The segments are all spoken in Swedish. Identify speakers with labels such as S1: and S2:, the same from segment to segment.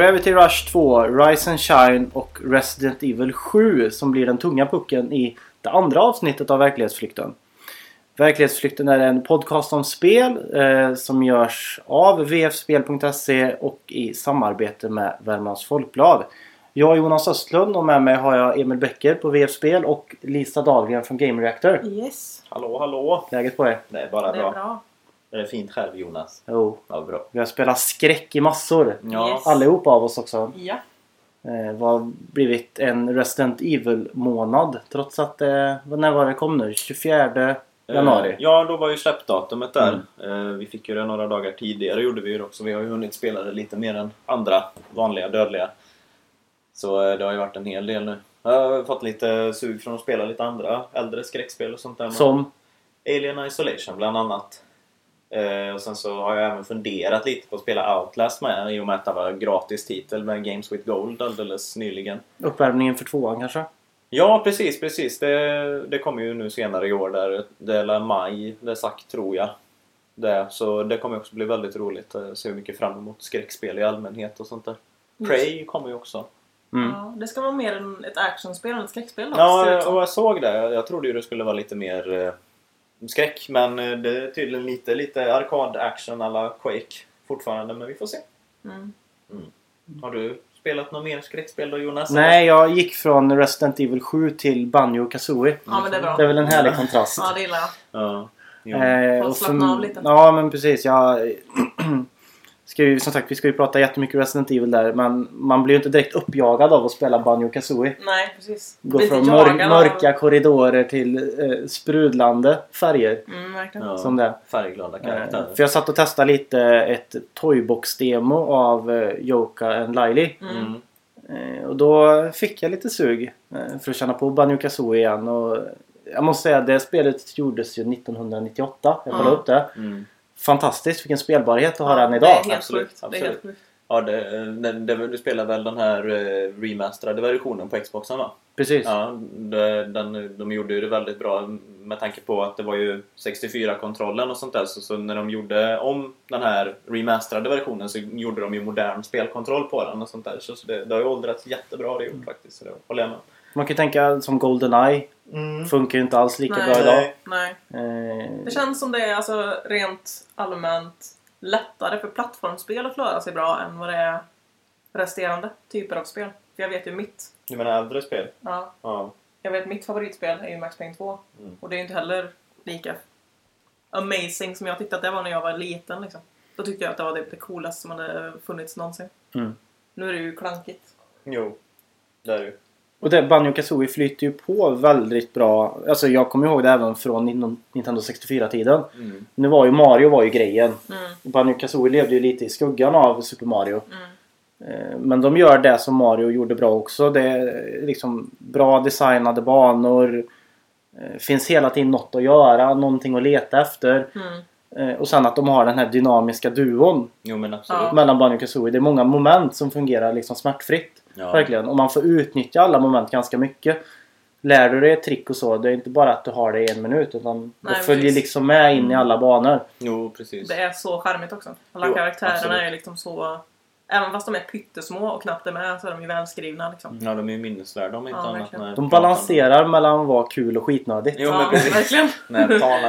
S1: Gravity Rush 2, Rise and Shine och Resident Evil 7 som blir den tunga pucken i det andra avsnittet av Verklighetsflykten. Verklighetsflykten är en podcast om spel eh, som görs av vfspel.se och i samarbete med Värmlands Folkblad. Jag är Jonas Östlund och med mig har jag Emil Bäcker på VF-spel och Lisa Dahlgren från Game Reactor.
S2: Yes,
S3: Hallå, hallå!
S1: Läget på er?
S3: Det är bara
S2: det är
S3: bra.
S2: bra.
S3: Det är fint själv Jonas.
S1: Jo.
S3: Ja, bra.
S1: Vi har spelat skräck i massor.
S3: Ja,
S2: Yes.
S1: Allihopa av oss också.
S2: Ja.
S1: Eh, vad blivit en Resident Evil-månad. Trots att det... När var det kom nu? 24 januari?
S3: Eh, Ja, då var ju släppdatumet där.
S1: Mm.
S3: Eh, Vi fick ju det några dagar tidigare gjorde vi ju också. Vi har ju hunnit spela det lite mer än andra vanliga dödliga. Så eh, det har ju varit en hel del nu. Jag har fått lite sug från att spela lite andra äldre skräckspel och sånt där.
S1: Som?
S3: Alien Isolation bland annat. Eh, och sen så har jag även funderat lite på att spela Outlast med i och med att det var gratis titel med Games with Gold alldeles nyligen.
S1: Uppvärmningen för tvåan kanske?
S3: Ja, precis, precis. Det, det kommer ju nu senare i år. Där, det är maj, det är sagt tror jag. Det, så det kommer också bli väldigt roligt. Jag ser mycket fram emot skräckspel i allmänhet och sånt där. Prey kommer ju också.
S1: Mm.
S2: Ja, det ska vara mer än ett actionspel än ett skräckspel. det
S3: Ja, och jag såg det. Jag, jag trodde ju det skulle vara lite mer eh, skräck. Men eh, det är tydligen lite, lite arkad-action alla Quake fortfarande. Men vi får se.
S2: Mm.
S3: Har du spelat något mer skräckspel då Jonas?
S1: Nej, jag gick från Resident Evil 7 till Banjo Kazooie.
S2: Ja, men det är bra.
S1: Det är väl en härlig kontrast.
S2: Ja, det gillar jag.
S3: Ja.
S1: Eh, och
S2: slappna av lite.
S1: Ja, men precis. Jag ska ju, som sagt, vi ska ju prata jättemycket Resident Evil där. Men man blir ju inte direkt uppjagad av att spela Banjo Kazooie.
S2: Nej, precis.
S1: Gå från mör,
S2: jagad av-
S1: mörka korridorer till eh, sprudlande färger.
S2: Mm, verkligen.
S3: Ja,
S1: som det.
S3: Färgglada
S1: Eh,
S3: karaktärer.
S1: för jag satt och testade lite ett Toybox-demo av eh, Joka and Lily.
S2: Mm.
S3: Mm.
S1: Eh, och då fick jag lite sug eh, för att känna på Banjo Kazooie igen. Och jag måste säga det spelet gjordes ju 1998. Jag kollade
S2: Ja.
S1: upp det.
S3: Mm.
S1: Fantastiskt vilken spelbarhet att ha den
S2: Det är
S1: idag.
S2: helt
S3: Absolut,
S2: sjukt. Det är
S3: absolut.
S2: helt sjukt.
S3: Ja, det, det, det, du spelar väl den här eh, remasterade versionen på Xboxen va?
S1: Precis.
S3: Ja, det, den, de gjorde ju det väldigt bra med tanke på att det var ju 64-kontrollen och sånt där. Så, så när de gjorde om den här remasterade versionen så gjorde de ju modern spelkontroll på den och sånt där. Så, så det, det har ju åldrats jättebra det gjort faktiskt. Så det håller jag med.
S1: Man kan ju tänka som Goldeneye. Funkar ju inte alls lika
S2: Nej.
S1: bra idag.
S2: Nej.
S1: Eh,
S2: Det känns som det är alltså rent allmänt lättare för plattformsspel att klara sig bra än vad det är resterande typer av spel. För jag vet ju mitt.
S3: Du menar äldre spel?
S2: Ja,
S3: Ja.
S2: jag vet mitt favoritspel är ju Max Payne 2.
S3: Mm.
S2: Och det är ju inte heller lika amazing som jag tyckte att det var när jag var liten. Liksom. Då tyckte jag att det var det, det coolaste som hade funnits någonsin.
S1: Mm.
S2: Nu är det ju klankigt.
S3: Jo, det är det ju.
S1: Och det, Banjo Kazooie flyter ju på väldigt bra. Alltså jag kommer ihåg det även från Nin- Nintendo 64-tiden.
S3: Mm.
S1: Nu var ju Mario var ju grejen.
S2: Mm,
S1: Banjo Kazooie levde ju lite i skuggan av Super Mario.
S2: mm.
S1: Eh, Men de gör det som Mario gjorde bra också. Det är liksom bra designade banor. Eh, Finns hela tiden något att göra, någonting att leta efter.
S2: Mm.
S1: Eh, Och sen att de har den här dynamiska duon
S3: Jo men absolut.
S2: Ja.
S1: mellan Banjo Kazooie. Det är många moment som fungerar liksom smärtfritt.
S3: Ja.
S1: Verkligen. Och man får utnyttja alla moment ganska mycket. Lär du dig ett trick och så, det är inte bara att du har det i en minut utan
S2: Nej,
S1: det följer
S2: precis.
S1: liksom med in i alla banor.
S3: Jo, precis.
S2: Det är så charmigt också. Alla
S3: Jo,
S2: karaktärerna
S3: absolut.
S2: är liksom så... Även fast de är pyttesmå och knappt är med så är de ju välskrivna liksom.
S3: Ja, de är ju minnesvärda om inte
S2: Ja,
S3: annat. när
S1: De balanserar mellan att vara kul och skitnödigt.
S3: Jo,
S2: ja,
S3: men precis.
S2: verkligen.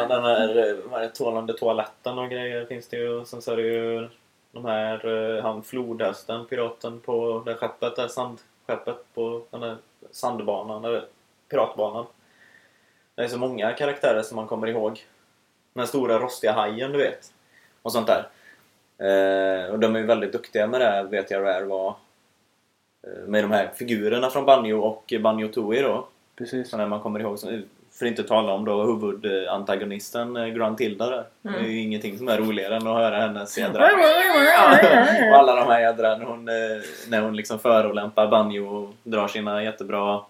S3: Den här vad är det, tålande toaletten och grejer finns det ju. Sen så är det ju de här, eh, han flodhästen, piraten på det skeppet, det sandskeppet på den där sandbanan, eller piratbanan. Det är så många karaktärer som man kommer ihåg. Den stora rostiga hajen, du vet. Och sånt där. Eh, och de är ju väldigt duktiga med det, vet jag Rare var. Eh, med de här figurerna från Banjo och Banjo Tooie då.
S1: Precis.
S3: Så när man kommer ihåg, för att inte tala om då huvudantagonisten eh, Gruntilda där. Det är ju ingenting som är roligare än att höra hennes jädra... och alla de här jädra när hon, eh, när hon liksom förolämpar Banjo och drar sina jättebra...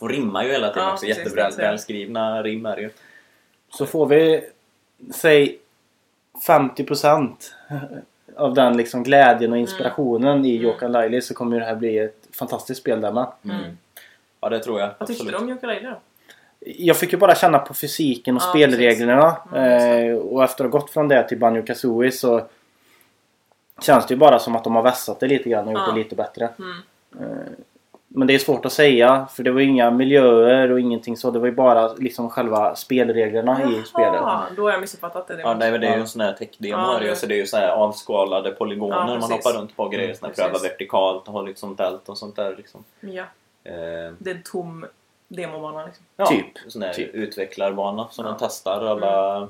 S3: Och rimmar ju hela tiden
S2: Ja,
S3: också. Jättebra välskrivna rim är ju.
S1: Så får vi, säg 50% av den liksom glädjen och inspirationen i
S2: Mm.
S1: Jokan Laili så kommer det här bli ett fantastiskt spel där med.
S2: Mm.
S3: Ja, det tror jag.
S2: Vad tyckte du om Yooka-Laylee då?
S1: Jag fick ju bara känna på fysiken och
S2: Ja,
S1: spelreglerna.
S2: Mm,
S1: eh, och efter att ha gått från det till Banjo Kazooie så känns det ju bara som att de har vässat det lite grann och gjort
S2: Ja.
S1: det lite bättre.
S2: Mm.
S1: Eh, Men det är svårt att säga för det var ju inga miljöer och ingenting så. Det var ju bara liksom själva spelreglerna i spelet.
S2: Jaha, då har jag missuppfattat det.
S3: Ja, nej, men det är ju en sån här tech-demo.
S2: Ja,
S3: det ju.
S2: det-
S3: så det är ju så här avskalade polygoner
S2: Ja,
S3: man hoppar runt på och grejer.
S1: Mm,
S3: Såna här
S2: precis.
S3: pröva vertikalt och ha lite sånt tält och sånt där liksom.
S2: Ja,
S3: Eh,
S2: det är en tom demobana liksom.
S3: ja,
S1: Typ.
S3: Sån här
S1: Typ.
S3: utvecklarbana som
S2: Ja.
S3: de testar alla...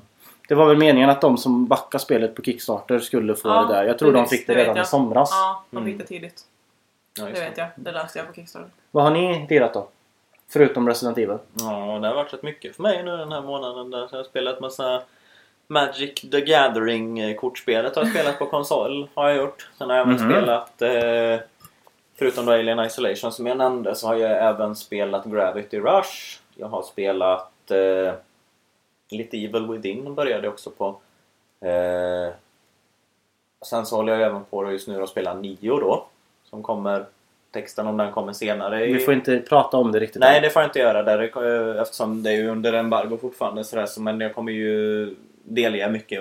S1: Det var väl meningen att de som backade spelet på Kickstarter skulle få
S2: Ja,
S1: det där. Jag tror de fick det
S2: det
S1: redan i
S2: jag.
S1: somras.
S2: Ja, de
S3: Mm.
S2: fick det tidigt.
S3: Ja,
S2: Det vet jag. Det läste jag på Kickstarter.
S1: Vad har ni lirat då? Förutom Resident Evil?
S3: Ja, det har varit rätt mycket för mig nu den här månaden. Där. Så jag har spelat massa Magic the Gathering-kortspelet har jag spelat på konsol. Har jag gjort. Sen har jag även
S1: Mhm.
S3: spelat eh, Förutom då Alien Isolation som jag nämnde så har jag även spelat Gravity Rush. Jag har spelat eh, lite Evil Within började jag också på. Eh, sen så håller jag även på just nu att spela Nio då. Som kommer, texten om den kommer senare.
S1: Vi får inte prata om det riktigt
S3: Nej,
S1: än.
S3: det får jag inte göra där, eh, eftersom det är under embargo fortfarande. Så där, så, men jag kommer ju delge mycket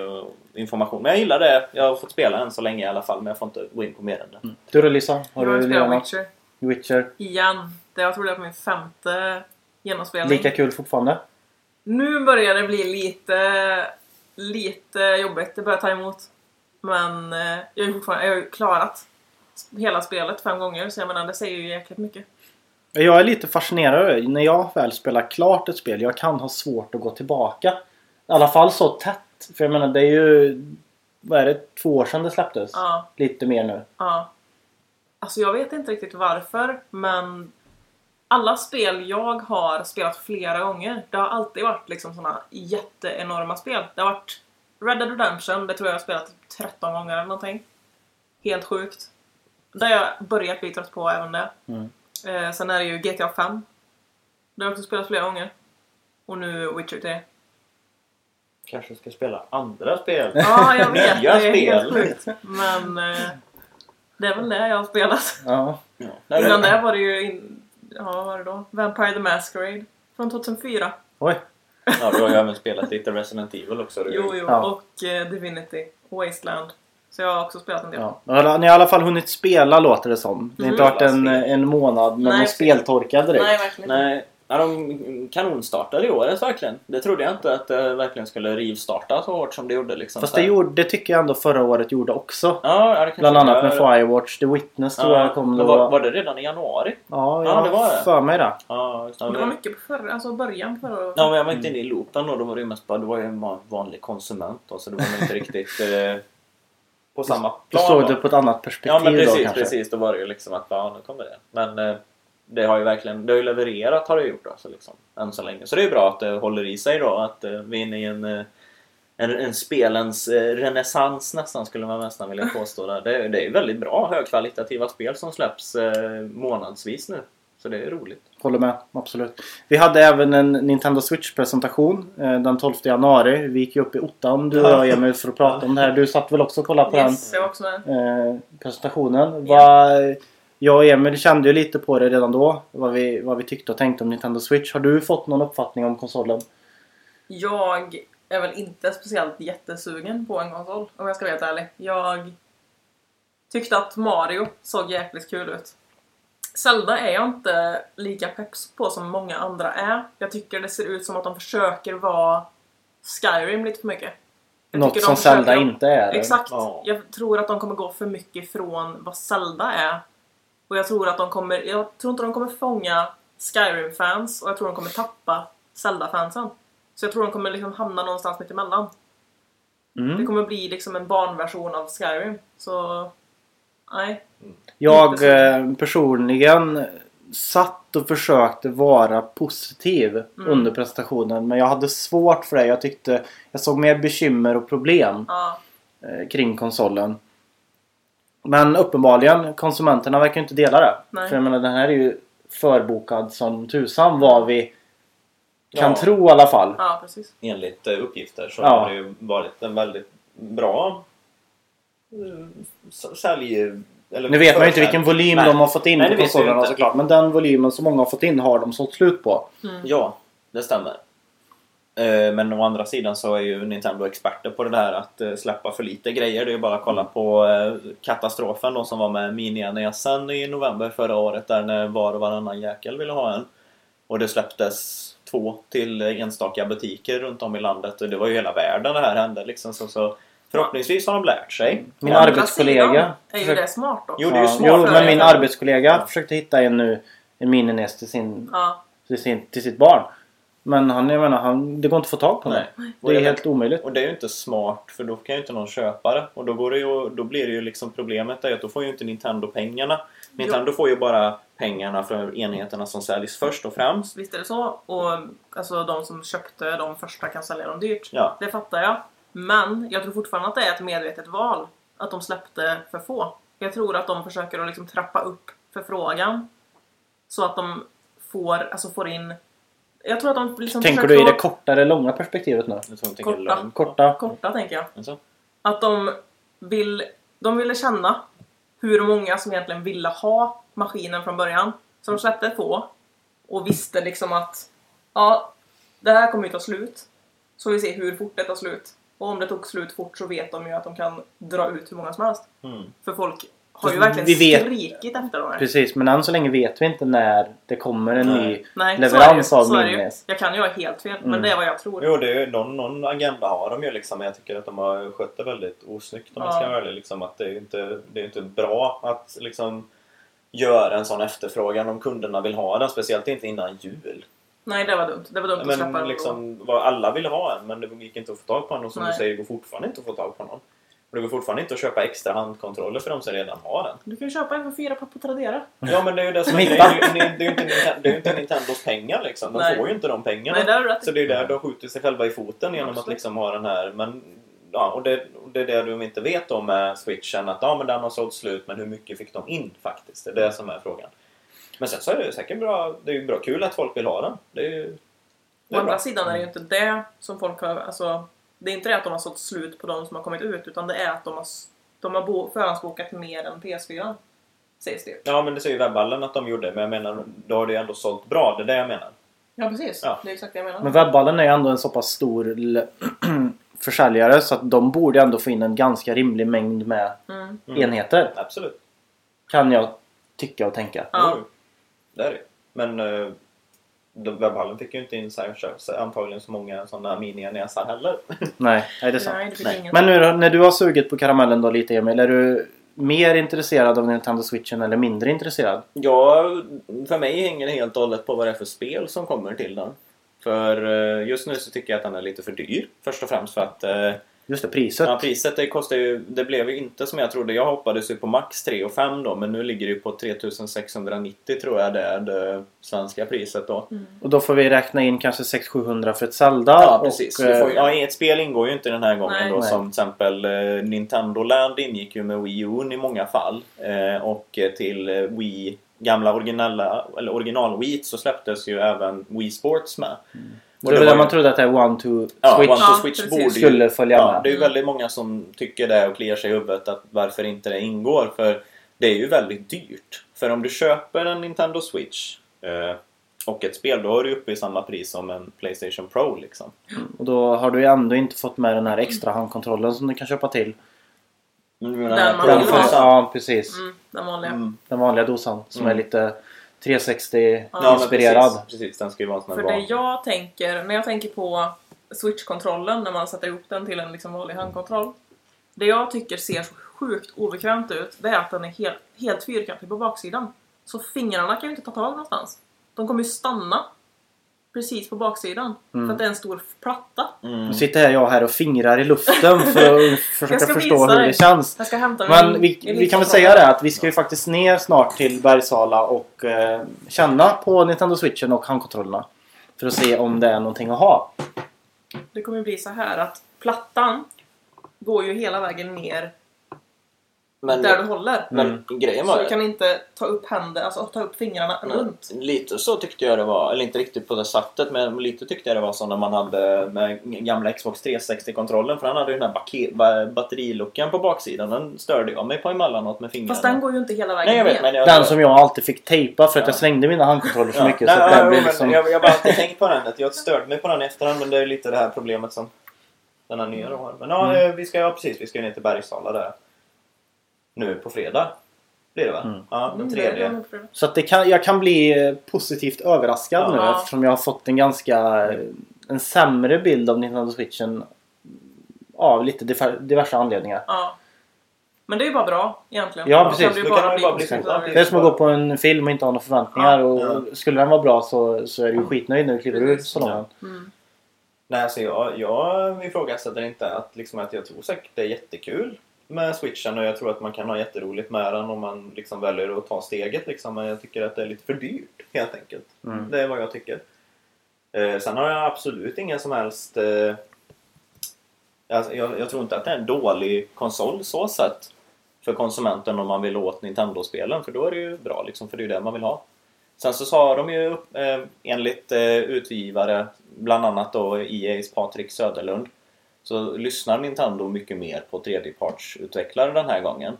S3: information. Men jag gillar det. Jag har fått spela än så länge i alla fall, men jag får inte gå in på mer än det.
S1: Mm. Du då Lisa? Har
S2: jag
S1: du
S2: har spelat
S1: något?
S2: Witcher.
S1: Witcher?
S2: Igen. Det jag tror det är på min femte genomspelning.
S1: Lika kul fortfarande?
S2: Nu börjar det bli lite, lite jobbigt. Det börjar ta emot. Men eh, jag har ju fortfarande jag har ju klarat hela spelet fem gånger. Så jag menar, det säger ju jäkligt mycket.
S1: Jag är lite fascinerad. När jag väl spelar klart ett spel, jag kan ha svårt att gå tillbaka. I alla fall så tätt. För jag menar, det är ju... Vad är det? Två år sedan det släpptes?
S2: Ja,
S1: Lite mer nu.
S2: ja. Alltså jag vet inte riktigt varför, men alla spel jag har spelat flera gånger, det har alltid varit liksom såna jätteenorma spel. Det har varit Red Dead Redemption, det tror jag jag har spelat 13 gånger eller någonting. Helt sjukt. Det har jag börjat bli trött på även det.
S1: Mm.
S2: Eh, sen är det ju GTA 5. Det har jag också spelat flera gånger. Och nu Witcher 3.
S3: Kanske ska spela andra spel.
S2: Ja, jag vet.
S3: Nya
S2: det är helt
S3: spel.
S2: sjukt. Men eh, det är väl det jag har spelat.
S1: Ja.
S3: Ja. Nej,
S2: Innan
S3: det-
S2: var det ju... In, ja, vad var det då? Vampire the Masquerade. Från 2004.
S1: Oj.
S3: Ja, du har ju även spelat lite Resident Evil också. Du.
S2: Jo, jo.
S1: Ja.
S2: Och eh, Divinity. Wasteland. Så jag har också spelat en del.
S1: Ja. Ni har i alla fall hunnit spela låter det som. Det har inte
S2: Mm.
S1: varit en, en månad med
S2: Nej,
S1: någon speltorka direkt.
S2: Nej, verkligen.
S3: Nej, ja, de kanonstartade i året verkligen. Det trodde jag inte att det verkligen skulle rivstarta så hårt som det gjorde. Liksom,
S1: Fast det, gjorde, det tycker jag ändå förra året gjorde också.
S3: Ja, ja,
S1: Bland annat med Firewatch. The Witness tror jag kom då.
S3: var, var det redan i januari?
S1: Ja,
S3: Ja,
S1: jag
S3: det var
S1: har
S3: det.
S1: för mig det.
S3: Ja, det.
S2: Var mycket på förra, alltså början förra året.
S3: Ja, men jag var inte inne i loopen och då var det ju mest bara, du var ju en van- vanlig konsument då, så det var inte riktigt eh, på samma
S1: Du
S3: plan.
S1: såg
S3: då.
S1: det på ett annat perspektiv
S3: Ja, men
S1: då
S3: precis,
S1: kanske.
S3: precis. Då var det ju liksom att, ja, nu kommer det. Men eh, det har ju verkligen, det har ju levererat har det gjort alltså, liksom, än så länge. Så det är ju bra att det håller i sig då, att eh, vi är inne i en eh, en, en spelens eh, renässans nästan skulle man nästan vilja påstå. Där. Det, det är ju väldigt bra högkvalitativa spel som släpps månadsvis nu. Så det är roligt.
S1: Håller med, absolut. Vi hade även en Nintendo Switch-presentation eh, den 12 januari. Vi gick ju upp i ottan du och jag Emil för att prata om det här. Du satt väl också och kollade på
S2: Yes, jag var också med.
S1: den eh, presentationen.
S2: Ja.
S1: Vad- jag och Emil kände ju lite på det redan då. Vad vi, vad vi tyckte och tänkte om Nintendo Switch. Har du fått någon uppfattning om konsolen?
S2: Jag är väl inte speciellt jättesugen på en konsol, om jag ska vara helt ärlig. Jag tyckte att Mario såg jäkligt kul ut. Zelda är jag inte lika peps på som många andra är. Jag tycker det ser ut som att de försöker vara Skyrim lite för mycket. Jag
S1: Något som Zelda inte är.
S2: Exakt.
S3: Ja.
S2: Jag tror att de kommer gå för mycket ifrån vad Zelda är. Och jag tror att de kommer... Jag tror inte de kommer fånga Skyrim-fans och jag tror de kommer tappa Zelda-fansen. Så jag tror de kommer liksom hamna någonstans mitt emellan. Det
S1: Mm.
S2: kommer bli liksom en barnversion av Skyrim. Så... Nej.
S1: Jag eh, personligen satt och försökte vara positiv
S2: Mm.
S1: under presentationen. Men jag hade svårt för det. Jag tyckte jag såg mer bekymmer och problem
S2: Ja.
S1: eh, kring konsolen. Men uppenbarligen, konsumenterna verkar inte dela det.
S2: Nej.
S1: För jag menar, den här är ju förbokad som tusan vad vi kan
S3: Ja.
S1: tro i alla fall.
S2: Ja, precis.
S3: Enligt eh, uppgifter så
S1: Ja.
S3: har det ju varit en väldigt bra eh, sälj... Eller
S1: Nu vet man ju inte vilken volym
S3: Nej.
S1: de har fått in
S3: Nej,
S1: på konsolerna såklart. Men den volymen som många har fått in har de sålt slut på.
S2: Mm.
S3: Ja, det stämmer. Eh, Men å andra sidan så är ju Nintendo experter på det där att eh, släppa för lite grejer. Det är ju bara att kolla på eh, katastrofen då som var med Mini-NESen i november förra året där när var och varannan jäkel ville ha en. Och det släpptes två till enstaka butiker runt om i landet och det var ju hela världen det här hände liksom. Så, så förhoppningsvis har de lärt sig.
S1: Min
S2: andra
S1: arbetskollega
S2: är ju det smart också.
S3: Jo, det är ju
S1: Ja,
S3: smart
S1: jo, men min arbetskollega
S3: Ja.
S1: försökte hitta en nu en minines till, sin,
S2: Ja.
S1: till, sin, till sitt barn. Men han, jag menar, han, det går inte att få tag på
S3: Nej. Och
S1: Det är
S3: jag
S1: helt omöjligt.
S3: Och det är ju inte smart för då kan ju inte någon köpa det. Och då, går det ju, då blir det ju liksom problemet är att då får ju inte Nintendo pengarna. Nintendo får ju bara pengarna för enheterna som säljs först och främst.
S2: Visst är det så. Och alltså, de som köpte de första kan sälja dem dyrt.
S3: Ja.
S2: Det fattar jag. Men jag tror fortfarande att det är ett medvetet val. Att de släppte för få. Jag tror att de försöker att liksom trappa upp förfrågan. Så att de får, alltså får in... Jag tror att de liksom
S1: Tänker du i det korta eller långa perspektivet nu?
S2: Korta.
S1: Korta?
S2: Korta tänker jag.
S3: Alltså.
S2: Att de vill... De ville känna hur många som egentligen ville ha maskinen från början. Så de släppte få. Och visste liksom att ja, det här kommer ju ta slut. Så vi ser hur fort det tar slut. Och om det tog slut fort så vet de ju att de kan dra ut hur många som helst.
S3: Mm.
S2: För folk har ju verkligen
S1: vi vet-
S2: skrikit efter dem.
S1: Precis, men än så länge vet vi inte när det kommer en
S3: Nej.
S1: ny
S2: Nej,
S1: leverans av
S2: ju. så är det ju.
S1: Minines.
S2: Jag kan ju ha helt fel,
S1: Mm.
S2: men det är vad jag tror.
S3: Jo, det är någon, någon agenda har de ju liksom. men Jag tycker att de har skött det väldigt osnyggt om jag ska
S2: Ja.
S3: vara ärlig. Liksom, att det är ju inte, det är inte bra att liksom göra en sån efterfrågan om kunderna vill ha den. Speciellt inte innan jul.
S2: Nej, det var dumt. Det var dumt att släppa
S3: Men liksom, vad alla ville ha en men det gick inte att få tag på en och som
S2: Nej.
S3: du säger, det går fortfarande inte att få tag på någon. Och det går fortfarande inte att köpa extra handkontroller för de som redan har den.
S2: Du kan ju köpa en för fyra på Tradera.
S3: Ja men det är ju det som är. Det är det är ju inte, det är ju inte Nintendos pengar liksom. De
S2: Nej.
S3: får ju inte de pengarna.
S2: Nej, du rätt.
S3: Så det är ju där de skjuter sig själva i foten genom att
S2: Absolut.
S3: liksom ha den här. Men, ja, och, det, och det är det de inte vet om med switchen. Att ja, men den har sålt slut men hur mycket fick de in faktiskt? Det är det som är frågan. Men sen så är det ju säkert bra. Det är ju bra kul att folk vill ha den. Det är ju... Det
S2: Å
S3: är
S2: andra
S3: bra.
S2: sidan är det ju inte det som folk har... Alltså, det är inte det att de har sålt slut på de som har kommit ut utan det är att de har, de har bo, förhandsbokat mer än PS4. Sägs det.
S3: Ja men det säger ju webballen att de gjorde. Men jag menar, då har det ju ändå sålt bra. Det är det jag menar.
S2: Ja precis.
S3: Ja.
S2: Det är exakt det jag menar.
S1: Men webballen är ju ändå en så pass stor försäljare så att de borde ändå få in en ganska rimlig mängd med
S2: Mm.
S3: Mm.
S1: enheter.
S3: Absolut.
S1: Kan jag tycka och tänka.
S2: Ja.
S3: Jo, Det är det Men webbhallen fick ju inte in så antagligen så många sådana mini-näsar heller.
S1: Nej, nej, det är sant.
S2: Nej, det
S3: Nej.
S1: Men nu då, när du har sugit på karamellen då lite Emil. Är du mer intresserad av Nintendo Switchen eller mindre intresserad?
S3: Ja, för mig hänger det helt och hållet på vad det är för spel som kommer till den. För eh, just nu så tycker jag att den är lite för dyr. Först och främst för att eh,
S1: Just det, priset.
S3: ja, priset det kostar ju, det blev ju inte som jag trodde. Jag hoppades ju på max 3 och 5 då men nu ligger det ju på 3690 tror jag det är det svenska priset då.
S2: Mm.
S1: Och då får vi räkna in kanske 600-700 för ett Zelda.
S3: Ja, precis.
S1: Och,
S3: Du får,
S1: eh,
S3: ja, ett spel ingår ju inte den här gången
S2: Nej.
S3: då
S1: Nej.
S3: som till exempel eh, Nintendo Land ingick ju med Wii U i många fall. Eh, och eh, till eh, Wii, gamla originella, eller original Wii så släpptes ju även Wii Sports med.
S1: Och det
S3: var ju-
S1: man trodde att det här One to
S3: Ja, One
S2: Ja,
S3: Switch
S1: skulle följa
S3: Ja,
S1: med.
S3: det är ju
S2: Mm.
S3: väldigt många som tycker det och kliar sig i huvudet att varför inte det ingår. För det är ju väldigt dyrt. För om du köper en Nintendo Switch eh, och ett spel då är du uppe i samma pris som en Playstation Pro liksom.
S1: Och då har du ju ändå inte fått med den här extra handkontrollen som du kan köpa till.
S3: Den,
S2: Den
S1: för,
S2: ha.
S1: ja, precis.
S2: Mm, den vanliga.
S3: Mm.
S1: Den vanliga dosan som
S3: Mm.
S1: är lite 360
S2: Ja.
S3: Precis, precis, den ska ju vara sån
S2: För
S3: här
S2: det jag tänker, när jag tänker på Switch-kontrollen när man sätter ihop den till en liksom vanlig handkontroll. Det jag tycker ser så sjukt obekvämt ut, det är att den är helt, helt fyrkantig på baksidan. Så fingrarna kan ju inte ta tag någonstans. De kommer ju stanna precis på baksidan.
S1: Mm.
S2: För att det är en stor platta.
S3: Mm.
S1: Nu sitter här jag här och fingrar i luften för att försöka förstå
S2: visa
S1: hur det känns.
S2: Jag ska hämta
S1: Men
S2: min-
S1: vi,
S2: min
S1: vi kan väl säga det att vi ska ju faktiskt ner snart till Bergsala och eh, känna på Nintendo Switchen och handkontrollerna. För att se om det är någonting att ha.
S2: Det kommer ju bli så här att plattan går ju hela vägen ner
S3: Men,
S2: där du håller.
S3: men
S1: Mm.
S3: grejen
S2: Så
S3: var
S2: du kan inte ta upp händer, alltså ta upp fingrarna
S3: Nej.
S2: runt.
S3: Lite så tyckte jag det var, eller inte riktigt på det sättet, men lite tyckte jag det var så när man hade med gamla Xbox 360-kontrollen. För han hade ju den här batteriluckan på baksidan. Den störde jag mig på emellanåt med fingrarna.
S2: Fast den går ju inte hela vägen
S3: Nej jag vet men jag,
S1: Den som jag alltid fick tejpa för att
S3: Ja.
S1: jag slängde mina handkontroller så
S3: Ja.
S1: mycket.
S3: Nej,
S1: så
S3: nej, men
S1: liksom...
S3: jag, jag har bara alltid tänkt på den. Att jag störde mig på den i efterhand men det är lite det här problemet som den här nya då har. Men ja,
S1: Mm.
S3: eh, vi ska, ja precis, vi ska ner till Bergsala där. Nu på fredag. Blir det va?
S1: Mm.
S3: Ja, den
S2: Mm,
S3: tredje.
S1: Så att det kan, jag kan bli eh, positivt överraskad
S3: Ja.
S1: nu eftersom jag har fått en ganska eh, en sämre bild av Nintendo Switchen av lite diverse anledningar.
S2: Ja. Men det är ju bara bra egentligen.
S1: Ja, precis.
S2: Det, bara bli
S3: bara bli
S2: överraskad.
S1: Det är som att gå på en film och inte ha några förväntningar.
S2: Ja.
S1: och
S3: Ja.
S1: Skulle den vara bra så, så är du ju skitnöjd när du kliver
S2: Precis.
S1: salongen.
S2: Mm.
S3: Nej, alltså jag, jag ifrågasätter inte att, liksom, att jag tror säkert det är jättekul med switchen och jag tror att man kan ha jätteroligt med den om man liksom väljer att ta steget liksom. Men jag tycker att det är lite för dyrt helt enkelt.
S1: Mm.
S3: Det är vad jag tycker. Eh, sen har jag absolut ingen som helst... Eh, alltså, jag, jag tror inte att det är en dålig konsol så sett för konsumenten om man vill åt Nintendo-spelen för då är det ju bra liksom för det är ju det man vill ha. Sen så sa de ju eh, enligt eh, utgivare, bland annat då EA's Patrik Söderlund, så lyssnar Nintendo mycket mer på tredjepartsutvecklare den här gången.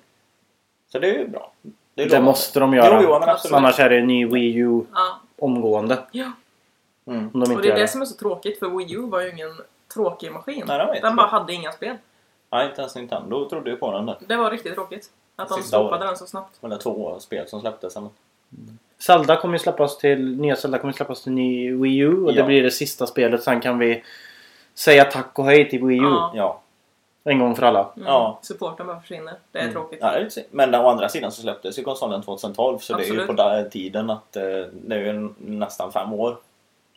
S3: Så det är ju bra.
S1: Det
S3: lovande.
S1: måste de göra.
S3: Jo, jo.
S1: Annars är det en ny Wii U
S2: Ja.
S1: omgående.
S2: ja.
S3: Mm.
S1: Om de
S2: Och det är det
S1: det.
S2: som är så tråkigt för Wii U var ju ingen tråkig maskin.
S3: Nej, det var inte
S2: den bara
S3: det.
S2: hade inga spel.
S3: Nej, inte ens Nintendo trodde ju på den där.
S2: Det var riktigt tråkigt. Att de stoppade
S3: året.
S2: den så snabbt.
S3: Men det är två spel som släpptes. sen.
S1: Zelda kommer ju släppas till... Nya Zelda kommer ju släppas till ny Wii U och
S3: Ja.
S1: det blir det sista spelet. Sen kan vi säga tack och hej till Wii U.
S2: Ja.
S3: Ja.
S1: En gång för alla.
S2: Mm.
S3: Ja.
S2: Supporten bara försvinner. Det är
S3: Mm.
S2: tråkigt.
S3: Ja, det är. Men å andra sidan så släpptes ju konsolen 2012 så det är ju
S2: Absolut.
S3: på där tiden att eh, det är ju nästan fem år.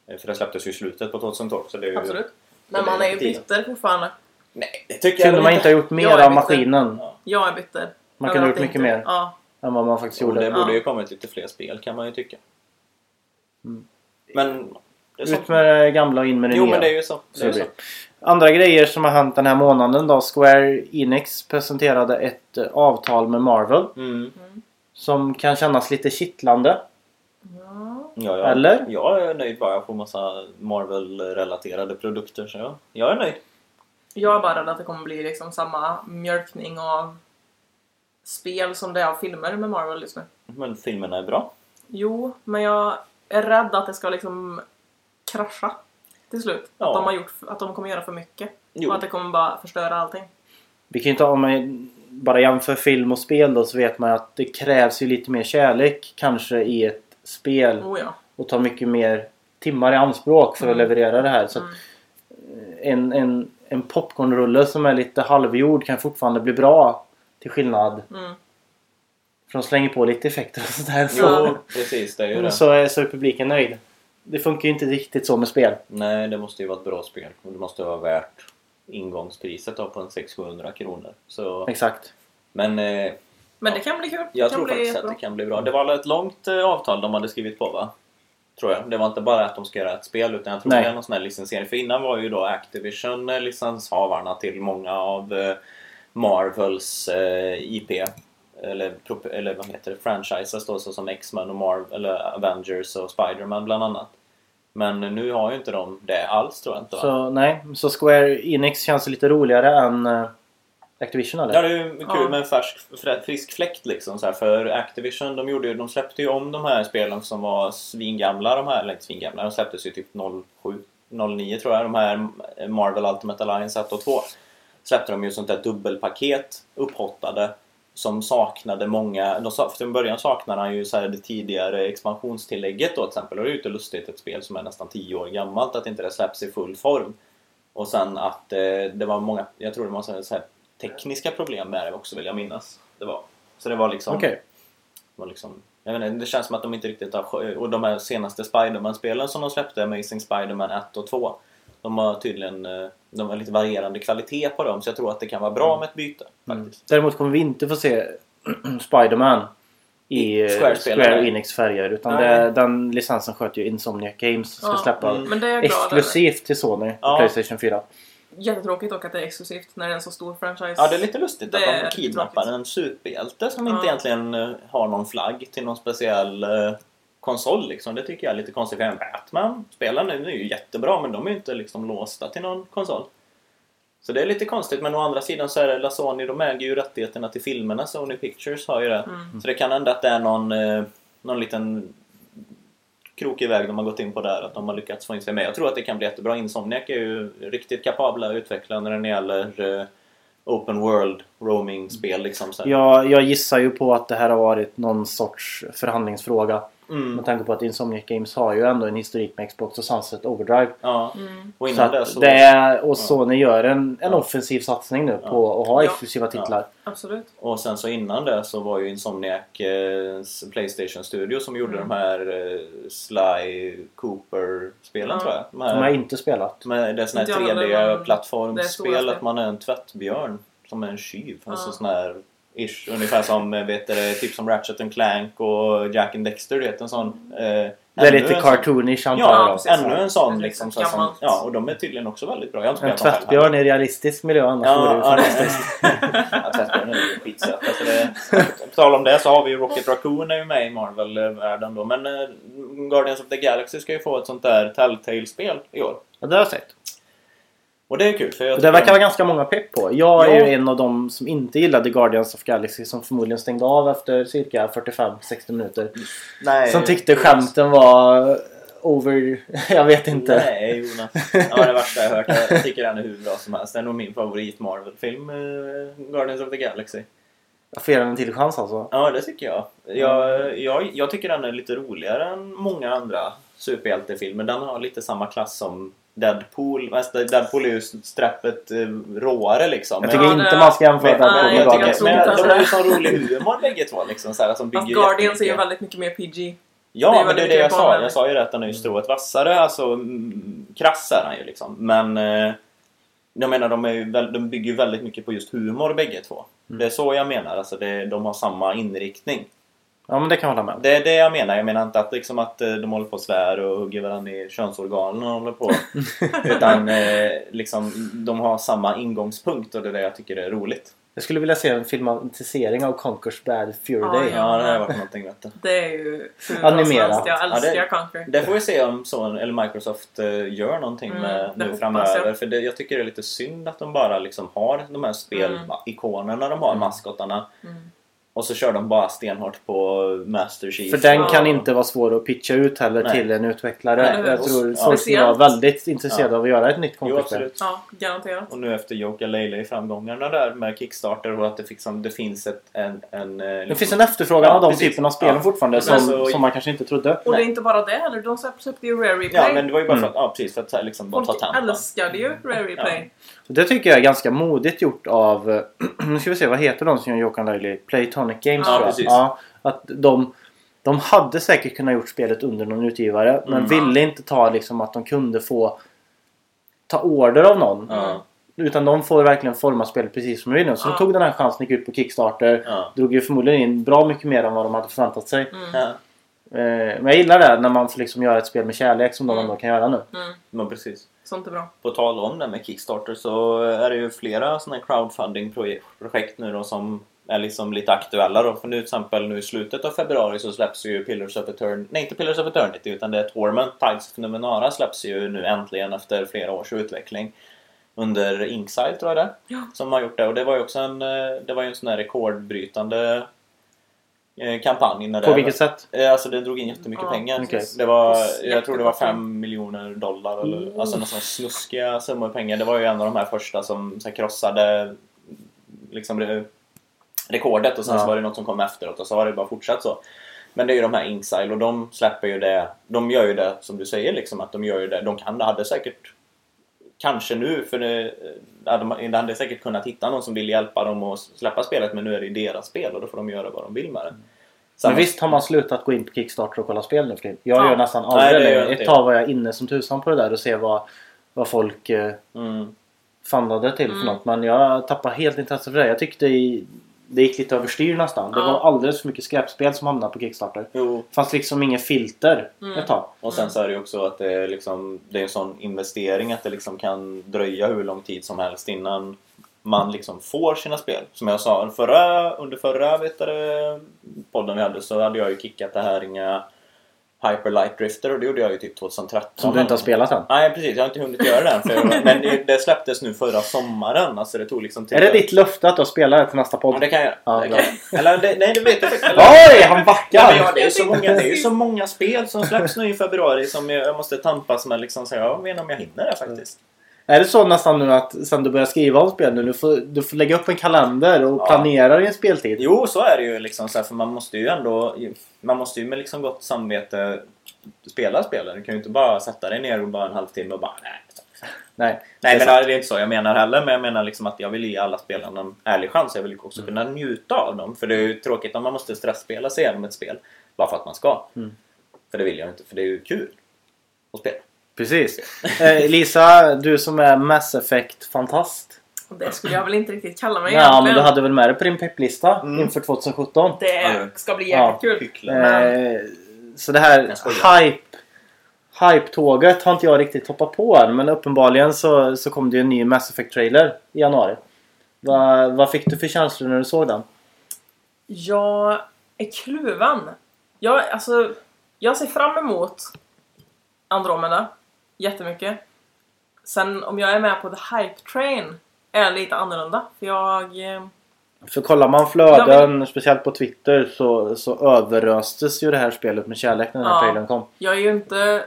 S3: Eh, För det släpptes ju i slutet på 2012 så det är ju...
S2: Absolut.
S3: det
S2: Men man är ju bitter fortfarande.
S3: Nej, det tycker jag
S1: Kunde
S3: väl
S1: man inte ha gjort
S2: Jag
S1: mer av maskinen
S3: Ja.
S2: Jag är bitter.
S1: Man kunde ha gjort
S2: det
S1: mycket
S2: inte-
S1: mer.
S2: Ja.
S1: än vad man faktiskt
S3: Jo,
S1: gjorde?
S3: det
S2: Ja.
S3: borde ju kommit lite fler spel kan man ju tycka.
S1: Mm.
S3: Men...
S1: Ut med det gamla och in med det
S3: Jo
S1: nya.
S3: men det är ju så. Det
S1: Så
S3: är så.
S1: blir. Andra grejer som har hänt den här månaden då. Square Enix presenterade ett eh, avtal med Marvel.
S3: Mm.
S1: Som kan kännas lite kittlande.
S2: Ja.
S3: Ja, ja.
S1: Eller?
S3: Jag är nöjd bara jag får massa Marvel-relaterade produkter så jag, jag är nöjd.
S2: Jag är bara rädd att det kommer bli liksom samma mjölkning av spel som det är av filmer med Marvel just nu.
S3: Men filmerna är bra.
S2: Jo, men jag är rädd att det ska liksom krascha till slut.
S3: Ja.
S2: Att, de har gjort, att de kommer göra för mycket.
S3: Jo.
S2: Och att det kommer bara förstöra allting.
S1: Vi kan ju ta om man bara jämför film och spel då så vet man att det krävs ju lite mer kärlek kanske i ett spel.
S2: Oh ja.
S1: Och tar mycket mer timmar i anspråk för att
S2: Mm.
S1: leverera det här. Så att
S2: Mm.
S1: en, en, en popcornrulle som är lite halvgjord kan fortfarande bli bra. Till skillnad
S2: Mm.
S1: för de slänger på lite effekter och sådär.
S3: Jo,
S1: Så,
S3: precis det är ju det.
S1: så, så är publiken nöjd. Det funkar ju inte riktigt så med spel.
S3: Nej, det måste ju vara ett bra spel. Och det måste vara värt ingångspriset då på en 600-700 kronor. Så,
S1: Exakt.
S3: men eh,
S2: Men det kan bli kul.
S3: jag tror faktiskt att
S2: jättebra.
S3: det kan bli bra. Det var ett långt eh, avtal de hade skrivit på va? Tror jag. Det var inte bara att de ska göra ett spel utan jag tror
S1: Nej.
S3: det är någon sån här licensiering. För innan var ju då Activision licenshavarna till många av eh, Marvels eh, IP. Eller, eller vad heter det? Franchises då så som X-Men och Marvel, eller Avengers och Spider-Man bland annat. Men nu har ju inte de det alls tror jag inte va?
S1: Så nej, så Square Enix känns lite roligare än eh, Activision eller?
S3: Ja, det är ju kul
S2: Ja.
S3: med en färsk, frisk fläkt liksom. Så här, för Activision, de, gjorde, ju- de släppte ju om de här spelen som var svingamla. De här, eller inte svingamla, de släpptes ju typ 07, 09 tror jag. De här Marvel Ultimate Alliance 1 och 2. Släppte de ju sånt där dubbelpaket upphottade. Som saknade många, de i början saknade han ju så det tidigare expansionstillägget då till exempel. Och det är ju inte lustigt ett spel som är nästan 10 år gammalt att inte det släpps i full form. Och sen att eh, det var många, jag tror det var så här, tekniska problem med det också vill jag minnas. Det var. Så det var liksom...
S1: Okej.
S3: var liksom jag vet inte, det känns som att de inte riktigt har Och de här senaste Spiderman-spelen som de släppte, Amazing Spiderman 1 och 2. De har tydligen eh, de har lite varierande kvalitet på dem så jag tror att det kan vara bra med ett byte
S1: Mm.
S3: faktiskt.
S1: Däremot kommer vi inte få se Spiderman i eh, Square
S3: nej.
S1: Enix färger. Utan det, den licensen sköter ju Insomniac Games. Ska
S2: Ja,
S1: släppa
S3: mm.
S2: Men det är jag glad över.
S1: exklusivt till Sony
S3: Ja.
S1: och Playstation 4.
S2: jättetråkigt dock att det är exklusivt när det är en så stor franchise.
S3: Ja, det är lite lustigt
S2: Det
S3: att de kidnappar en superhjälte som
S2: Ja.
S3: inte egentligen eh, har någon flagg till någon speciell konsol. Liksom. Det tycker jag är lite konstigt. För en Batman, spelarna nu är ju jättebra men de är ju inte liksom låsta till någon konsol. Så det är lite konstigt men å andra sidan så är det Sony, de äger ju rättigheterna till filmerna. Sony Pictures har ju det.
S2: Mm.
S3: Så det kan hända att det är någon, eh, någon liten krokig väg de har gått in på där. Att de har lyckats få in sig med. Jag tror att det kan bli jättebra. Insomniac är ju riktigt kapabla utvecklare när det gäller eh, Open World roaming-spel. Liksom, så.
S1: Jag, jag gissar ju på att det här har varit någon sorts förhandlingsfråga.
S3: Mm.
S1: Med tanke på att Insomniac Games har ju ändå en historik med Xbox och Sunset Overdrive.
S3: Ja.
S2: Mm.
S3: Och
S1: Så
S3: innan
S1: att
S3: det så...
S1: det är, och Sony gör en, en
S3: Ja.
S1: offensiv satsning nu på att ha
S2: Ja.
S1: exklusiva titlar.
S2: Absolut.
S3: Och sen så innan det så var ju Insomniac eh, Playstation Studio som gjorde
S2: Mm.
S3: de här eh, Sly Cooper-spelen
S2: Ja.
S3: tror jag. De
S1: De har
S3: här,
S1: inte spelat.
S3: med, det är sån här
S2: Inte jag heller, men det är stora
S3: 3D-plattformsspel
S2: spel.
S3: att man är en tvättbjörn som är en tjuv. Alltså sån här ish. Ungefär som eh, vet du, typ som Ratchet and Clank och Jack and Dexter. Du vet en sån... Eh,
S1: Det är lite cartoonish antar
S3: Ja,
S1: jag
S2: precis.
S3: ännu en sån liksom. Så som, ja, och de är tydligen också väldigt bra. Jag har inte
S1: En tvättbjörn i realistisk miljö annars
S3: Ja,
S1: vore det ju
S3: ja,
S1: fantastiskt.
S3: ja, tvättbjörn är ju skitsöt. Alltså det, på tal om det så har vi ju Rocket Raccoon är ju med i Marvel-världen då. Men eh, Guardians of the Galaxy ska ju få ett sånt där Telltale-spel i år.
S1: Ja, det har jag sett.
S3: Och det är kul för jag
S1: det verkar
S3: de-
S1: vara ganska många pepp på. Jag är
S3: Ja.
S1: ju en av dem som inte gillade Guardians of Galaxy som förmodligen stängde av efter cirka 45-60 minuter.
S3: Nej,
S1: Som tyckte skämten var over... Jag vet inte.
S3: Nej Jonas. Ja, det värsta jag hört. Jag tycker den är hur bra som helst. Det är nog min favorit Marvel-film, eh, Guardians of the Galaxy.
S1: Jag får ge den en till chans alltså.
S3: Ja, det tycker jag. Jag, jag. jag tycker den är lite roligare än många andra superhjältefilmer. Den har lite samma klass som Deadpool. Fast Deadpool är ju strappet eh, råare liksom.
S1: Jag tycker
S2: Ja,
S1: inte man ska jämföra
S3: men,
S2: Nej,
S1: med Guardians.
S3: men
S2: så-
S3: de har ju sån rolig humor bägge två liksom. Så här, som
S2: Fast
S3: bygger
S2: Guardians är ju väldigt mycket mer PG.
S3: Ja,
S2: det
S3: men det är det jag sa.
S2: barnvänligt.
S3: Jag sa ju det att den är ju strået vassare. Alltså, mm, krass är han ju liksom. Men eh, jag menar, de, är ju de bygger ju väldigt mycket på just humor bägge två.
S1: Mm.
S3: Det är så jag menar. Alltså, det, de har samma inriktning.
S1: Ja men det kan jag hålla med om.
S3: Det är det jag menar. Jag menar inte att, liksom att eh, de håller på och svär och hugger varandra i könsorganen och håller på. Utan eh, liksom, de har samma ingångspunkt och det är det jag tycker är roligt.
S1: Jag skulle vilja se en filmatisering av Conquers Bad Fury
S2: Ja,
S1: Day.
S3: Ja, det har varit någonting vet du.
S2: Det är ju
S1: Animerat.
S2: Jag
S3: Ja,
S2: älskar
S3: det-
S2: Conquer.
S3: Det får vi se om Sony, eller Microsoft eh, gör någonting
S2: Mm,
S3: med
S2: det
S3: nu framöver.
S2: jag.
S3: För det, jag tycker det är lite synd att de bara liksom har de här spelikonerna de har,
S1: Mm.
S3: maskottarna.
S2: Mm.
S3: Och så kör de bara stenhårt på Master Chief.
S1: För den
S2: Ja.
S1: kan inte vara svår att pitcha ut heller
S3: Nej.
S1: till en utvecklare.
S2: Hur?
S1: Jag tror folk skulle vara väldigt intresserade
S3: Ja.
S1: av att göra ett nytt
S3: absolut.
S2: Ja, garanterat.
S3: Och nu efter Joka Leila framgångarna där med Kickstarter och att det, liksom, det finns ett, en... en eh,
S1: Det finns en efterfrågan
S3: Ja,
S1: av de typen av spelen
S3: Ja.
S1: fortfarande som,
S3: alltså-
S1: som man kanske inte trodde.
S2: Och det är inte bara det heller. De släppte ju Rare Replay.
S3: Ja, men det var ju bara för
S1: Mm.
S3: att, ja, precis, för att liksom, bara ta
S2: Folk
S3: tempen.
S2: älskade ju Rare Replay.
S1: Det tycker jag är ganska modigt gjort av... nu ska vi se, vad heter de som gör Jokan Laili? Playtonic Games
S2: Ja,
S1: tror jag.
S3: precis.
S1: Ja, att de, de hade säkert kunnat gjort spelet under någon utgivare men
S3: Mm.
S1: ville inte ta liksom att de kunde få ta order av någon.
S3: Ja,
S1: Utan de får verkligen forma spelet precis som de vill. Så
S2: Ja.
S1: de tog den här chansen, gick ut på Kickstarter.
S3: ja,
S1: Drog ju förmodligen in bra mycket mer än vad de hade förväntat sig.
S2: Mm.
S3: ja.
S1: Eh, Men jag gillar det när man får liksom göra ett spel med kärlek som de
S2: Mm.
S1: ändå kan göra nu.
S2: Mm.
S3: Men precis.
S2: Sånt är bra.
S3: På tal om det med Kickstarter så är det ju flera sådana crowdfunding-projekt nu då som är liksom lite aktuella då. För nu till exempel nu i slutet av februari så släpps ju Pillars of Eternity, nej inte Pillars of Eternity utan det är Torment, Tides of Numenara släpps ju nu äntligen efter flera års utveckling. Under Inkside tror jag det
S2: Ja.
S3: Som har gjort det och det var ju också en, eh, det var ju en sån här rekordbrytande eh, kampanj. När
S1: På
S3: det,
S1: vilket sätt?
S3: Eh, Alltså det drog in jättemycket
S2: Ja,
S3: pengar.
S1: okej.
S3: Det var, jag tror det var
S2: tid.
S3: 5 miljoner dollar eller
S1: Mm.
S3: alltså nästan snuskiga summor pengar. Det var ju en av de här första som så här, krossade liksom re- rekordet och sen
S1: Ja.
S3: så var det något som kom efteråt och så har det bara fortsatt så. Men det är ju de här Inksile och de släpper ju det. De gör ju det som du säger liksom att de gör ju det. De kan, hade säkert Kanske nu för det, de de hade säkert kunnat hitta någon som vill hjälpa dem att släppa spelet men nu är det deras spel och då får de göra vad de vill med det.
S1: Men
S3: Samma-
S1: visst har man slutat gå in på Kickstarter och kolla spel nu för? Jag
S2: Ja.
S1: gör nästan aldrig
S3: det
S1: det. Ett tag var jag inne som tusan på det där och se vad, vad folk eh,
S3: Mm.
S1: fundade till
S2: Mm.
S1: för något. Men jag tappar helt intresse för det. Jag tyckte i det gick lite överstyr nästan. Det var alldeles för mycket skräpspel som hamnade på Kickstarter.
S3: Jo,
S1: Det fanns liksom inget filter
S2: Mm.
S1: ett tag.
S3: och sen så är det ju också att det är, liksom, det är en sån investering att det liksom kan dröja hur lång tid som helst innan man liksom får sina spel. Som jag sa förra, under förra vet du, podden vi hade så hade jag ju kickat det här inga Hyper Light Drifter och det gjorde jag ju typ 2013.
S1: Som du inte har spelat än.
S3: Nej precis, jag har inte hunnit göra den. För men det, det släpptes nu förra sommaren. Alltså det tog liksom tid.
S1: Är det ditt löfte att du spelar det till nästa
S3: Ja,
S1: podd?
S3: det kan jag
S1: Ja,
S3: det kan. Eller det, nej, det vet jag
S1: Oj, han
S3: Ja,
S1: backar!
S3: ja, det, är så många, det är ju så många spel som släpps nu i februari som jag, jag måste tampas med. Liksom, så jag vet inte om jag hinner det faktiskt.
S1: Är det så nästan nu att sen du börjar skriva om spel nu, du får, du får lägga upp en kalender och
S3: Ja.
S1: planera din speltid?
S3: Jo, så är det ju. Liksom, så här, för man måste ju ändå man måste ju med liksom gott samvete spela spelen. Du kan ju inte bara sätta dig ner och bara en halvtimme och bara nej.
S1: Nej.
S3: Nej,
S1: Det
S3: men det är inte så jag menar heller. Men jag menar liksom att jag vill ge alla spelarna en ärlig chans. Jag vill också kunna njuta av dem. För det är ju tråkigt om man måste stressspela sig igenom ett spel. Bara för att man ska.
S1: Mm.
S3: För det vill jag inte. För det är ju kul att spela.
S1: Precis. Eh, Lisa, du som är Mass Effect-fantast.
S2: Det skulle jag väl inte riktigt kalla mig
S1: Ja, men du hade väl med det på din pepplista
S3: Mm.
S1: inför 2017?
S2: Det ska bli
S1: Ja.
S2: jäkligt kul.
S3: Hycklare.
S1: Eh, så det här hype Hype-tåget har inte jag riktigt hoppat på än men uppenbarligen så, så kom det ju en ny Mass Effect-trailer i januari. Vad vad fick du för känslor när du såg den?
S2: Jag är kluven. Jag, alltså, jag ser fram emot Andromeda jättemycket. Sen om jag är med på the hype train är lite annorlunda. För jag... eh,
S1: För kollar man flöden, speciellt på Twitter, så, så överöstes ju det här spelet med kärlek när den här
S2: Ja.
S1: trailern kom.
S2: Jag är ju inte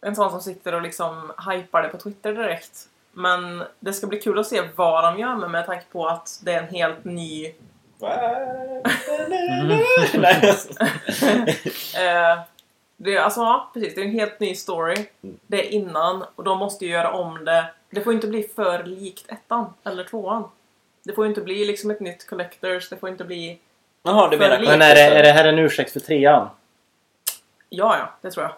S2: en sån som sitter och liksom hypar det på Twitter direkt. Men det ska bli kul att se vad de gör med, med tanke på att det är en helt ny... Eh, det, är- alltså ja, precis. Det är en helt ny story.
S3: Mm.
S2: Det är innan och de måste ju göra om det. Det får inte bli för likt ettan eller tvåan. Det får ju inte bli liksom ett nytt Collectors. Det får inte bli...
S3: Jaha, du menar
S1: Men är det, är det här en ursäkt för trean?
S2: Ja, ja, det tror jag.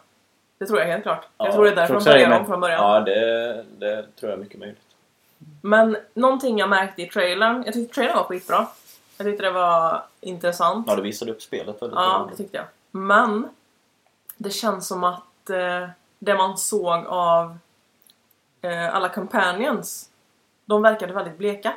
S2: Det tror jag helt klart.
S3: Ja,
S2: jag tror det är därför de börjar om från början.
S3: Ja, det, det tror jag är mycket möjligt.
S2: Men någonting jag märkte i trailern. Jag tyckte trailern var skitbra. Jag tyckte det var intressant.
S3: Ja, du visade upp spelet väldigt
S2: Ja,
S3: bra.
S2: det tyckte jag. Men det känns som att eh, det man såg av eh, alla companions, de verkade väldigt bleka.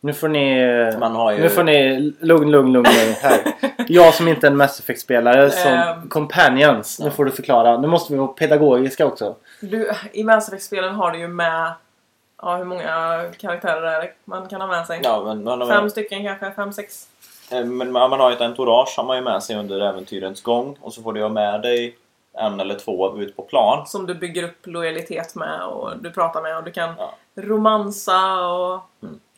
S1: Nu får ni...
S3: Man har ju...
S1: Nu får ni... Lugn, lugn, lugn, lugn här. Jag som inte är en Mass Effect-spelare som
S2: Ehm.
S1: Companions. Nu får du förklara. Nu måste vi vara pedagogiska också.
S2: Du, I Mass Effect-spelen har du ju med Ja, hur många karaktärer är det man kan ha med sig?
S3: Ja, men man
S2: Fem stycken kanske? Fem, sex?
S3: Eh, Men man man har ju ett entourage har man ju med sig under äventyrens gång och så får du ha med dig en eller två ut på plan.
S2: Som du bygger upp lojalitet med och du pratar med och du kan
S3: Ja.
S2: romansa och...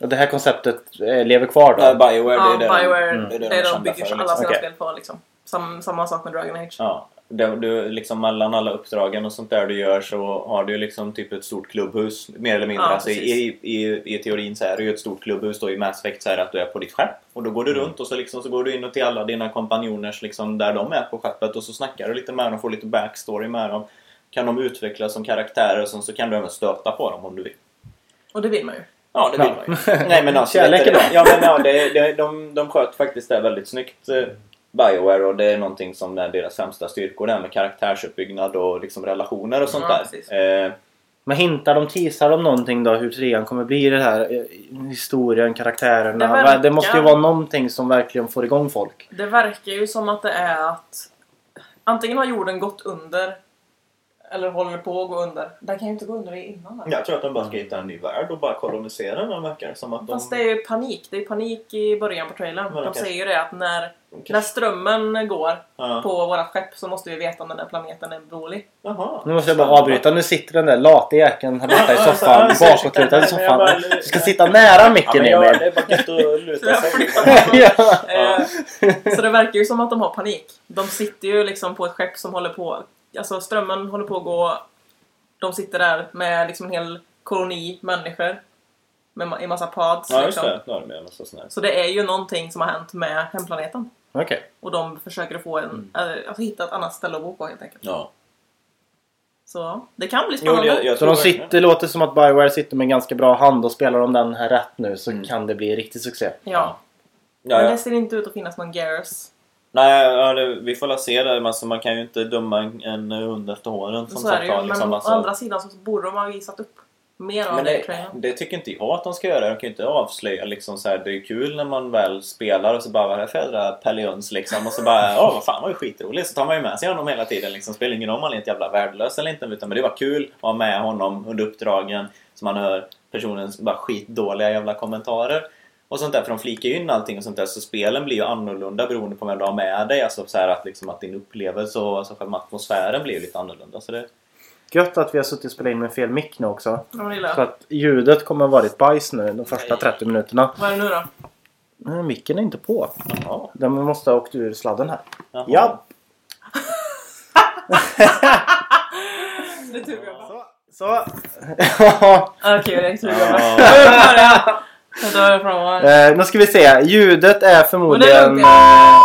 S1: Och det här konceptet eh, lever kvar då?
S3: Bioware,
S2: Ja,
S3: det är det
S2: Bioware,
S1: Mm.
S3: det är det
S2: det
S3: de är
S2: de
S3: kända
S2: bygger
S3: för,
S2: alla
S3: liksom.
S2: sina
S1: Okej.
S2: spel på liksom. Sam, samma sak med Dragon Age.
S3: Ja. Det, du, liksom mellan alla uppdragen och sånt där du gör så har du liksom typ ett stort klubbhus mer eller mindre.
S2: Ja,
S3: alltså, i, i, i, I teorin så är det ju ett stort klubbhus då i Mass Effect så är det att du är på ditt skepp. Och då går du runt och så, liksom, så går du in och till alla dina kompanjoners liksom, där de är på skeppet och så snackar du lite med dem, får lite backstory med dem. Kan de utvecklas som karaktärer och sen så kan du även stöta på dem om du vill.
S2: Och det vill man ju.
S3: Ja, det vill
S1: Ja.
S3: man ju. Nej, men alltså,
S1: Kärlek är bra.
S3: Ja, men ja, det, det, de, de sköt faktiskt det väldigt snyggt. Bioware och det är någonting som är deras främsta styrkor. Det här med karaktärsuppbyggnad och liksom relationer och sånt
S2: Ja,
S3: där. Eh,
S1: Men hintar de, teasar de någonting då hur trean kommer bli det här? eh, Historien, karaktärerna?
S2: Det verkar-
S1: Det måste ju vara någonting som verkligen får igång folk.
S2: Det verkar ju som att det är att antingen har jorden gått under eller håller på att gå under. Den kan ju inte gå under innan. va?
S3: jag tror att de bara ska hitta en ny värld och bara kolonisera den verkar som att de...
S2: Fast det är ju panik. Det är panik i början på trailern.
S3: Men
S2: De
S3: okej.
S2: säger ju det att när, när strömmen går
S3: Ja.
S2: på vårt skepp så måste vi veta om den där planeten är.
S3: Jaha.
S1: Nu måste jag bara avbryta. Nu sitter den där late jäkeln här borta i
S3: Ja,
S1: soffan.
S3: ja, så-
S1: Bakåtlutad i
S3: jag
S1: soffan. Du ska sitta nära
S3: Ja,
S1: micken
S3: men jag, det
S1: Emil.
S3: är bara gött att
S2: Så
S3: luta sig.
S1: ja.
S2: Eh, Så det verkar ju som att de har panik. De sitter ju liksom på ett skepp som håller på... Alltså strömmen håller på att gå. De sitter där med liksom en hel koloni människor. Med i massa pods
S3: Ja,
S2: liksom.
S3: det. Då har de med en massa sån här.
S2: Så det är ju någonting som har hänt med hemplaneten.
S1: Okej.
S2: Och de försöker få en... äh, Alltså hitta ett annat ställe att bo på helt enkelt.
S3: Ja.
S2: Så det kan bli
S3: Jo,
S2: spännande.
S3: det, jag
S1: Så de sitter, det låter som att Bioware sitter med en ganska bra hand och spelar de den här rätt nu så
S3: Mm.
S1: kan det bli riktig succé.
S2: Ja.
S3: Ja,
S2: Men det ser inte ut att finnas någon Garrus.
S3: Nej, ja, det, vi får la se. Men alltså, man kan ju inte döma en, en hund efter håren. Som
S2: Så är det
S3: sagt
S2: ju.
S3: var,
S2: Men
S3: liksom,
S2: å
S3: alltså.
S2: andra sidan så borde de ha visat upp mer av
S3: Men
S2: det
S3: det,
S2: trailern.
S3: det tycker inte jag att de ska göra. De kan ju inte avslöja liksom så här, Det är kul när man väl spelar och så bara vad är det för jädra Pellions liksom? Och så bara åh vad fan vad skitroligt. Så tar man ju med sig honom hela tiden liksom. Spelar ingen roll om han är ett jävla värdelös eller inte. Utan men det var kul att ha med honom under uppdragen. Så man hör personens bara skitdåliga jävla kommentarer. Och sånt där, för de flikar ju in allting och sånt där. Så spelen blir ju annorlunda beroende på vem du har med dig. Alltså så att, liksom, att din upplevelse och alltså, själva atmosfären blir ju lite annorlunda. Så det,
S1: Gött att vi har suttit och spelat in med fel mick nu också.
S2: Men det
S1: Så att ljudet kommer varit bajs nu de första 30 minuterna.
S2: Vad är det nu då?
S1: Nej, micken är inte på.
S3: ja.
S1: Den måste ha åkt ur sladden här.
S3: Jaha.
S1: Ja!
S2: Det är tur vi har
S1: Så.
S2: Okej, det är tur vi har dör från här.
S1: eh, nu ska vi se. Ljudet är
S2: Men det
S1: förmodligen
S2: är
S1: eh,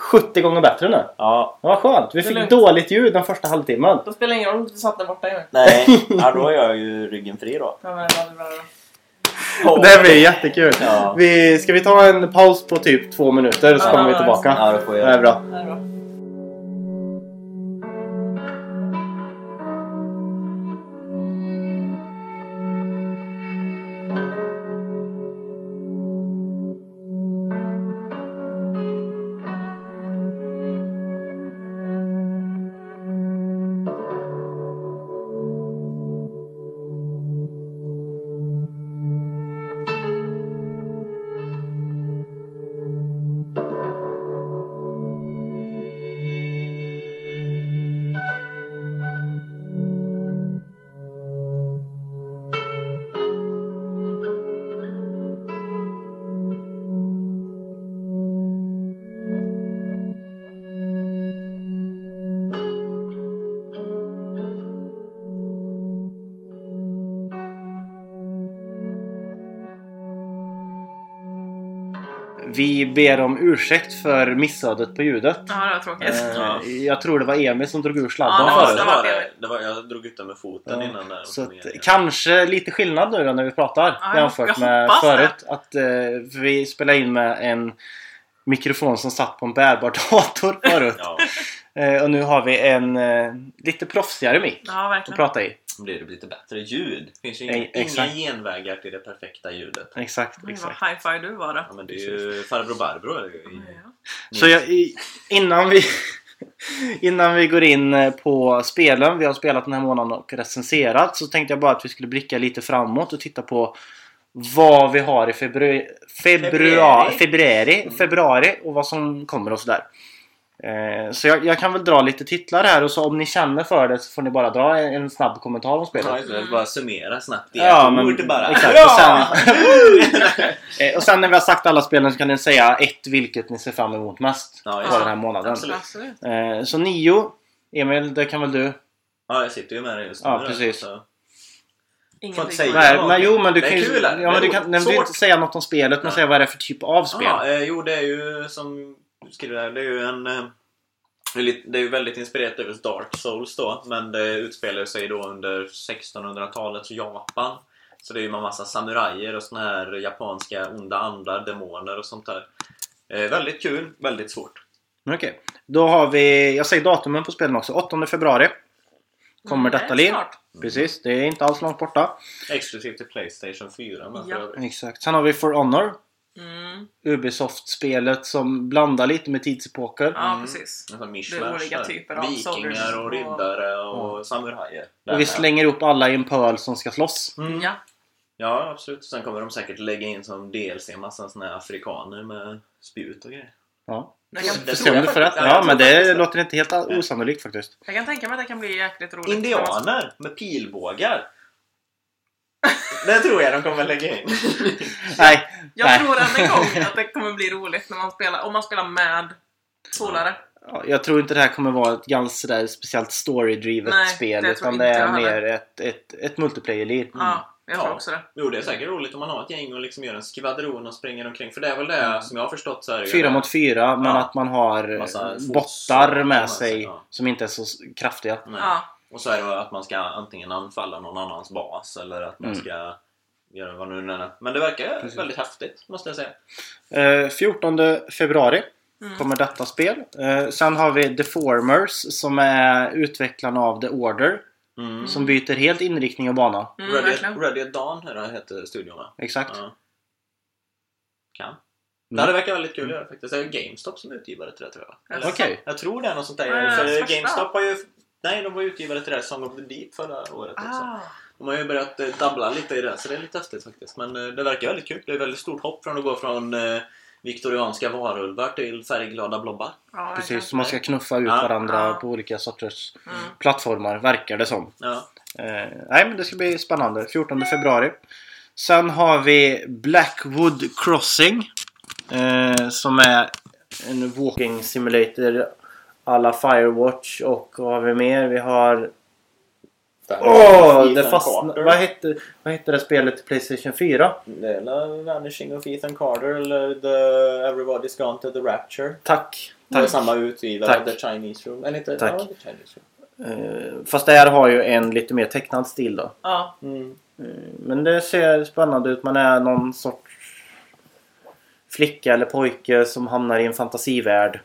S1: 70 gånger bättre nu.
S3: ja.
S1: Ja, vad skönt. Vi
S2: Det
S1: fick dåligt ljud den första halvtimmen.
S2: Då spelar det ingen roll om du satt där borta.
S3: Nej, ja, då är jag ju ryggen fri då.
S2: Ja, men det är bra, det är bra.
S1: Det blir jättekul.
S3: Ja.
S1: Vi, ska vi ta en paus på typ två minuter så
S2: Ja,
S1: kommer vi tillbaka?
S3: Ja, det får
S1: Det är bra.
S2: Det är bra.
S1: Ber om ursäkt för missödet på ljudet.
S2: Ja, det var tråkigt.
S3: Ja.
S1: Eh, Jag tror det var Emil som drog ur sladden
S2: Ja,
S1: förut.
S3: det
S2: var det.
S3: det. det var, jag drog ut den med foten
S1: Ja,
S3: innan. Där,
S1: Så att, kanske lite skillnad nu då när vi pratar
S2: Ja,
S1: jämfört
S2: jag
S1: med
S2: hoppas det.
S1: förut. Att eh, för vi spelade in med en mikrofon som satt på en bärbar dator förut.
S3: Ja,
S1: Eh, och nu har vi en eh, lite proffsigare mick
S2: Ja,
S1: att prata i.
S3: blir det lite bättre ljud. Det finns ju inga, inga genvägar till det perfekta ljudet.
S1: Exakt,
S2: Oj,
S1: exakt.
S2: vad high-fi du var då.
S3: Ja, men det är ju farbror Barbro. är ju
S2: Ja.
S1: Så jag, innan vi Innan vi går in eh, på spelen vi har spelat den här månaden och recenserat så tänkte jag bara att vi skulle blicka lite framåt och titta på vad vi har i februari, februari,
S3: Februari.
S1: februari, februari och vad som kommer och sådär. Eh, så jag, jag kan väl dra lite titlar här och så om ni känner för det så får ni bara dra en, en snabb kommentar om
S3: Ja,
S1: spelet.
S3: just det. Bara summera snabbt i
S1: Ja,
S3: ett
S1: men
S3: ord bara.
S1: exakt.
S3: Ja!
S1: Och Eh, och sen när vi har sagt alla spelen så kan ni säga ett vilket ni ser fram emot mest
S3: Ja,
S1: på den här månaden.
S3: Absolut.
S2: Absolut.
S1: Eh, så nio. Emil, det kan väl du?
S3: Ja, jag sitter ju med det just nu.
S1: Ja, precis.
S3: så-
S2: Ingenting.
S3: säga.
S2: Nej.
S1: Men, jo men du
S3: Det är
S1: kan ju...
S3: kul,
S1: ja, men du kan, nej, du inte säga något om spelet men
S3: Nej.
S1: säga vad det är för typ av spel.
S3: Ja, eh, jo, det är ju som du skriver där, det är ju en... Eh, det är ju väldigt inspirerat över Dark Souls då, men det utspelar sig då under 1600-talets Japan. Så det är ju en massa samurajer och såna här japanska onda andar, demoner och sånt där. Eh, väldigt kul, väldigt svårt.
S1: Okej. Då har vi... Jag säger datumen på spelen också. 8 februari. Kommer
S2: Mm,
S1: detta liv.
S2: snart.
S1: Precis, det är inte alls långt borta.
S3: Exklusivt till Playstation 4. Men
S2: Ja.
S1: Exakt. Sen har vi For Honor.
S2: Mm.
S1: Ubisoft-spelet som blandar lite med tidsepoker.
S2: Ja,
S3: Mm.
S2: precis.
S3: Alltså
S2: Det är olika typer av
S3: Vikingar och
S2: och-
S3: riddare och samurajer.
S1: Och vi slänger upp alla i en pöl som ska slåss.
S3: Mm.
S2: Ja.
S3: Ja, absolut. Sen kommer de säkert lägga in som DLC en massa såna här afrikaner med spjut och grejer.
S1: Ja.
S2: Jag
S1: för
S3: faktiskt. Ja,
S1: men det. låter inte helt osannolikt faktiskt.
S2: jag kan tänka mig att det kan bli jäkligt roligt.
S3: Indianer med pilbågar. Det tror jag de kommer lägga in.
S1: Nej.
S2: Jag
S1: nej.
S2: tror än en gång att det kommer bli roligt när man spelar, om man spelar med polare.
S1: Ja, Jag tror inte det här kommer vara ett ganska sådär speciellt story-drivet spel.
S2: det
S1: utan det är mer ett, ett, ett multiplayer-lead.
S2: Ja, jag tror
S3: Ja.
S2: också det.
S3: Jo, det är säkert roligt om man har ett gäng och liksom gör en skvadron och springer omkring. För det är väl det som jag har förstått så är det ju
S1: Fyra mot fyra, men
S3: Ja.
S1: att man har eh, bottar med
S3: massa,
S1: sig
S3: ja.
S1: som inte är så kraftiga.
S3: Nej.
S2: Ja.
S3: Och så är det att man ska antingen anfalla någon annans bas eller att man
S1: Mm.
S3: ska göra vad nu är. Men det verkar
S1: Precis.
S3: väldigt häftigt, måste jag säga.
S1: Eh, 14 februari
S2: Mm.
S1: kommer detta spel. Eh, sen har vi Deformers som är utvecklarna av The Order.
S3: Mm.
S1: Som byter helt inriktning och bana.
S2: Mm,
S3: Ready. Ready at Dawn här heter studion va?
S1: Exakt.
S3: Ja. Kan.
S1: Mm.
S3: Det verkar väldigt kul att göra faktiskt. Det är GameStop som är utgivare till det tror jag.
S2: Jaså?
S1: Okej.
S3: Jag tror det är något sånt där.
S2: Ah,
S3: för. GameStop har ju... Nej, de var utgivare till det här Song of the Deep förra året också.
S2: Ah.
S3: De har ju börjat eh, dabbla lite i det, så det är lite häftigt faktiskt. Men eh, det verkar väldigt kul. Det är ett väldigt stort hopp från att gå från eh, viktorianska varulvar till färggglada blobbar.
S2: Ja.
S1: Precis, så man ska knuffa ut
S3: Ja.
S1: varandra
S2: Ja.
S1: på olika sorters
S2: Mm.
S1: plattformar, verkar det som.
S3: Ja.
S1: Eh, nej, men det ska bli spännande. 14 februari. Sen har vi Blackwood Crossing. Eh, som är en walking simulator alla Firewatch och vad har vi mer? Vi har... Åh!
S3: Ethan
S1: det fastnade... Vad hette, vad hette det spelet till Playstation 4?
S3: Det är väl Vanishing of Ethan Carter eller the Everybody's Gone to the Rapture.
S1: Tack!
S3: Det är
S1: Tack.
S3: samma utgivare,
S1: Tack.
S3: The Chinese Room. Eller inte?
S1: Tack.
S3: Ja, The Chinese Room.
S1: Eh, fast det här har ju en lite mer tecknad stil då.
S2: Ja.
S3: Mm.
S1: Eh, Men det ser spännande ut. Man är någon sorts flicka eller pojke som hamnar i en fantasivärld.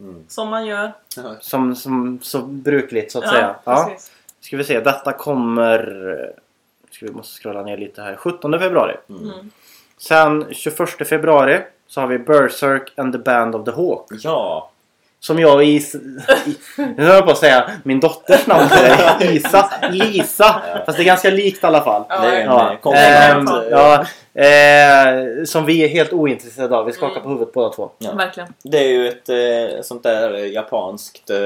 S3: Mm.
S2: Som man gör.
S1: Som, som så brukligt så att säga.
S2: Ja,
S1: Ja.
S2: precis.
S1: Ska vi se. Detta kommer... Ska vi måste scrolla ner lite här. 17 februari.
S2: Mm.
S1: Sen 21 februari så har vi Berserk and the Band of the Hawk.
S3: ja.
S1: Som jag Is... I, nu höll jag på att säga min dotters namn till dig. Isa. Lisa. Fast det är ganska likt i alla fall.
S3: En
S1: Ja,
S3: eh, konkurrent.
S1: ehm, ja, eh, som vi är helt ointresserade av. Vi skakar
S2: Mm.
S1: på huvudet båda två.
S3: Ja.
S2: Verkligen.
S3: Det är ju ett eh, sånt där eh, japanskt, eh,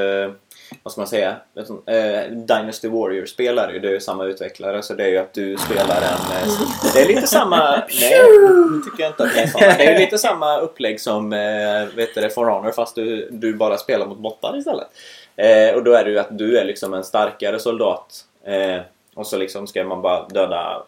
S3: vad ska man säga, sånt, eh, Dynasty Warrior-spel är det är ju samma utvecklare så det är ju att du spelar en... Eh, det är lite samma... Nej, nu tycker jag inte att det är samma. Det är ju lite samma upplägg som eh, vet du, For Honor fast du, du bara spelar mot bottar istället. Eh, och då är det ju att du är liksom en starkare soldat eh, och så liksom ska man bara döda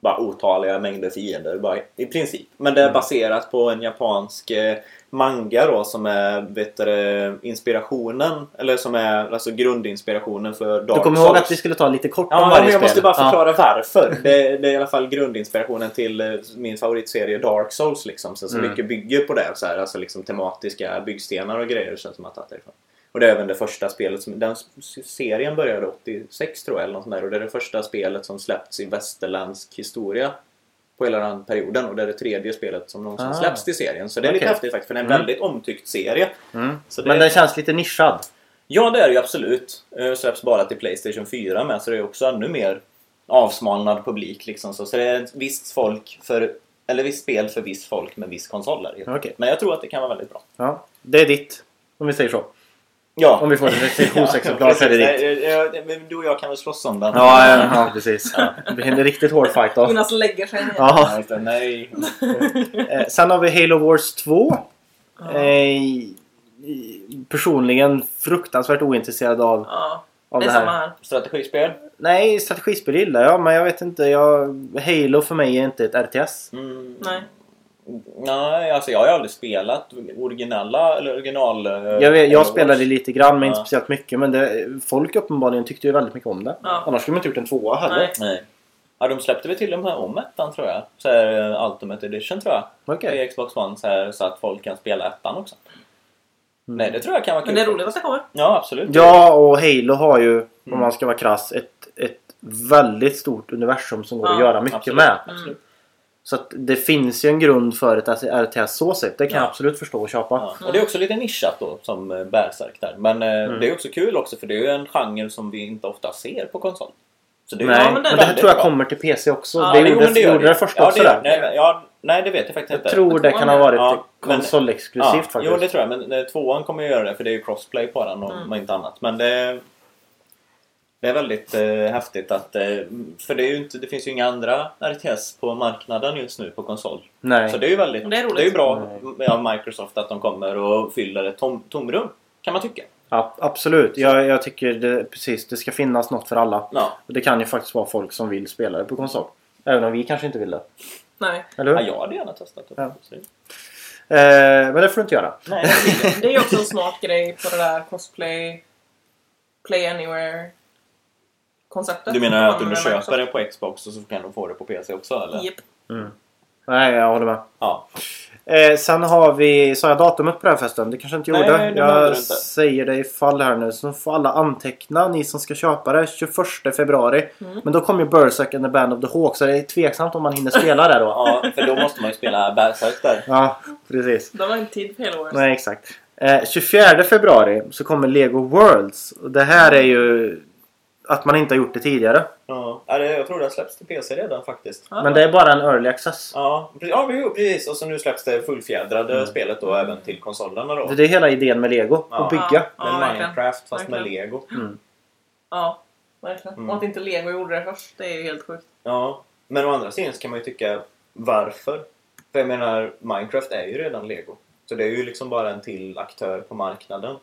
S3: bara otaliga mängder fiender bara, i princip. Men det är baserat på en japansk eh, manga då som är vet du, inspirationen eller som är alltså grundinspirationen för Dark
S1: Du kommer ihåg
S3: Souls.
S1: att vi skulle ta lite kort om
S3: Ja,
S1: varje
S3: men jag
S1: spel?
S3: måste bara
S1: Ja.
S3: förklara varför. Det, det är i alla fall grundinspirationen till eh, min favoritserie Dark Souls. Liksom. Så, så
S1: Mm.
S3: mycket bygger på det. Så här, alltså liksom tematiska byggstenar och grejer känns som att det är därifrån. Och det är även det första spelet. Som, den serien började 86 tror jag. Eller något sånt där. Och det är det första spelet som släppts i västerländsk historia. På hela den perioden. Och det är det tredje spelet som någonsin
S1: Ah.
S3: släpps till serien. Så det är lite
S1: Okej.
S3: häftigt faktiskt. För det är en
S1: Mm.
S3: väldigt omtyckt serie.
S1: Mm.
S3: Det-
S1: Men den känns lite nischad.
S3: Ja, det är det ju absolut. Eh, Släpps bara till Playstation 4 med, så det är också ännu mer avsmalnad publik. Liksom. Så, så det är ett visst folk för, eller visst spel för visst folk med viss konsol. Är det ju.
S1: Okej.
S3: Men jag tror att det kan vara väldigt bra.
S1: Ja, det är ditt. Om vi säger så.
S3: Ja.
S1: Om vi får ett recensionsexemplar är det
S3: men Du och jag kan väl slåss om den?
S1: Ja, ja, ja precis. Det blir en riktigt hård fight då.
S2: Jonas lägger sig ner.
S1: Ja.
S3: Nej, inte- Nej.
S1: Eh, Sen har vi Halo Wars 2.
S2: Ja.
S1: Eh, personligen fruktansvärt ointresserad av,
S2: Ja,
S1: av
S2: det
S1: det här.
S2: här.
S3: Strategispel?
S1: Nej, strategispel gillar jag men jag vet inte. Jag, Halo för mig är inte ett RTS.
S3: Mm.
S2: Nej.
S3: Nej, alltså jag har aldrig spelat originella eller original... eh,
S1: Jag, vet, jag spelade lite grann men inte
S3: Ja.
S1: speciellt mycket. Men det, folk uppenbarligen tyckte ju väldigt mycket om det.
S2: Ja.
S1: Annars skulle man inte gjort en tvåa heller.
S2: Nej.
S3: Nej. Ja, de släppte väl till och med om ettan tror jag. Så här, eh, Ultimate Edition tror jag.
S1: Okej.
S3: i Xbox One så, här, så att folk kan spela ettan också.
S1: Mm.
S3: Nej, det tror jag kan vara kul.
S2: Men det är roligt att det kommer.
S3: Ja, absolut.
S1: Ja, och Halo har ju, om
S3: Mm.
S1: man ska vara krass, ett, ett väldigt stort universum som går att
S2: Ja,
S1: göra mycket
S3: absolut,
S1: med.
S3: Absolut.
S1: Så att det finns ju en grund för ett RTS så sett. Det kan jag
S3: Ja.
S1: absolut förstå och köpa.
S3: Ja. Och det är också lite nischat då, som eh, Berserk där. Men eh,
S1: Mm.
S3: det är också kul också för det är ju en genre som vi inte ofta ser på konsol. Så det
S1: Nej,
S2: men
S1: men
S2: det
S1: det,
S2: är
S1: här tror jag
S3: bra.
S1: kommer till PC också.
S2: Ja,
S1: det
S3: jo,
S1: gjorde,
S3: men gör
S1: gjorde det första
S3: ja,
S1: också
S3: det
S1: där.
S3: nej, men- ja, nej, det vet jag faktiskt
S1: Jag
S3: inte.
S1: tror det kan ha varit
S3: Ja, men-
S1: konsolexklusivt
S3: ja,
S1: faktiskt.
S3: Jo, det tror jag. Men eh, tvåan kommer ju göra det för det är ju crossplay på den och
S2: Mm.
S3: inte annat. Men det, det är väldigt eh, häftigt att... Eh, för det, är ju inte, det finns ju inga andra RTS på marknaden just nu på konsol.
S1: Nej.
S3: Så det är ju väldigt...
S2: Det är roligt.
S3: ju bra
S1: Nej.
S3: av Microsoft att de kommer och fyller ett tom, tomrum. Kan man tycka.
S1: Ja, absolut. Jag, jag tycker det, precis, det ska finnas något för alla.
S3: Ja.
S1: Och det kan ju faktiskt vara folk som vill spela det på konsol. Även om vi kanske inte vill det.
S2: Nej.
S1: Eller hur?
S3: ja, jag hade gärna testat det.
S1: Ja. Eh, men det får du inte göra.
S3: Nej,
S2: Det är ju också en smart grej på det där cosplay, play anywhere konceptet.
S3: Du menar att om du köper det på Xbox och så kan du få det på PC också eller?
S2: Japp.
S1: Mm. Nej, jag håller med.
S3: Ja.
S1: Eh, sen har vi... Sa jag datumet på den här festen? Det kanske inte
S3: Nej,
S1: gjorde.
S3: det behöver
S1: jag
S3: inte.
S1: säger det i fall här nu. Så får alla anteckna, ni som ska köpa det. 21 februari.
S2: Mm.
S1: Men då kommer ju Berserk and the Band of the Hawk. Så det är tveksamt om man hinner spela det då.
S3: ja, för då måste man ju spela Berserk där.
S1: Ja, precis.
S2: De har inte tid för hela året.
S1: Nej, exakt. Eh, 24 februari så kommer Lego Worlds. Och det här är ju att man inte har gjort det tidigare.
S3: Ja, Ja, det- jag tror det har släppts till PC redan faktiskt.
S2: Ja.
S1: Men det är bara en early access.
S3: Ja, ja precis. Och så nu släpps det fullfjädrade
S1: Mm.
S3: spelet då även till konsolerna då.
S1: Det är hela idén med Lego.
S3: Ja.
S1: Att bygga.
S2: Ja.
S3: Med
S2: verkligen.
S3: Minecraft fast med
S2: Verkligen.
S3: Lego.
S1: Mm.
S2: Ja, verkligen.
S3: Mm.
S2: Och att inte Lego gjorde det först, det är ju helt sjukt.
S3: Ja, men å andra sidan så kan man ju tycka varför? För jag menar, Minecraft är ju redan Lego. Så det är ju liksom bara en till aktör på marknaden.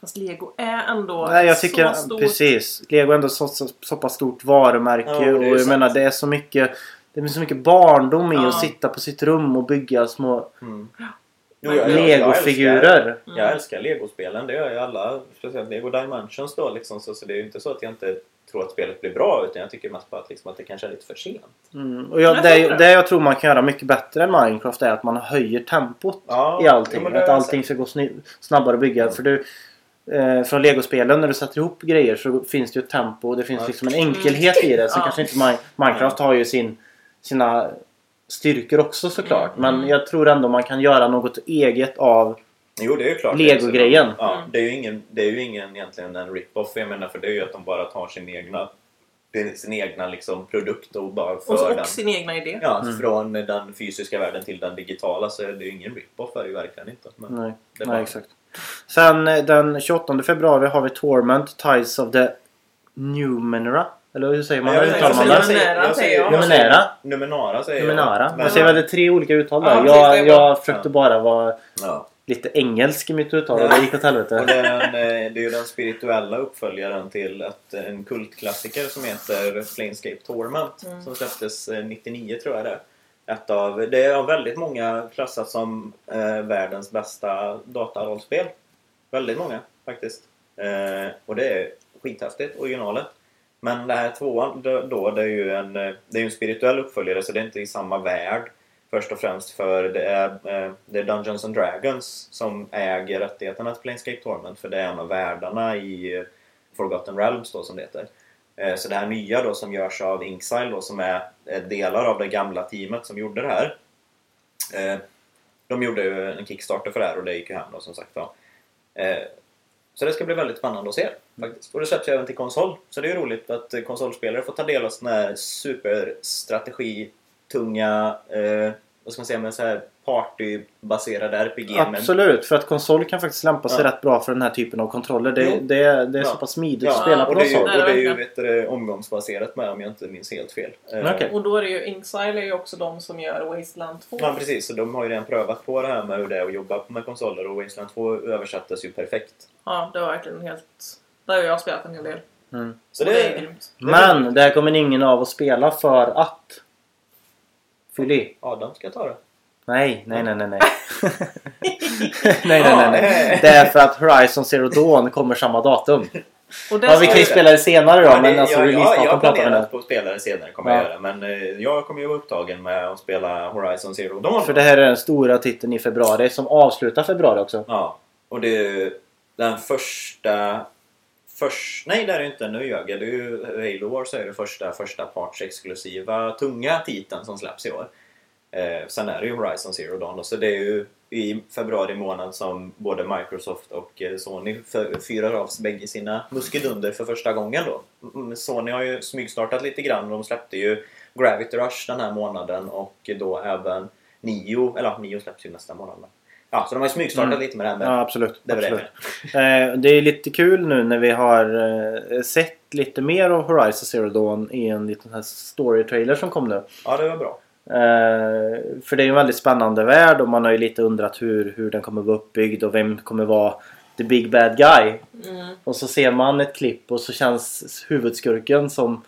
S2: Fast Lego är ändå
S1: Nej, jag
S2: så
S1: tycker
S2: stort.
S1: precis. Lego är ändå så, så, så pass stort varumärke.
S3: Ja, det är
S1: och jag
S3: sant.
S1: menar, det är så mycket... Det är så mycket barndom i
S2: Ja.
S1: att sitta på sitt rum och bygga små
S3: Mm.
S2: Men-
S3: jag- jag- jag
S1: Lego-figurer.
S3: älskar- Lego-spelen. Det gör ju alla. Speciellt Lego Dimensions då liksom. Så, så det är ju inte så att jag inte tror att spelet blir bra. Utan jag tycker mest bara att, liksom, att det kanske är lite för sent.
S1: Mm. Och jag, det,
S2: det.
S1: jag tror man kan göra mycket bättre än Minecraft är att man höjer tempot
S3: Ja,
S1: i allting.
S3: ja,
S1: att allting ska gå snabbare att bygga. För du, eh, från Lego-spelen när du sätter ihop grejer så finns det ju ett tempo och det finns
S3: Ja.
S1: liksom en enkelhet i det. Så
S2: Ja.
S1: kanske inte Mi- Minecraft har ju sin, sina styrkor också såklart.
S2: Mm.
S1: Men jag tror ändå man kan göra något eget av
S3: Jo, det är ju klart.
S1: Lego-grejen.
S3: Ja,
S2: Mm.
S3: det är ju ingen, det är ju ingen egentligen en rip-off. Jag menar, för det är ju att de bara tar sin egna, sin egna liksom, produkt och bara för
S2: Och, så,
S3: den.
S2: och sin egna idé.
S3: Ja,
S1: Mm.
S3: från den fysiska världen till den digitala så är det ju ingen rip-off är det ju verkligen inte. Men
S1: Nej, nej
S3: bara-
S1: exakt. Sen eh, den 28 februari har vi Torment, Tides of the Numenera. Eller hur säger man?
S3: Jag-
S1: uttalar man
S3: jag
S1: det?
S2: Numenera
S3: jag
S2: säger jag.
S3: jag? Numenara säger jag.
S1: Numenara.
S3: Men-
S1: Man säger väl tre olika uttal
S2: Ja,
S1: där. jag, jag försökte
S3: Ja.
S1: bara vara
S3: Ja.
S1: lite engelsk i mitt uttal och
S3: Ja.
S1: det gick åt
S3: Och
S1: helvete.
S3: det, är en, eh, det är ju den spirituella uppföljaren till ett, en kultklassiker som heter Planescape Torment.
S2: Mm.
S3: Som släpptes eh, 99 tror jag det är. Ett av, det är av väldigt många klassat som eh, världens bästa datarollspel. Väldigt många faktiskt. Eh, och det är skithäftigt, originalet. Men det här tvåan då, det är ju en, eh, det är en spirituell uppföljare så det är inte i samma värld. Först och främst för det är, eh, det är Dungeons and Dragons som äger rättigheterna till Planescape Torment för det är en av världarna i eh, Forgotten Realms då som det heter. Eh, så det här nya då som görs av Inxile då som är eh, delar av det gamla teamet som gjorde det här. Eh, de gjorde ju en Kickstarter för det här och det gick ju hem då som sagt då. Så det ska bli väldigt spännande att se faktiskt. Och det släpps ju även till konsol. Så det är ju roligt att konsolspelare får ta del av sådana här superstrategi tunga, eh, vad ska man säga, med så här partybaserade RPG. men-
S1: Absolut, för att konsol kan faktiskt lämpa sig
S3: Ja.
S1: rätt bra för den här typen av kontroller. Det, det, är- det är
S3: Ja.
S1: så pass smidigt
S3: Ja,
S1: att spela på konsol.
S3: och det är ju vet du, det, omgångsbaserat med om jag inte minns helt fel. Eh,
S1: Okej.
S2: Och då är det ju Inxile är ju också de som gör Wasteland 2.
S3: Ja precis, så de har ju redan prövat på det här med hur det är att jobba med konsoler och Wasteland 2 översattes ju perfekt.
S2: Ja, det var verkligen helt... Där har jag spelat en hel del.
S1: Mm.
S3: Så det,
S2: det är grymt.
S1: Men det här kommer ingen av att spela för att... Fyll i.
S3: Adam ska ta det.
S1: Nej, nej, nej, nej, nej. nej, nej, nej. Det är för att Horizon Zero Dawn kommer samma datum.
S2: Och
S1: Ja, vi kan ju spela det senare då,
S3: Ja,
S1: men alltså
S3: jag, jag, jag på att spela det senare kommer
S1: Ja.
S3: jag göra. Men eh, jag kommer ju vara upptagen med att spela Horizon Zero Dawn.
S1: För det här är den stora titeln i februari som avslutar februari också.
S3: Ja, och det är ju den första... Först, nej det är det inte, nu ljög jag. Det är ju Halo Wars är det första, första partsexklusiva tunga titeln som släpps i år. Eh, sen är det ju Horizon Zero Dawn då, så det är ju i februari månad som både Microsoft och eh, Sony fyrar av bägge sina muskedunder för första gången då. Mm, Sony har ju smygstartat lite grann. De släppte ju Gravity Rush den här månaden och då även Nio, eller Nio släpps ju nästa månad. Ja, så de har ju smygstartat
S1: Mm.
S3: lite med det här med
S1: Ja, absolut.
S3: det var det
S1: absolut. Eh, det är lite kul nu när vi har eh, sett lite mer av Horizon Zero Dawn i en liten här story-trailer som kom nu.
S3: Ja, det var bra.
S1: Eh, för det är en väldigt spännande värld och man har ju lite undrat hur, hur den kommer vara uppbyggd och vem kommer vara the big bad guy.
S2: Mm.
S1: Och så ser man ett klipp och så känns huvudskurken som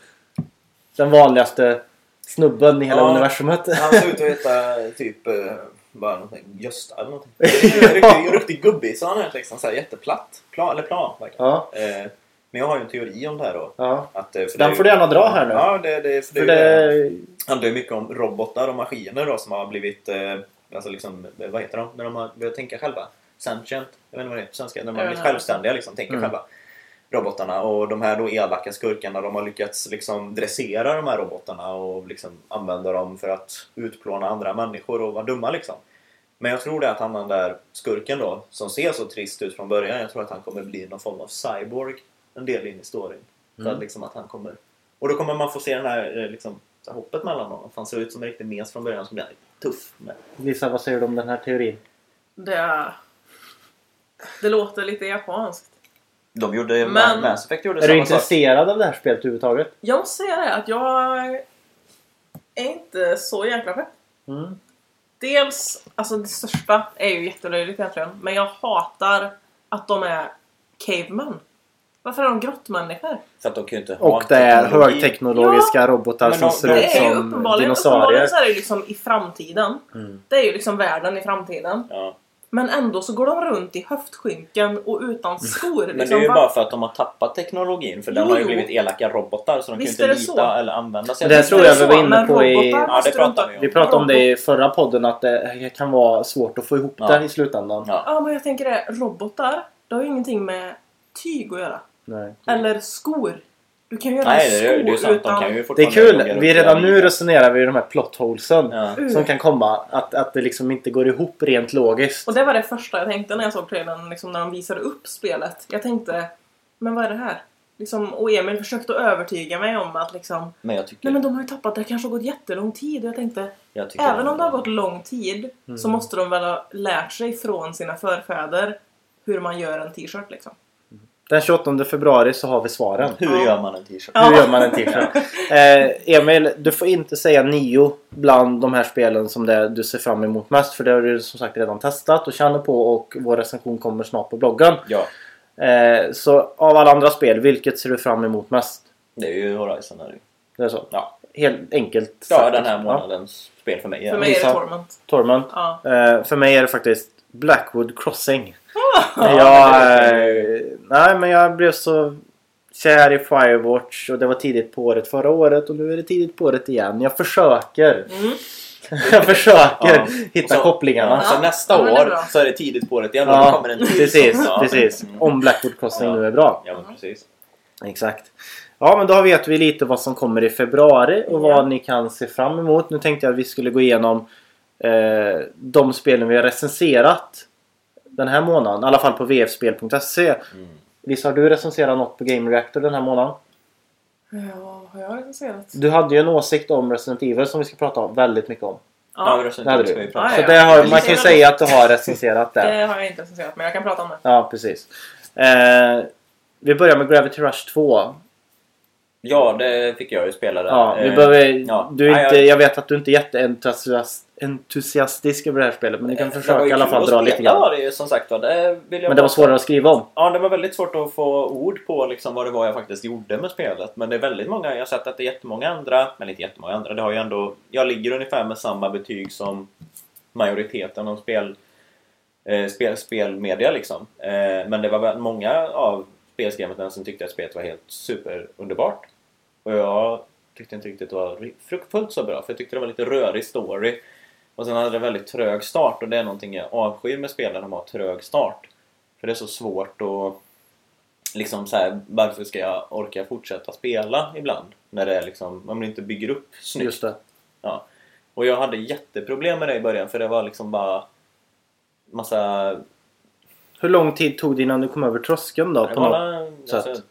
S1: den vanligaste snubben i hela
S3: Ja.
S1: universumet.
S3: Han ser ut att heta typ eh, bara någonting, Gösta eller någonting. En riktig, gubbis så han är liksom så här jätteplatt. Plan, eller plan verkar
S1: Ja.
S3: eh, Men jag har ju en teori om det här då.
S1: Ja.
S3: Att, eh, för
S1: Den
S3: det
S1: får du gärna dra här nu.
S3: Ja, det, det, för
S1: För
S3: det.
S1: det...
S3: Det handlar ju mycket om robotar och maskiner då som har blivit, eh, alltså liksom, eh, vad heter de? När de har börjat tänka själva. Sentient, jag vet inte vad det är på svenska. När de har blivit självständiga liksom, tänker
S1: Mm.
S3: själva. Robotarna och de här då elaka skurkarna de har lyckats liksom dressera de här robotarna och liksom använda dem för att utplåna andra människor och vara dumma liksom. Men jag tror det att han den där skurken då, som ser så trist ut från början, jag tror att han kommer bli någon form av cyborg en del in i storyn. Så
S1: Mm.
S3: att liksom att han kommer... Och då kommer man få se den här eh, liksom, hoppet mellan dem. Han ser ut som en riktig mes från början som blir tuff. Med.
S1: Lisa, vad säger du om den här teorin?
S2: Det, det låter lite japanskt.
S3: De gjorde...
S2: Men-
S3: Mass Effect gjorde
S1: Är du
S3: samma sak.
S1: intresserad av det här spelet överhuvudtaget?
S2: Jag måste säga det att jag är inte så jäkla pepp.
S1: Mm.
S2: Dels, alltså det största är ju jättelöjligt egentligen. Men jag hatar att de är cavemen. Varför är de grottmänniskor?
S3: För att de kan ju inte ha
S1: Och det är
S3: teknologi.
S1: högteknologiska robotar
S3: Men
S1: som
S3: de-
S1: ser
S3: de-
S1: ut
S2: Det är ju
S1: som
S2: uppenbarligen,
S1: dinosaurier.
S2: uppenbarligen så är det ju liksom i framtiden.
S1: Mm.
S2: Det är ju liksom världen i framtiden.
S3: Ja.
S2: Men ändå så går de runt i höftskynken och utan skor.
S3: Men
S2: liksom,
S3: det är ju
S2: va-
S3: bara för att de har tappat teknologin. För den
S2: Jo,
S3: har ju blivit elaka robotar så de
S2: Visst
S3: kan ju
S2: det
S3: inte
S2: så.
S3: lita eller använda sig
S1: Men det
S3: av
S1: tror jag vi
S2: Så,
S1: var inne
S2: men
S1: på i-
S2: robotar
S3: Ja, det
S2: runt-
S3: vi om.
S1: Vi pratade om det i förra podden att det kan vara svårt att få ihop
S3: Ja.
S1: det i slutändan.
S3: Ja.
S2: Ja, men jag tänker det. Robotar, det har ju ingenting med tyg att göra.
S1: Nej.
S2: Eller skor. Du kan ju göra
S3: Nej,
S2: en
S3: det är, det är sant.
S2: utan...
S3: De kan ju
S1: Det är
S3: fortfarande
S1: kul.
S3: jogga
S1: Vi redan nu resonerar vi i de här plotholesen
S3: Ja.
S2: Uh.
S1: som kan komma. Att, att det liksom inte går ihop rent logiskt.
S2: Och det var det första jag tänkte när jag såg trailern, liksom när de visade upp spelet. Jag tänkte, men vad är det här? Liksom, och Emil försökte övertyga mig om att liksom,
S3: Men jag tycker...
S2: nej men de har ju tappat, det kanske har gått jättelång tid. Och jag tänkte,
S3: jag tycker
S2: även om det har gått lång tid
S1: Mm.
S2: så måste de väl ha lärt sig från sina förfäder hur man gör en t-shirt liksom.
S1: Den 28 februari så har vi svaren.
S3: Hur
S2: Ja.
S3: gör man en t-shirt?
S2: Ja.
S1: Hur gör man en t-shirt? Eh, Emil, du får inte säga nio bland de här spelen som det du ser fram emot mest. För det har du som sagt redan testat och känner på och vår recension kommer snart på bloggen.
S3: Ja,
S1: Eh, så av alla andra spel, vilket ser du fram emot mest?
S3: det är ju Horizon. Är det.
S1: är så?
S3: Ja.
S1: Helt enkelt
S3: ja,
S1: sagt.
S3: den här
S1: Ja.
S3: månadens spel för mig.
S2: För
S3: Ja.
S2: mig är det. Torment.
S1: Torment.
S2: Ja.
S1: Eh, för mig är det faktiskt Blackwood Crossing.
S3: Ja,
S1: jag, eh, nej men jag blev så kär i Firewatch och det var tidigt på året förra året och nu är det tidigt på året igen. Jag försöker.
S2: Mm.
S1: jag försöker
S3: Ja.
S1: hitta
S3: Så-
S1: kopplingarna.
S3: Så
S2: Ja,
S3: nästa
S2: ja, är
S3: år så är det tidigt på året igen och
S1: Ja,
S3: då kommer en
S1: precis,
S3: Ja.
S1: precis.
S3: Mm.
S1: Om Blackwood Crossing
S3: Ja.
S1: nu är bra.
S3: Ja, men precis.
S1: Exakt. Ja men då vet vi lite vad som kommer i februari och
S2: Ja.
S1: vad ni kan se fram emot. Nu tänkte jag att vi skulle gå igenom eh, de spelen vi har recenserat den här månaden. I alla fall på vfspel.se.
S3: Mm.
S1: Visst har du recenserat något på Game Reactor den här månaden?
S2: Ja, har jag recenserat?
S1: Du hade ju en åsikt om Resident Evil som vi ska prata om väldigt mycket om.
S3: Ja,
S2: Ja,
S1: det hade
S3: ska
S1: du.
S3: vi prata
S1: Så
S3: om.
S2: ja.
S1: det har,
S2: Jag
S1: man kan ju säga att du har recenserat det.
S2: det har jag inte recenserat men jag kan prata om det.
S1: Ja, precis. Eh, vi börjar med Gravity Rush 2.
S3: Ja, det fick jag ju spela där.
S1: Ja, vi
S3: Eh,
S1: behöver,
S3: ja.
S1: du inte,
S3: jag-
S1: jag vet att du inte är jätteentusiastisk över det här spelet men du kan
S3: Eh, var
S1: försöka i alla fall dra lite grann.
S3: var det ju, som sagt var. Det vill jag
S1: Men det var svårare att skriva om.
S3: Ja, det var väldigt svårt att få ord på liksom vad det var jag faktiskt gjorde med spelet. Men det är väldigt många, jag har sett att det är jättemånga andra, men inte jättemånga andra. Det har ju ändå, jag ligger ungefär med samma betyg som majoriteten av spel, eh, spel, spelmedia liksom. Eh, men det var många av spelskrivarna som tyckte att spelet var helt superunderbart. Och jag tyckte inte riktigt det var fruktfullt så bra, för jag tyckte det var lite rörig story. Och sen hade det väldigt trög start och det är någonting jag avskyr med spel när de har trög start. För det är så svårt att liksom så här, varför ska jag orka fortsätta spela ibland? När det är liksom, man inte bygger upp snyggt.
S1: Just det.
S3: Ja. Och jag hade jätteproblem med det i början för det var liksom bara massa...
S1: Hur lång tid tog det innan du kom över tröskeln då?
S3: det
S1: På
S3: var
S1: något?
S3: alla-
S1: sätt.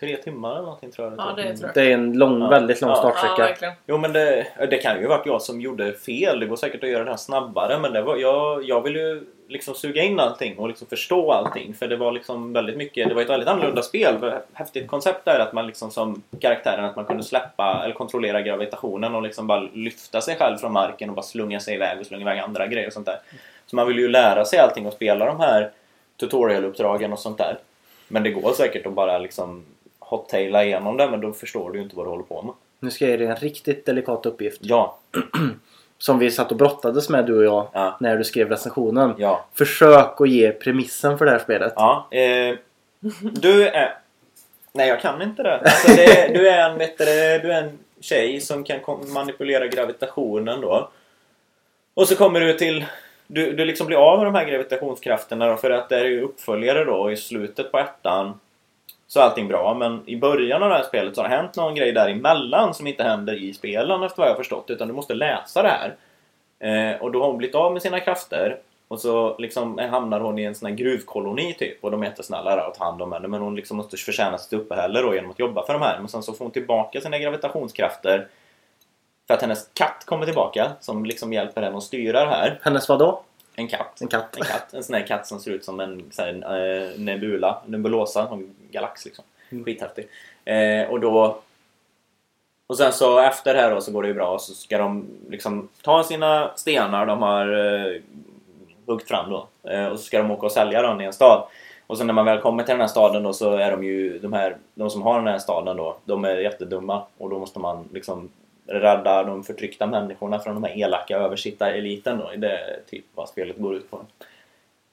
S3: Tre timmar eller någonting tror jag
S2: Ja, det tror jag.
S1: Det är en lång,
S3: Ja.
S1: väldigt lång
S3: Ja.
S2: Ja,
S1: startsträcka.
S2: verkligen.
S3: Jo men det, det kan ju varit jag som gjorde fel. Det går säkert att göra det här snabbare men det var, jag, jag ville ju liksom suga in allting och liksom förstå allting. För det var liksom väldigt mycket, det var ett väldigt annorlunda spel. För Häftigt koncept är att man liksom som karaktären att man kunde släppa eller kontrollera gravitationen och liksom bara lyfta sig själv från marken och bara slunga sig iväg och slunga iväg andra grejer och sånt där. Så man vill ju lära sig allting och spela de här tutorialuppdragen och sånt där. Men det går säkert att bara liksom hot-taila igenom det men då förstår du ju inte vad du håller på med.
S1: Nu ska jag ge dig en riktigt delikat uppgift.
S3: Ja,
S1: Som vi satt och brottades med du och jag
S3: ja,
S1: när du skrev recensionen.
S3: ja.
S1: Försök att ge premissen för det här spelet.
S3: Ja, eh, du är Nej, jag kan inte det. Alltså, det du, är en, vet du, du är en tjej som kan manipulera gravitationen då. Och så kommer du till... Du, du liksom blir av med de här gravitationskrafterna då, för att det är ju uppföljare då i slutet på ettan. Så är allting bra, men i början av det här spelet så har det hänt någon grej däremellan som inte händer i spelen efter vad jag har förstått. Utan du måste läsa det här. Eh, och då har hon blivit av med sina krafter. Och så liksom hamnar hon i en sån här gruvkoloni typ. Och de är jättesnälla där och tar hand om henne. Men hon liksom måste förtjäna sitt uppehälle då genom att jobba för de här. Men sen så får hon tillbaka sina gravitationskrafter. För att hennes katt kommer tillbaka. Som liksom hjälper henne att styra det här.
S1: Hennes vadå?
S3: En katt.
S1: En katt?
S3: En katt. En sån här katt som ser ut som en här, eh, nebula. Nebulosa. En galax liksom.
S1: Mm.
S3: Skithäftig. Eh, och då... Och sen så efter det här då så går det ju bra. Så ska de liksom ta sina stenar de har eh, huggt fram då. Eh, och så ska de åka och sälja dem i en stad. Och sen när man väl kommer till den här staden då så är de ju de här, de som har den här staden då, de är jättedumma och då måste man liksom rädda de förtryckta människorna från de här elaka översittareliten då. Det är typ vad spelet går ut på.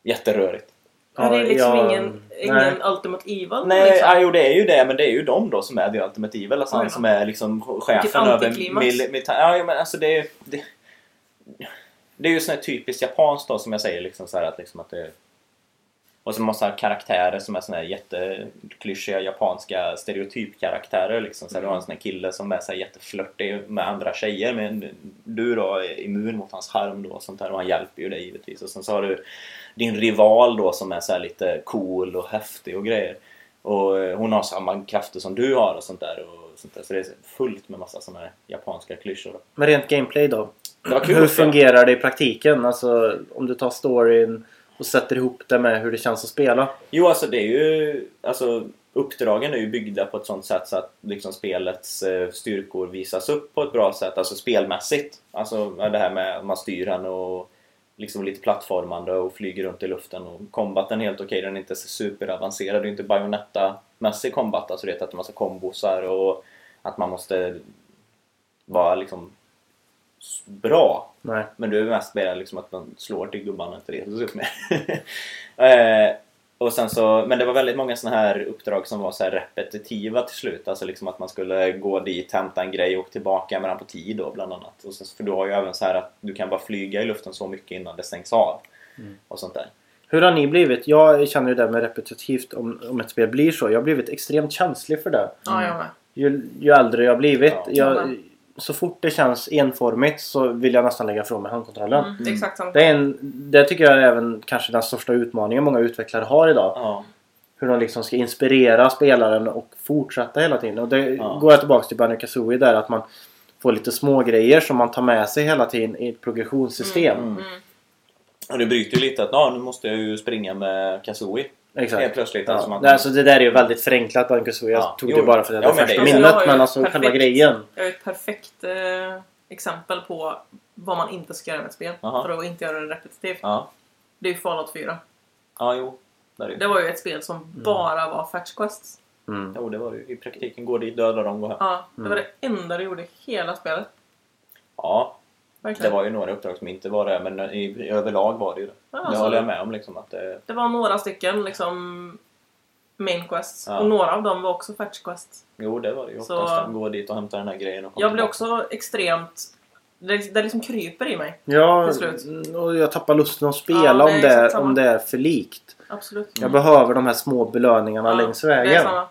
S3: Jätterörigt.
S2: Ja, det är liksom
S1: jag-
S2: ingen,
S1: nej.
S2: ingen Ultimate Evil.
S3: Nej,
S2: liksom.
S3: ja, jo det är ju det, men det är ju de då som är The Ultimate Evil. Alltså han som är liksom chefen över
S2: antiklimax.
S3: mil-. Ja, men alltså det är det, det är ju sån här typiskt japanskt då som jag säger liksom så här att liksom att det och så massa karaktärer som är såna här jätteklyschiga japanska stereotypkaraktärer liksom. Så här, Du har en sån här kille som är så jätteflörtig med andra tjejer men du då är immun mot hans charm då och sånt där och han hjälper ju dig givetvis. Och sen så har du din rival då som är så lite cool och häftig och grejer. Och eh, hon har samma krafter som du har och sånt där. Och sånt där. Så det är fullt med massa såna här japanska klyschor. då.
S1: Men rent gameplay då? Hur fungerar det i praktiken? Alltså om du tar storyn och sätter ihop det med hur det känns att spela.
S3: Jo, alltså det är ju... Alltså, uppdragen är ju byggda på ett sånt sätt så att liksom spelets eh, styrkor visas upp på ett bra sätt, alltså spelmässigt. Alltså det här med att man styr henne och liksom lite plattformande och flyger runt i luften och kombaten är helt okej, den är inte superavancerad, det är inte Bayonetta-mässig combat, alltså det är att det är massa kombosar och att man måste vara liksom bra
S1: Nej.
S3: men du är mest mer liksom att man slår till gubbarna inte det så mer. eh, och sen så, men det var väldigt många såna här uppdrag som var så här repetitiva till slut. Alltså liksom att man skulle gå dit, hämta en grej och tillbaka med den på tid då bland annat. Och sen, för du har ju även så här att du kan bara flyga i luften så mycket innan det stängs av. Och sånt där.
S1: Hur har ni blivit? Jag känner ju det med repetitivt om, om ett spel blir så. Jag har blivit extremt känslig för det.
S2: Ja, jag med.
S1: Ju, ju äldre jag har blivit.
S3: Ja.
S1: jag,
S2: Ja.
S1: Så fort det känns enformigt så vill jag nästan lägga ifrån mig handkontrollen.
S2: Mm, Exakt samma.
S1: Det, är en, det tycker jag är även kanske den största utmaningen många utvecklare har idag.
S3: Ja.
S1: Hur de liksom ska inspirera spelaren och fortsätta hela tiden. Och det
S3: Ja.
S1: går jag tillbaka till Banjo Kazooie där att man får lite små grejer som man tar med sig hela tiden i ett progressionssystem.
S3: Mm.
S2: Mm.
S3: Och det bryter ju lite att nu måste jag ju springa med Kazooie.
S1: Exakt.
S3: Helt plötsligt.
S1: Ja.
S3: Alltså man,
S1: alltså det där är ju väldigt förenklat. Jag
S3: Ja.
S1: tog
S3: Jo,
S1: det bara för att
S3: ja,
S1: det
S3: det
S1: första minnet. Men alltså
S2: perfekt-
S1: själva grejen.
S2: Jag har ett perfekt eh, exempel på vad man inte ska göra med ett spel.
S3: Aha.
S2: För att inte göra det repetitivt.
S3: ja.
S2: Det är ju Fallout 4.
S3: ja, jo. Är det.
S2: Det var ju ett spel som bara var fetch quests.
S1: Mm.
S3: Jo, det var det ju. I praktiken går dit, döda dem, gå hem.
S2: Ja, det
S1: Mm.
S2: var det enda du gjorde i hela spelet.
S3: Ja, det
S2: Verkligen.
S3: var ju några uppdrag som inte var det, men i, i överlag var det ju det.
S2: Ja,
S3: det
S2: alltså,
S3: håller jag med om. Liksom, att det,
S2: Det var några stycken liksom main quests.
S3: Ja.
S2: Och några av dem var också fetch quests.
S3: jo, det var det ju
S2: Så-
S3: oftast. att Gå dit och hämta den här grejen och
S2: Jag blev också extremt... Det, det liksom kryper i mig.
S1: Ja, och jag tappar lusten att spela
S2: Ja, det
S1: om, det, om det är för likt.
S2: Absolut.
S1: Jag behöver de här små belöningarna
S2: Ja,
S1: längs
S2: Det är
S1: vägen.
S2: samma.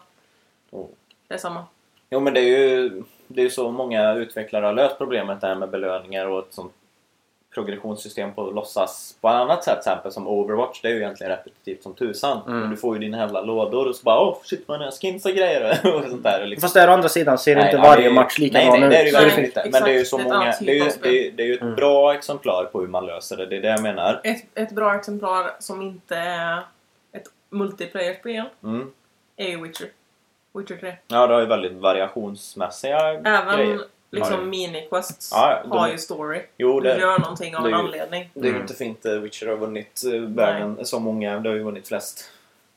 S3: Oh.
S2: Det är samma.
S3: Jo, men det är ju det är ju så många utvecklare har löst problemet där med belöningar och ett sånt progressionssystem på låtsas på ett annat sätt. Till exempel som Overwatch, det är ju egentligen repetitivt som tusan.
S1: Mm.
S3: Men du får ju dina jävla lådor och så bara åh shit vad är skins och grejer och sånt där. Liksom.
S1: Fast där å andra sidan ser
S3: Nej,
S1: inte
S3: ja,
S1: varje
S3: är-
S1: match likadan
S3: nej, nej,
S1: ut.
S3: det är ju verkligen
S2: Nej,
S3: inte. Men det är ju så många... Det är ju,
S2: typ
S3: det är, det är ju ett
S1: Mm.
S3: bra exemplar på hur man löser det. Det är det jag menar.
S2: Ett, ett bra exemplar som inte är ett multiplayer-spel
S3: Mm.
S2: är ju Witcher. Witcher 3.
S3: Ja, det har ju väldigt variationsmässiga
S2: Även
S3: grejer.
S2: liksom
S3: Ja,
S2: mini-quests
S3: Ja, de-
S2: har ju story.
S3: Jo,
S2: Du
S3: det,
S2: gör någonting av
S3: det
S2: en anledning.
S3: det är ju
S1: Mm.
S3: inte fint eh, Witcher har vunnit eh, världen så många. Det har ju vunnit flest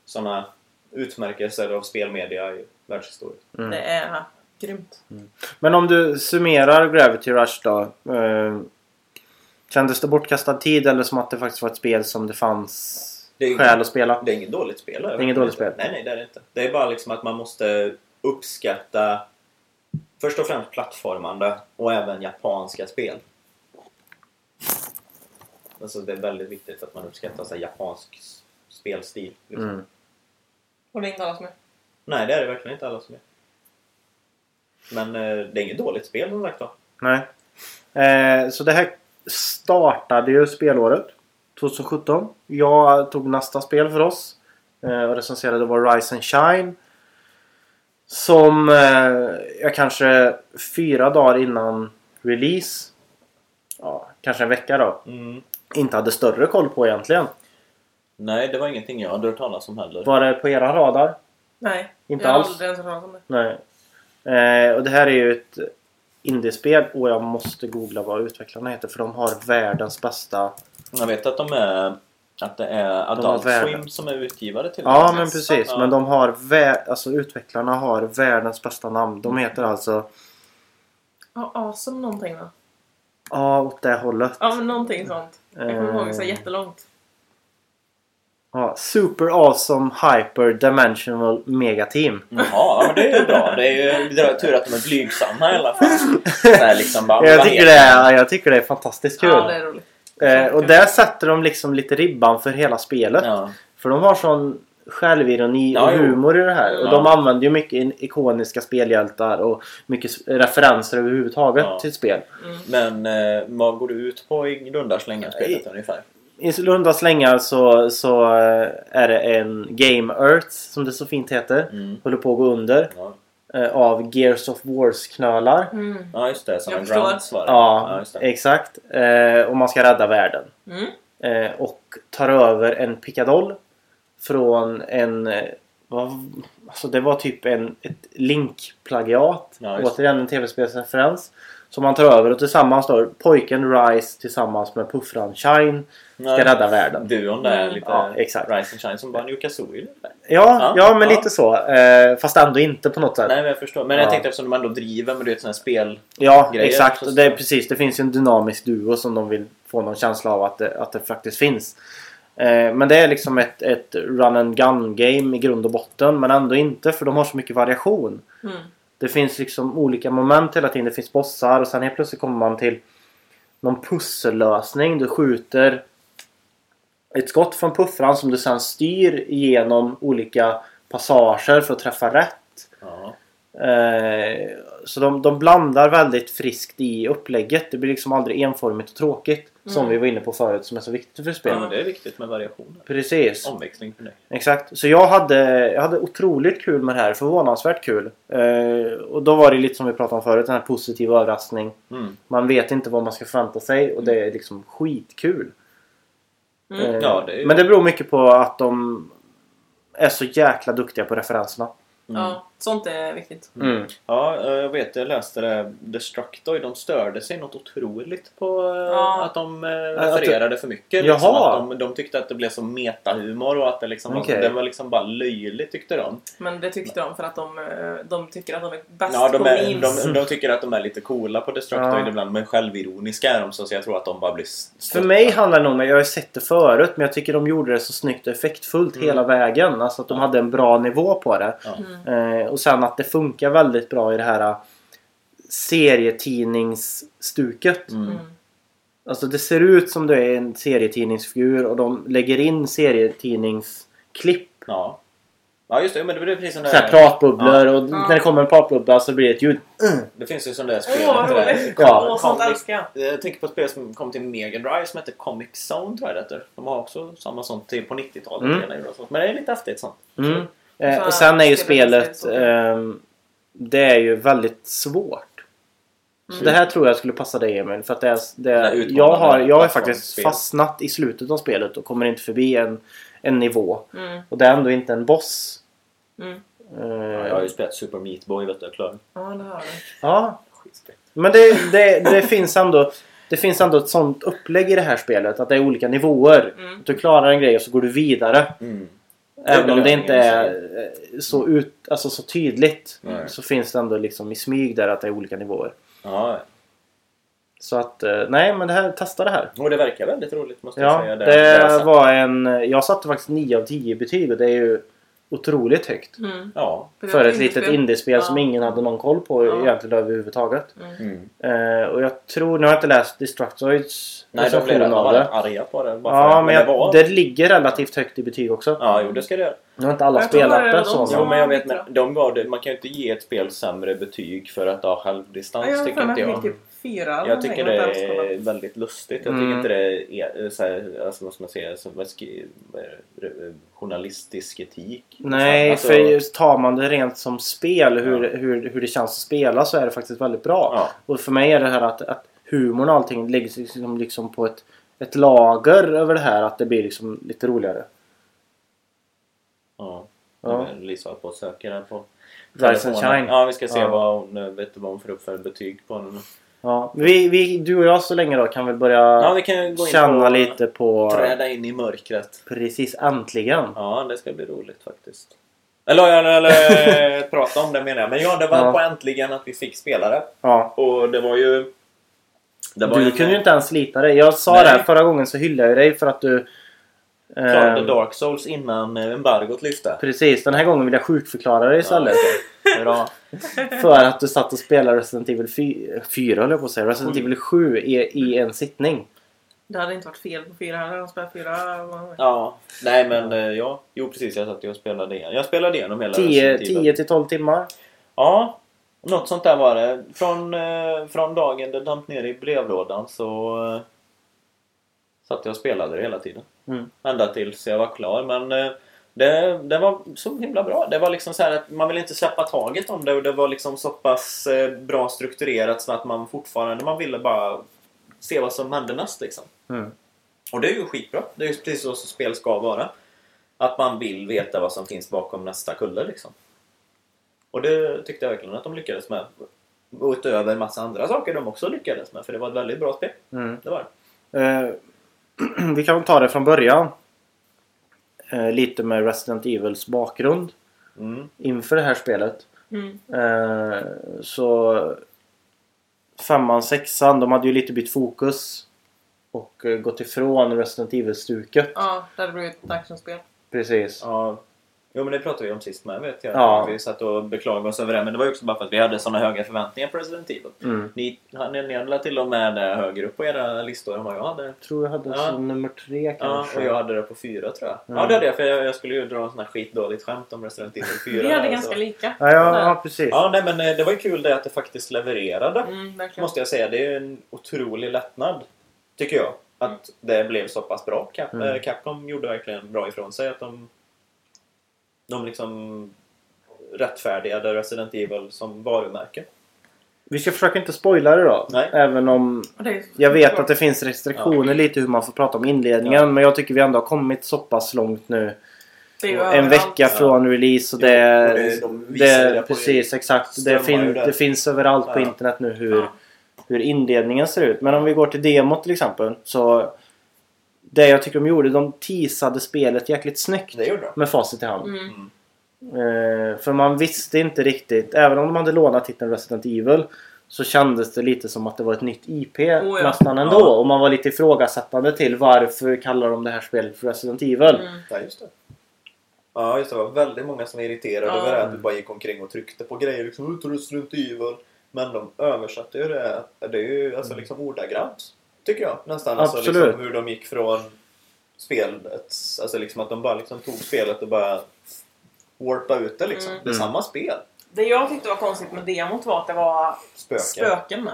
S3: sådana utmärkelser av spelmedia i världshistorien.
S1: Mm.
S2: Det är grymt.
S1: Men om du summerar Gravity Rush då. Eh, kändes det bortkastad tid eller som att det faktiskt var ett spel som det fanns...
S3: Det är ingen-
S1: skäl att spela.
S3: Det är inget dåligt spel. Det
S1: är inget dåligt spel.
S3: Nej, nej, det är det inte. Det är bara liksom att man måste uppskatta först och främst plattformande och även japanska spel. Alltså det är väldigt viktigt att man uppskattar så här, japansk spelstil. Liksom.
S1: Mm.
S2: Och det är inte alla som är.
S3: Nej, det är det verkligen inte alla som är. Men eh, det är inget dåligt spel som sagt var.
S1: Nej. Eh, så det här startade ju spelåret 2017. Jag tog nästa spel för oss. Eh, och recenserade var Rise and Shine. Som eh, jag kanske fyra dagar innan release. Ja, kanske en vecka då.
S3: Mm.
S1: Inte hade större koll på egentligen.
S3: Nej, det var ingenting jag hade hört talas om heller.
S1: Var det på era radar?
S2: Nej.
S1: Inte
S2: jag har
S1: alls.
S2: aldrig ens hört talas om det.
S1: Nej. Eh, och det här är ju ett indiespel och jag måste googla vad utvecklarna heter för de har världens bästa
S3: Jag vet att de är... Att det är
S1: har
S3: Adult
S1: värde.
S3: Swim som är utgivare till
S1: Ja men precis.
S3: Ja.
S1: Men de har vä- alltså utvecklarna har världens bästa namn. De heter alltså
S2: Ja, awesome någonting va?
S1: Ja, åt det hållet.
S2: Ja, men någonting sånt. Jag kommer ihåg så
S1: Eh,
S2: jättelångt.
S1: Ja, Super Awesome Hyper Dimensional Mega Team.
S3: Jaha, ja, men det är ju bra. Det är ju det är tur att de är blygsamma i alla fall. Så här liksom bara,
S1: Jag tycker, det är, jag tycker det är fantastiskt kul.
S2: Ja, det är roligt.
S1: Eh, och där sätter de liksom lite ribban för hela spelet.
S3: Ja.
S1: För de har sån självironi
S3: Ja,
S1: och
S3: jo.
S1: humor i det här. Och
S3: Ja.
S1: de använder ju mycket ikoniska spelhjältar och mycket referenser överhuvudtaget
S3: Ja.
S1: till spel.
S2: Mm.
S3: Men eh, vad går du ut på i runda slängar spelet ungefär?
S1: I runda slängar så, så eh, är det en Game Earth som det så fint heter.
S3: Mm.
S1: Håller på att gå under.
S3: Ja.
S1: Eh, Av Gears of Wars-knölar.
S2: Mm.
S3: ja, just det. Som
S2: Jag
S3: en
S2: förstår.
S3: grounds var det.
S1: Ja,
S3: just det.
S1: exakt. Eh, och man ska rädda världen.
S2: Mm.
S1: Eh, och tar över en pickadoll från en... eh, Vad, alltså det var typ en, ett Link-plagiat.
S3: Ja,
S1: Återigen en tv-spelsreferens. Som man tar över och tillsammans då pojken Rise tillsammans med puffran Shine ska
S3: Nej,
S1: rädda världen.
S3: Duon där
S2: Mm.
S3: lite
S1: Ja, exakt.
S3: Rise and Shine som bara Yukazuri. lite.
S1: Ja,
S3: Ja,
S1: ja, men
S3: ja.
S1: lite så. Eh, fast ändå inte på något sätt.
S3: Nej men jag förstår. Men
S1: Ja.
S3: jag tänkte eftersom de ändå driver med du vet sådana här spel.
S1: Ja,
S3: grejer
S1: exakt. det är precis. Det finns ju en dynamisk duo som de vill få någon känsla av att det, att det faktiskt finns. Eh, men det är liksom ett, ett run and gun game i grund och botten. Men ändå inte för de har så mycket variation.
S2: Mm.
S1: Det finns liksom olika moment hela tiden. Det finns bossar och sen helt plötsligt kommer man till någon pussellösning. Du skjuter ett skott från puffran som du sen styr igenom olika passager för att träffa rätt.
S3: Ja.
S1: Eh, så de, de blandar väldigt friskt i upplägget. Det blir liksom aldrig enformigt och tråkigt. Som
S2: Mm.
S1: vi var inne på förut som är så viktigt för spel.
S3: ja men det är viktigt med variation.
S1: Precis.
S3: Omväxling för dig.
S1: Exakt. Så jag hade, jag hade otroligt kul med det här. Förvånansvärt kul. Eh, och då var det lite som vi pratade om förut. Den här positiva överraskning.
S3: Mm.
S1: Man vet inte vad man ska förvänta sig och det är liksom skitkul.
S2: Mm.
S1: Eh,
S3: Ja, det är
S1: Men det beror mycket på att de är så jäkla duktiga på referenserna.
S3: Mm.
S2: Ja, sånt är viktigt.
S1: Mm.
S3: Ja, eh, jag vet. Jag läste det. Destructoid, de störde sig något otroligt på eh,
S2: Ja.
S3: att de eh, refererade för mycket.
S1: Jaha.
S3: Liksom, att de, de tyckte att det blev som metahumor och att det liksom
S1: Okej.
S3: var, det var liksom bara löjligt tyckte de.
S2: Men det tyckte de för att de, de tycker att de är bäst
S3: Ja, de,
S2: på
S3: är,
S2: memes.
S3: de, de tycker att de är lite coola på Destructoid
S1: Ja.
S3: ibland men självironiska är de så, så jag tror att de bara blir
S1: För mig handlar det nog om, jag har sett det förut, men jag tycker de gjorde det så snyggt och effektfullt
S3: Mm.
S1: hela vägen. Alltså att de hade en bra nivå på det.
S3: Ja.
S2: Mm.
S1: Eh, och sen att det funkar väldigt bra i det här eh, serietidningsstuket.
S3: Mm.
S2: Mm.
S1: Alltså det ser ut som du är en serietidningsfigur och de lägger in serietidningsklipp.
S3: Ja. ja, just det. Men det blir precis som det
S1: Så här pratbubblor och
S2: Ja.
S1: när det kommer en pratbubbla så blir det ett ljud.
S3: Det finns ju sån där spel.
S2: Åh, vad
S3: det där-
S2: roligt!
S1: Ja.
S2: Sånt älskar jag.
S3: Jag tänker på ett spel som kom till Mega Drive som heter Comic Zone tror jag det heter. De har också samma sånt på 90-talet.
S1: Mm.
S3: Men det är lite häftigt sånt.
S1: Mm. Eh,
S2: Så
S1: och sen är ju
S2: spelet
S1: ehm, det är ju väldigt svårt. Så
S2: Mm.
S1: det här tror jag skulle passa dig Emil. För att det är, det är, jag har, jag har faktiskt fastnat i slutet av spelet och kommer inte förbi en, en nivå.
S2: Mm.
S1: Och det är ändå inte en boss.
S2: Mm.
S1: Eh,
S3: Ja, jag har ju spelat Super Meat Boy vet du, klarar
S2: Ja, det har du.
S1: ja, men det, det, det, finns ändå, det finns ändå ett sånt upplägg i det här spelet. Att det är olika nivåer.
S2: Mm.
S1: Du klarar en grej och så går du vidare. Även om det inte är eh, så, ut, alltså så tydligt.
S3: Nej.
S1: Så finns det ändå liksom i smyg där att det är olika nivåer.
S3: Ja,
S1: Så att, eh, nej men det här, testa det här.
S3: Och det verkar väldigt roligt måste jag
S1: Ja,
S3: säga.
S1: det var en... Jag satte faktiskt 9 av 10 betyg och det är ju otroligt högt.
S2: Mm.
S3: Ja.
S1: För ett litet indiespel som
S2: Ja.
S1: ingen hade någon koll på
S2: Ja.
S1: egentligen överhuvudtaget.
S3: Mm.
S1: Eh, och jag tror, nu har jag inte läst Destructoids
S3: Nej, de blev
S1: det.
S3: arga på det. Bara
S1: Ja,
S3: för,
S1: men
S3: det
S1: jag,
S3: var...
S1: det ligger relativt högt i betyg också.
S3: Ja, jo det ska det.
S1: Nu har inte alla
S2: Jag
S1: spelat det
S2: de
S1: så.
S2: som-
S3: Jo, men jag
S2: Ja,
S3: vet, men de gav det, man kan ju inte ge ett spel sämre betyg för att ha självdistans,
S2: Ja, jag har
S3: tycker inte
S2: det
S3: jag.
S2: typ fyra
S3: Jag tycker det är väldigt lustigt. Jag
S1: Mm.
S3: tycker inte det är så här, alltså, vad ska man säga, så, vad det, journalistisk etik.
S1: Nej,
S3: Alltså,
S1: för just tar man det rent som spel, hur, hur, hur det känns att spela så är det faktiskt väldigt bra.
S3: Ja,
S1: Och för mig är det här att, att humorn och allting läggs liksom, liksom på ett, ett lager över det här att det blir liksom lite roligare.
S3: ja.
S1: Ja.
S3: Lisa håller på och söker här på
S1: Rise and. Shine.
S3: Ja, vi ska se
S1: Ja.
S3: vad hon, eh, vet du vad hon får upp för betyg på den.
S1: Ja. Vi, vi, du och jag så länge då kan väl börja
S3: Ja, vi kan ju gå in
S1: känna
S3: på,
S1: lite på...
S3: Träda in i mörkret.
S1: Precis, äntligen.
S3: Ja, det ska bli roligt faktiskt. Eller, eller, eller prata om det menar jag. Men ja, det var
S1: Ja.
S3: på äntligen att vi fick spelare.
S1: Ja.
S3: Och det var ju... Det var
S1: Du
S3: en-
S1: kunde ju inte ens lita dig. Jag sa
S3: Nej.
S1: det här förra gången så hyllade jag dig för att du...
S3: klarade
S1: eh,
S3: Dark Souls innan eh, embargot lyfte.
S1: Precis, den här gången vill jag sjukförklara dig istället.
S3: Ja, Bra.
S1: För att du satt och spelade Resident Evil 4, 4 höll jag på att säga. Resident
S3: Sju.
S1: Evil 7 i, i en sittning.
S2: Det hade inte varit fel på fyra heller. De spelar fyra.
S3: Ja, nej men eh, ja. Jo precis, jag satt ju och spelade igen. Jag spelade igenom hela
S1: 10
S3: Resident Evil.
S1: 10 till 12 timmar.
S3: Ja, något sånt där var det. Från, eh, från dagen det damp ner i brevlådan så satt jag och spelade det hela tiden.
S1: Mm.
S3: Ända tills jag var klar. Men eh, det, det var så himla bra. Det var liksom så här att man vill inte släppa taget om det och det var liksom så pass eh, bra strukturerat så att man fortfarande man ville bara se vad som hände näst liksom.
S1: Mm.
S3: Och det är ju skitbra. Det är ju precis så spel ska vara. Att man vill veta vad som finns bakom nästa kulle liksom. Och det tyckte jag verkligen att de lyckades med. Utöver en massa andra saker de också lyckades med. För det var ett väldigt bra spel.
S1: Mm.
S3: Det var det.
S1: Eh, vi kan ta det från början. Eh, lite med Resident Evils bakgrund
S3: Mm.
S1: inför det här spelet.
S2: Mm.
S1: Eh, så femman, sexan, de hade ju lite bytt fokus. Och eh, gått ifrån Resident Evil-stuket.
S2: Ja, det hade blivit ett actionspel.
S1: Precis.
S3: Ja. Jo men det pratade vi om sist med vet jag.
S1: Ja.
S3: Vi satt och beklagade oss över det. Men det var ju också bara för att vi hade såna höga förväntningar på Resident Evil.
S1: Mm.
S3: Ni, ni, ni hade till och med det högre upp på era listor än vad jag hade.
S1: Tror jag hade
S3: Ja.
S1: som nummer tre
S3: Ja,
S1: kanske.
S3: och jag hade det på fyra tror jag.
S1: Ja.
S3: Ja, det hade jag. För jag, jag skulle ju dra en sån här skitdåligt skämt om Resident Evil 4.
S2: Vi hade
S3: så-
S2: ganska lika.
S1: Ja, ja, ja precis.
S3: Ja, nej men eh, det var ju kul det att det faktiskt levererade.
S2: Mm, verkligen.
S3: Måste jag säga. Det är en otrolig lättnad. Tycker jag. Att det blev så pass bra. Cap,
S1: Mm.
S3: eh, Capcom gjorde verkligen bra ifrån sig. Att de, de liksom rättfärdigade Resident Evil som varumärke.
S1: Vi ska försöka inte spoila det då.
S3: Nej.
S1: Även om jag vet att det finns restriktioner lite hur man får prata om inledningen.
S3: Ja.
S1: Men jag tycker vi ändå har kommit så pass långt nu. En vecka från release och det...
S3: och det- de
S1: det,
S3: det
S1: precis, exakt. Det, fin, det finns överallt på
S3: Ja.
S1: internet nu hur,
S2: Ja.
S1: hur inledningen ser ut. Men om vi går till demot till exempel. Så det jag tycker de gjorde, de teasade spelet jäkligt snyggt.
S3: Det gjorde de.
S1: Med facit i hand.
S2: Mm.
S3: Mm.
S1: Eh, för man visste inte riktigt, även om de hade lånat titeln Resident Evil så kändes det lite som att det var ett nytt IP
S2: ja.
S1: nästan ändå.
S3: Ja.
S1: Och man var lite ifrågasättande till varför kallar de det här spelet för Resident Evil.
S2: Mm.
S3: Ja, just det. Ja, just det. Var väldigt många som var irriterade
S2: Ja.
S3: över det. Att du bara gick omkring och tryckte på grejer. Liksom, "Åh, Resident Evil. Men de översatte ju det. Det är ju alltså liksom ordagrant. Tycker jag. Nästan. Alltså,
S1: Absolut.
S3: liksom, hur de gick från spelet. Alltså liksom att de bara liksom tog spelet och bara warpa ut det liksom.
S2: Mm.
S3: Det är
S1: Mm.
S3: samma spel.
S2: Det jag tyckte var konstigt med demot var att det var
S3: Spöken.
S2: spöken med.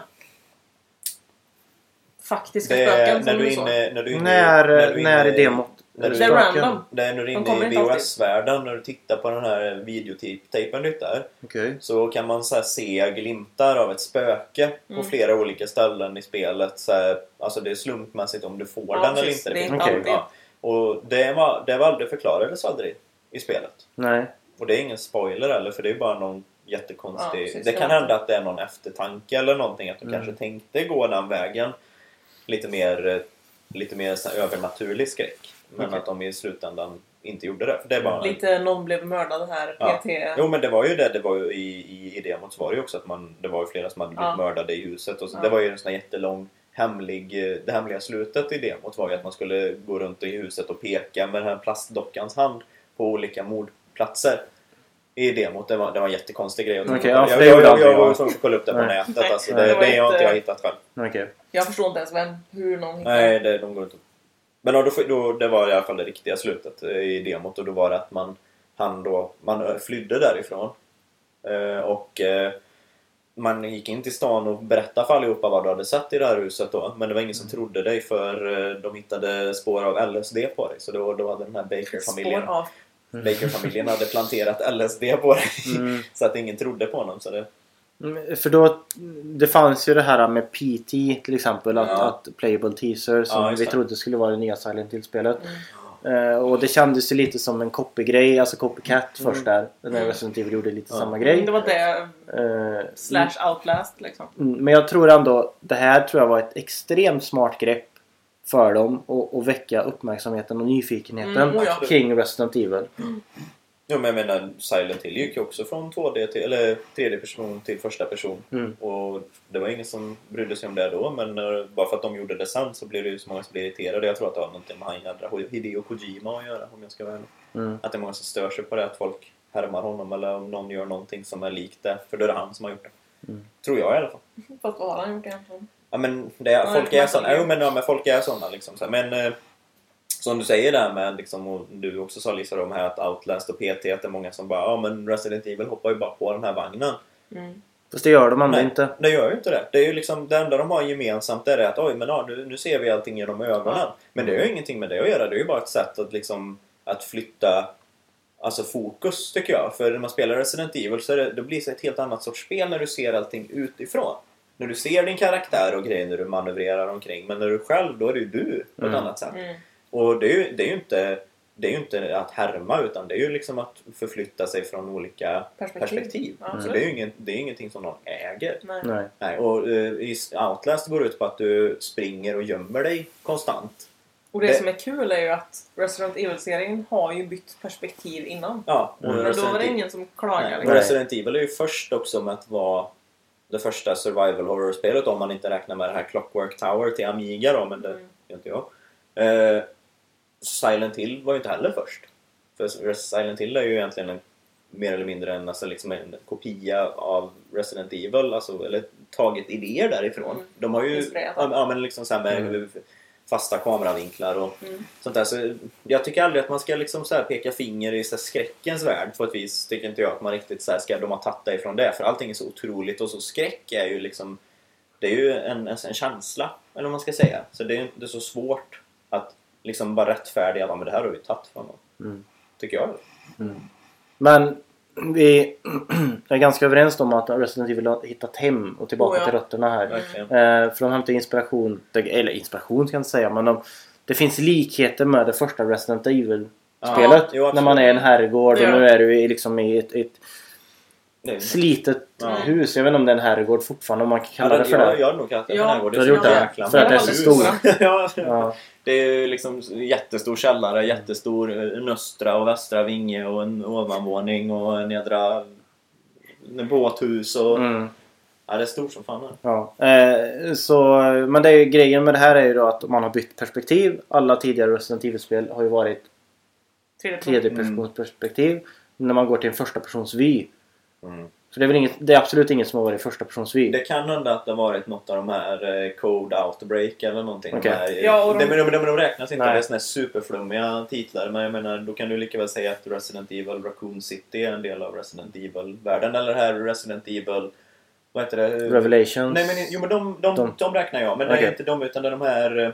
S2: Faktiska
S3: Det
S2: spöken
S3: när, du inne, när du är inne,
S1: när,
S3: du är
S1: när
S3: inne
S1: är demot?
S3: När du-
S2: Det är
S1: Spöken?
S2: random.
S3: Det är när du är inne i. VHS-världen när du tittar på den här videotejpen du hittar.
S1: Okej.
S3: Så kan man så se glimtar av ett spöke på
S2: Mm.
S3: flera olika ställen i spelet. Så här, alltså det är slumpmässigt om du får
S2: Ja,
S3: den eller
S2: precis.
S3: inte.
S2: Det
S3: finns-
S2: inte
S1: Okej.
S2: alltid.
S3: Ja. Och det, var, det var aldrig förklarades aldrig i spelet.
S1: Nej.
S3: Och det är ingen spoiler heller för det är bara någon jättekonstig...
S2: Ja, precis.
S3: det kan hända att det är någon eftertanke eller någonting. Att de
S1: Mm.
S3: kanske tänkte gå den vägen. Lite mer, eh, lite mer så övernaturlig skräck. Men
S1: Okej.
S3: att de i slutändan inte gjorde det. För det bara
S2: Lite någon blev mördad här.
S3: Ja.
S2: PT.
S3: Jo men det var ju det, det var ju i, i, i demot så var det ju också att man, det var ju flera som hade blivit
S2: Ja.
S3: mördade i huset och så,
S2: Ja.
S3: det var ju en sån här jättelång hemlig, eh, det hemliga slutet i demot var ju att man skulle gå runt i huset och peka med den här plastdockans hand på olika mordplatser. I demot. Det var, det var en jättekonstig grej.
S1: Okej,
S3: Okay,
S1: ja, för
S3: jag,
S1: det
S3: jag, jag, jag var
S1: jag.
S3: tvungen att kolla upp det på
S1: Nej.
S3: nätet.
S2: Nej,
S3: Alltså,
S2: det
S3: det, det har inte
S2: inte-
S3: jag hittat själv.
S1: Okej.
S2: Jag förstår inte ens vem, hur någon hittar
S3: Nej, det, de går inte Men då, då, då, det var i alla fall det riktiga slutet eh, i demot och då var det att man, han då, man eh, flydde därifrån. Eh, och eh, man gick in till stan och berättade för allihopa vad du hade sett i det här huset då. Men det var ingen som trodde dig för eh, de hittade spår av LSD på dig. Så då, då hade den här Baker-familjen
S2: Spår av.
S3: Baker-familjen hade planterat LSD på dig.
S1: Mm.
S3: så att ingen trodde på honom. Så det,
S1: Mm, För då, det fanns ju det här med PT till exempel, att,
S3: Ja.
S1: att Playable Teaser som
S3: Ja,
S1: vi trodde skulle vara det nya Silent Hill-spelet.
S2: Mm.
S1: Eh, och det kändes ju lite som en copy-grej, alltså copycat
S3: Mm.
S1: först där. När
S2: Mm.
S1: Resident Evil gjorde lite
S3: Ja.
S1: samma
S2: Mm,
S1: grej.
S2: Det var det,
S1: Eh,
S2: slash outlast liksom.
S1: mm, Men jag tror ändå, det här tror jag var ett extremt smart grepp för dem och, och väcka uppmärksamheten och nyfikenheten
S2: Mm, oh ja.
S1: kring Resident Evil.
S3: Jo men jag menar Silent Hill gick ju också från 2D till, eller tredje person till första person.
S1: Mm.
S3: Och det var ingen som brydde sig om det då men eh, bara för att de gjorde det sen så blev det ju så många som blev irriterade. Jag tror att det har någonting med han jädra Hideo Kojima att göra om jag ska vara ärlig.
S1: Mm.
S3: Att det är många som stör sig på det att folk härmar honom eller om någon gör någonting som är likt det. För då är det han som har gjort det.
S1: Mm.
S3: Tror jag i alla fall.
S2: Fast vad har han gjort egentligen?
S3: Ja men, det, är-
S2: Ja,
S3: folk
S2: det
S3: är sådana. Jo men, ja, men folk är sådana liksom. Så här. Men eh, som du säger där med liksom, och du också sa Lisa de här att Outlast och PT att det är många som bara ja men Resident Evil hoppar ju bara på den här vagnen.
S2: Mm.
S1: Fast det gör de ändå
S3: Nej,
S1: inte.
S3: det gör ju inte det. Det är ju liksom det enda de har gemensamt är det att oj men ja, nu, nu ser vi allting genom ögonen.
S2: Ja.
S3: Men det har ju ingenting med det att göra. Det är ju bara ett sätt att liksom att flytta Alltså fokus tycker jag. För när man spelar Resident Evil så är det, det blir så ett helt annat sorts spel när du ser allting utifrån. När du ser din karaktär och grejer när du manövrerar omkring. Men när du är själv, då är det ju du på ett
S1: Mm.
S3: annat sätt.
S2: Mm.
S3: Och det är ju, det är ju inte det är ju inte att härma utan det är ju liksom att förflytta sig från olika
S2: Perspektiv.
S3: perspektiv.
S2: Ja,
S3: så det är ju ingen, det är ingenting som någon äger.
S2: Nej.
S1: Nej.
S3: Nej, och eh, i Outlast går det ut på att du springer och gömmer dig konstant.
S2: Och det,
S3: Det-
S2: som är kul är ju att Resident Evil-serien har ju bytt perspektiv innan.
S3: Ja, och
S1: Mm.
S2: Men då var det
S3: Evil-
S2: ingen som klagade. Liksom.
S3: och Resident Evil är ju först också med att vara det första survival horror-spelet om man inte räknar med det här Clockwork Tower till Amiga då, men det
S2: Mm.
S3: gör inte jag. Eh, Silent Hill var ju inte heller först. För Silent Hill är ju egentligen en, mer eller mindre en, alltså liksom en kopia av Resident Evil, alltså, eller tagit idéer därifrån.
S2: Mm.
S3: De har ju ja, men liksom så här med
S1: Mm.
S3: Fasta kameravinklar och
S2: Mm.
S3: sånt där. Så jag tycker aldrig att man ska liksom så här peka finger i så här skräckens värld på ett vis. Tycker inte jag att man riktigt så här ska de ha tagit det ifrån det. För allting är så otroligt och så skräck är ju liksom det är ju en, en, en känsla, eller vad man ska säga. Så det är inte så svårt att liksom bara rättfärdiga att "Ja, men det här har vi tagit från dem.
S1: Mm.
S3: Tycker jag.
S1: Men vi är ganska överens om att Resident Evil har hittat hem och tillbaka
S2: Oh, ja.
S1: till rötterna här. Eh, för de hämtar inspiration, eller inspiration ska jag inte säga men de, det finns likheter med det första Resident Evil-spelet.
S3: Ja, jo,
S1: när man är i en herrgård och
S2: Ja.
S1: nu är du i, liksom i ett, ett
S3: Det är-
S1: slitet
S3: Ja.
S1: hus. Jag vet inte om det är en herrgård fortfarande om man kan
S3: Ja,
S1: kalla
S3: det,
S1: det för
S3: jag,
S1: det.
S3: jag hade nog kallat det
S2: Ja,
S3: för herrgård.
S1: du har gjort
S3: så
S1: det?
S3: jäkla
S1: För att det är så
S3: hus.
S1: stor.
S3: ja,
S1: Ja.
S3: Det är ju liksom jättestor källare, jättestor eh, en östra och västra vinge och en ovanvåning och en jädra en båthus och...
S1: Mm.
S3: Ja, det är stort som fan.
S1: Ja. Eh, så, men det är ju, grejen med det här är ju då att man har bytt perspektiv. Alla tidigare Resident Evil-spel har ju varit
S2: Tredje person.
S1: tredjepersonsperspektiv. När man går till en första persons vy.
S3: Mm.
S1: Så det är väl inget, det är absolut inget som har varit första persons vy.
S3: Det kan hända att det har varit något av de här eh, Code Outbreak eller någonting.
S1: Okej.
S3: De här,
S2: Ja, och de-
S3: de... De, de, de, de räknas inte.
S1: Nej.
S3: Det är såna här superflummiga titlar. Men jag menar, då kan du lika väl säga att Resident Evil Raccoon City är en del av Resident Evil-världen. Eller här Resident Evil... Vad heter det?
S1: Revelations.
S3: Nej men, jo, men de, de,
S1: De-
S3: de. räknar jag. Men det
S1: Okej.
S3: är inte de utan det är de här... eh,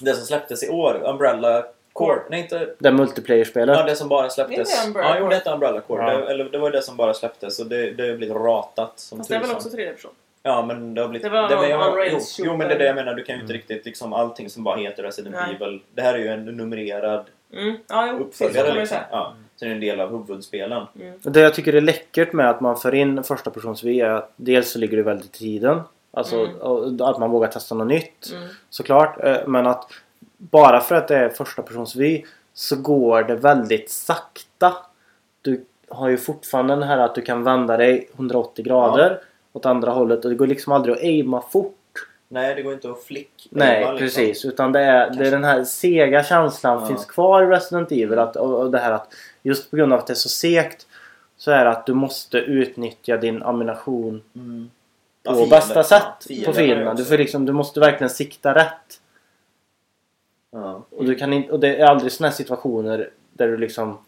S3: Det som släpptes i år. Umbrella Core. Nej inte...
S1: Det multiplayer-spelet.
S3: Ja, det som bara
S2: Det är
S3: släpptes.
S2: Umbrella
S3: Ja, jo, det heter Umbrella Core.
S1: Ja.
S3: Det, eller, det var det som bara släpptes och det, det har blivit ratat som
S2: Fast det är väl också tredje person?
S3: Ja, men det har blivit...
S2: Det var
S3: men
S2: någon
S3: jag- jo, jo, men det är det jag menar. Du kan ju inte
S1: Mm.
S3: riktigt liksom allting som bara heter Resident
S2: Nej.
S3: Evil. Det här är ju en numrerad
S2: Mm. Ja, jo.
S3: uppföljare liksom. Ja, så det är en del av huvudspelen.
S2: Mm.
S1: Det jag tycker är läckert med att man för in första persons vy är att dels så ligger det väldigt i tiden. Alltså
S2: Mm.
S1: att man vågar testa något nytt.
S2: Mm.
S1: Såklart. Eh, Men att bara för att det är första persons vy så går det väldigt sakta. Du har ju fortfarande den här att du kan vända dig 180 grader åt andra hållet och det går liksom aldrig att aima fort.
S3: Nej, det går inte att flick.
S1: Nej,
S3: liksom.
S1: precis. Utan det är, det är den här sega känslan
S3: Ja.
S1: finns kvar i Resident Evil. Att, och, och det här att just på grund av att det är så segt så är det att du måste utnyttja din ammunition
S3: Mm.
S1: på
S3: Ja,
S1: bästa
S3: Ja,
S1: sätt på
S3: är
S1: Du, får liksom, du måste verkligen sikta rätt.
S3: Ja.
S1: Och, du kan inte, och det är aldrig här situationer där du liksom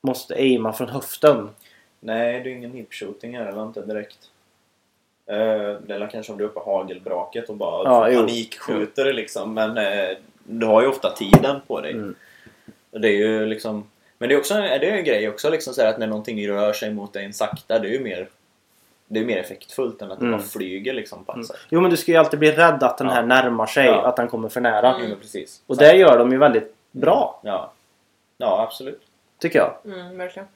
S1: måste aima från höften.
S3: Nej, det är ingen hip-shooting här eller inte direkt. Eh, det är kanske om du är uppe på hagelbraket och bara
S1: Ja, jo.
S3: panikskjuter liksom. Men eh, du har ju ofta tiden på dig.
S1: Mm.
S3: Det är ju liksom... Men det är också det är en grej också liksom så att när någonting rör sig mot dig sakta, det är ju mer... Det är mer effektfullt än att det
S1: Mm.
S3: bara flyger liksom på ett sätt.
S1: Jo men du ska ju alltid bli rädd att den här närmar sig,
S3: Ja.
S1: att den kommer för nära.
S2: Mm.
S3: Precis.
S1: Och det gör de ju väldigt bra,
S3: Ja. Ja, absolut.
S1: tycker jag.
S2: Mm, verkligen.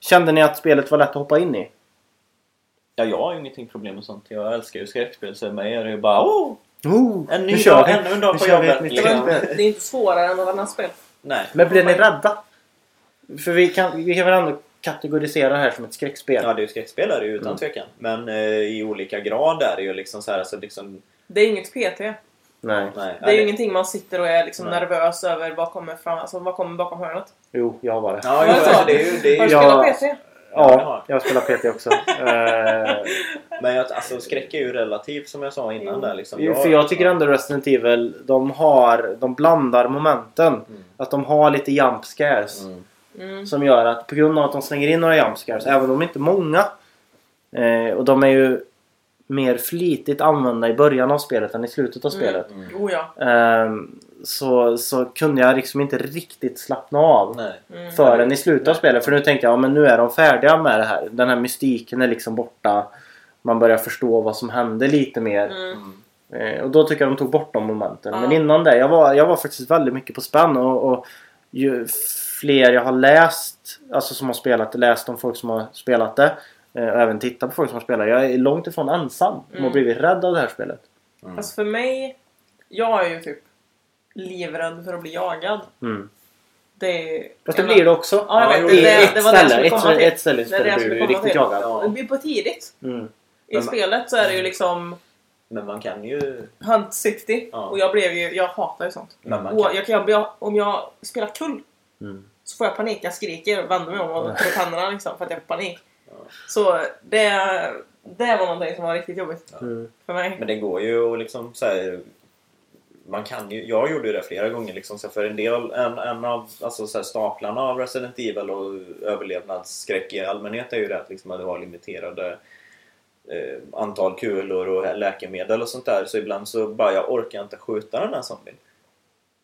S1: Kände ni att spelet var lätt att hoppa in i?
S3: Ja, jag har ju ingenting problem med sånt. Jag älskar ju skräckspel så mig är det ju bara oh,
S1: Oh,
S3: En ny dag, ännu en dag på jobbet, liksom.
S2: Det är inte svårare än något annat spel.
S3: Nej.
S1: Men blev ni rädda? För vi kan, vi kan väl ändå kategorisera det här som ett skräckspel?
S3: Ja, det är ju skräckspel är det ju utan
S1: Mm.
S3: tvekan. Men eh, i olika grad är det ju liksom så här, alltså liksom...
S2: Det är inget PT.
S1: Nej.
S3: Nej,
S2: Det är ju ingenting man sitter och är liksom
S3: Nej.
S2: nervös över vad kommer fram, alltså vad kommer bakom hörnet.
S1: Jo, jag var det.
S3: Ja,
S2: Var
S3: jo,
S2: det
S3: alltså, det är ju... Det är
S2: Har du
S1: Ja.
S2: spelat PT?
S1: Ja, jag spelar PT också. Eh,
S3: men jag, alltså, skräck är ju relativt som jag sa innan där liksom.
S1: Jo, för jag tycker ändå Resident Evil, de har, de blandar momenten.
S3: Mm.
S1: Att de har lite jump scares.
S3: Mm.
S2: Mm.
S1: Som gör att på grund av att de slänger in några jump scares, även om de inte är många. Eh, och de är ju mer flitigt använda i början av spelet än i slutet av
S2: Mm.
S1: spelet.
S3: Mm.
S2: Oh ja.
S1: Ehm, så, så kunde jag liksom inte riktigt slappna av.
S3: Nej.
S2: Mm.
S1: förrän i slutet av spelet. För nu tänkte jag, ja, men nu är de färdiga med det här. Den här mystiken är liksom borta. Man börjar förstå vad som hände lite mer.
S2: Mm.
S3: Mm.
S1: Eh, och då tycker jag de tog bort de momenten.
S2: Ja.
S1: Men innan det, jag var, jag var faktiskt väldigt mycket på spänn. Och, och ju fler jag har läst, alltså som har spelat det, läst om folk som har spelat det. eh, Och även tittat på folk som har spelat. Jag är långt ifrån ensam om
S2: Mm.
S1: att blivit rädd av det här spelet.
S3: Mm.
S2: Alltså för mig, jag är ju typ livrädd för att bli jagad.
S1: Mm.
S2: Det är...
S1: Fast det blir det också.
S2: Ja, jag vet. Det,
S1: ett
S2: det var det jag
S1: ställe.
S2: skulle
S1: Ett,
S2: komma till.
S1: ett ställe
S2: Det är det
S1: blir
S2: jag
S1: du riktigt jagad.
S3: Ja.
S2: Det blir på tidigt.
S1: Mm.
S2: I
S3: Men-
S2: spelet så är det ju liksom
S3: Men man kan ju...
S2: Hunt City.
S3: Ja.
S2: Och jag blev ju, jag hatar ju sånt.
S3: Men man
S2: Och
S3: kan,
S2: jag kan, bli- om jag spelar kull
S1: Mm.
S2: så får jag panik. Jag skriker och vänder mig om och på tänderna liksom för att jag får panik.
S3: Ja.
S2: Så det, det var någonting som var riktigt jobbigt
S1: Mm.
S2: för mig.
S3: men det går ju att liksom så här, man kan ju, jag gjorde ju det flera gånger liksom, så för en del, en, en av alltså, så här, staplarna av Resident Evil och överlevnadsskräck i allmänhet är ju det att liksom, att du har limiterade eh, antal kulor och läkemedel och sånt där. Så ibland så bara, jag orkar inte skjuta den här zombien.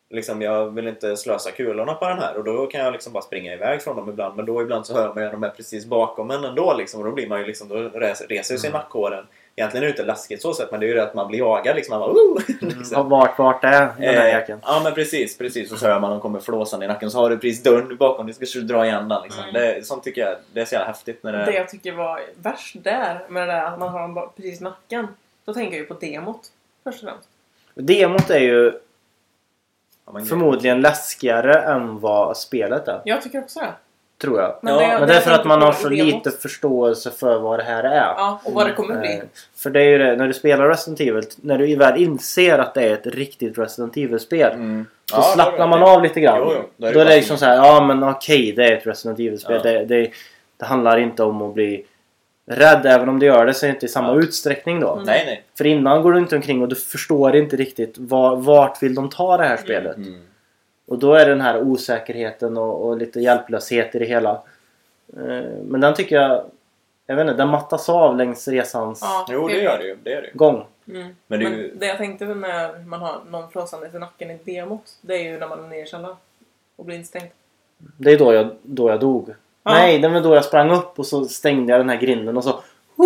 S3: Liksom, jag vill inte slösa kulorna på den här och då kan jag liksom bara springa iväg från dem ibland. Men då ibland så hör man ju de är precis bakom en ändå liksom, och då blir man ju liksom, då reser, reser ju sig nackhåren. Egentligen är det inte läskigt så sett men det är ju det att man blir jagad liksom. Man bara, oh! liksom.
S1: Och vart, vart är den här
S3: Eh,
S1: jäkeln?
S3: ja men precis, precis. Och så hör man de kommer flåsande i nacken så har du precis dörren bakom dig. Ska du dra igen den liksom.
S2: Mm.
S3: Det, sånt tycker jag det är så jävla häftigt när det...
S2: Det jag tycker var värst där med det där att man har dem precis i nacken. Då tänker jag ju på demot. Först och främst.
S1: Demot är ju Förmodligen läskigare än vad spelet är.
S2: Jag tycker också det.
S1: Tror jag.
S2: Men
S3: Ja,
S2: det-
S1: Men
S2: det
S1: det är för att man har så lite förståelse för vad det här är.
S2: Ja, och vad det kommer bli.
S1: Eh, För det är ju det, när du spelar Resident Evil, när du väl inser att det är ett riktigt Resident Evil-spel.
S3: Mm.
S1: Så
S3: Ja,
S1: slappnar man av lite grann.
S3: Jo, jo. Då är det
S1: Då är det liksom så här, ja men okej det är ett Resident Evil-spel.
S3: Ja.
S1: Det, det, det handlar inte om att bli rädd även om det gör det så är det inte i samma
S3: Ja.
S1: utsträckning då.
S2: Mm.
S3: Nej, nej.
S1: För innan går du inte omkring och du förstår inte riktigt var, vart vill de ta det här spelet.
S3: Mm.
S1: Och då är den här osäkerheten och, och lite hjälplöshet i det hela. Eh, Men den tycker jag, jag vet inte, den mattas av längs resans
S2: Ja,
S3: Jo, det gör det ju. Det gör det ju.
S1: gång.
S2: Mm.
S3: Men
S2: Men,
S3: det är ju-
S2: det jag tänkte när man har någon flåsande i nacken i demot, det är ju när man är nere i källaren och blir instängd.
S1: Det är då jag, då jag dog.
S2: Ja.
S1: Nej, det var då jag sprang upp och så stängde jag den här grinden och så...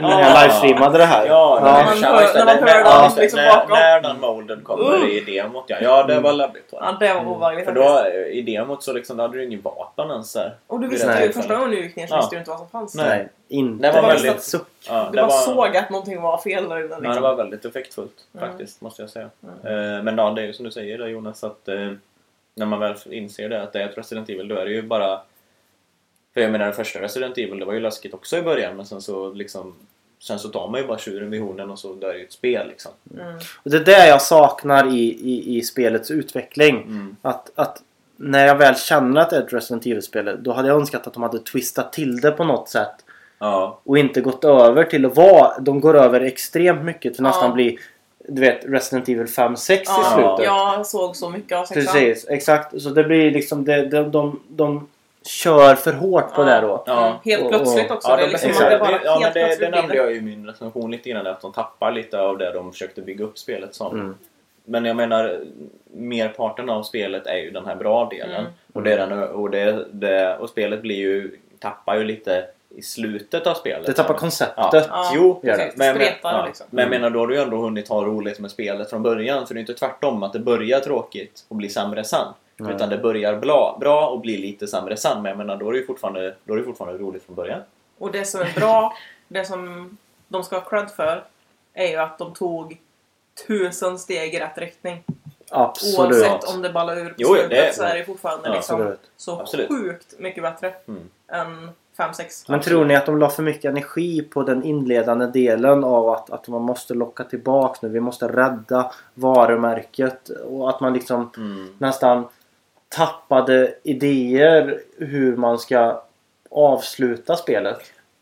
S1: När jag livestreamade det här.
S3: Ja,
S2: När
S3: när
S2: man hör- när man hör
S3: ja,
S2: dem liksom
S3: när,
S2: bakom.
S3: när den molden kommer
S2: Uh.
S3: i demot ja. Ja, det var läbbigt.
S2: Ja, det var obehagligt
S3: För då i demot så liksom, då hade du ingen vapen ens.
S2: Och du visste ju, första gången du gick ner så visste du inte vad som fanns.
S3: Nej.
S1: Inte
S3: Det var
S1: väldigt suck.
S3: Ja,
S2: Du
S3: det
S2: bara
S3: var,
S2: såg att någonting var fel där inne.
S3: Ja,
S2: Liksom.
S3: det var väldigt effektfullt
S2: Mm.
S3: faktiskt, måste jag säga.
S2: Mm.
S3: Eh, Men ja, det är ju som du säger där Jonas, att eh, när man väl inser det, att det är ett Resident Evil, då är det ju bara... För jag menar, det första Resident Evil, det var ju läskigt också i början, men sen så liksom... sen så tar man ju bara tjuren vid hornen och så är ju ett spel liksom.
S2: Mm.
S1: Och det är det jag saknar i, i, i spelets utveckling.
S3: Mm.
S1: Att, att när jag väl känner att det är ett Resident Evil-spel då hade jag önskat att de hade twistat till det på något sätt.
S3: Ja.
S1: Och inte gått över till att vara... De går över extremt mycket till
S2: Ja.
S1: nästan bli du vet Resident Evil 5-6 i
S2: Ja,
S1: slutet.
S2: jag såg så mycket av sexan.
S1: Precis, exakt. Så det blir liksom... Det, de, de, de kör för hårt på
S2: Ja.
S1: det då.
S3: Ja.
S2: Mm, Helt
S1: Och-
S2: plötsligt också.
S3: Ja,
S2: det är
S3: de,
S2: liksom
S1: exakt.
S2: det bara
S3: det, ja men
S2: helt
S3: det, det nämnde jag ju i min recension lite grann att de tappar lite av det de försökte bygga upp spelet som.
S1: Mm.
S3: Men jag menar, merparten av spelet är ju den här bra delen.
S2: Mm.
S3: Och, det är den, och, det, det, och spelet blir ju, tappar ju lite i slutet av spelet.
S1: Det tappar konceptet.
S2: Ja,
S3: Jo,
S1: gör det.
S2: precis.
S3: Men, men,
S2: Spretar
S3: ja,
S2: liksom.
S3: men jag menar, då har du ju ändå hunnit ha roligt med spelet från början. För det är inte tvärtom att det börjar tråkigt och blir sämre sen.
S1: Nej.
S3: Utan det börjar bra, bra och blir lite sämre sen. Men jag menar, då är det ju fortfarande, då är det fortfarande roligt från början.
S2: Och det som är bra, det som de ska ha cred för, är ju att de tog tusen steg i rätt riktning.
S1: Absolut.
S2: Oavsett om det ballar ur på
S3: Jo,
S2: slutet
S3: det-
S2: så är det fortfarande
S3: Ja,
S2: liksom
S1: absolut.
S2: så
S3: Absolut.
S2: sjukt mycket bättre
S3: Mm.
S2: än 5-6.
S1: Men tror ni att de la för mycket energi på den inledande delen av att, att man måste locka tillbaks nu? Vi måste rädda varumärket och att man liksom
S3: Mm.
S1: nästan tappade idéer hur man ska avsluta spelet.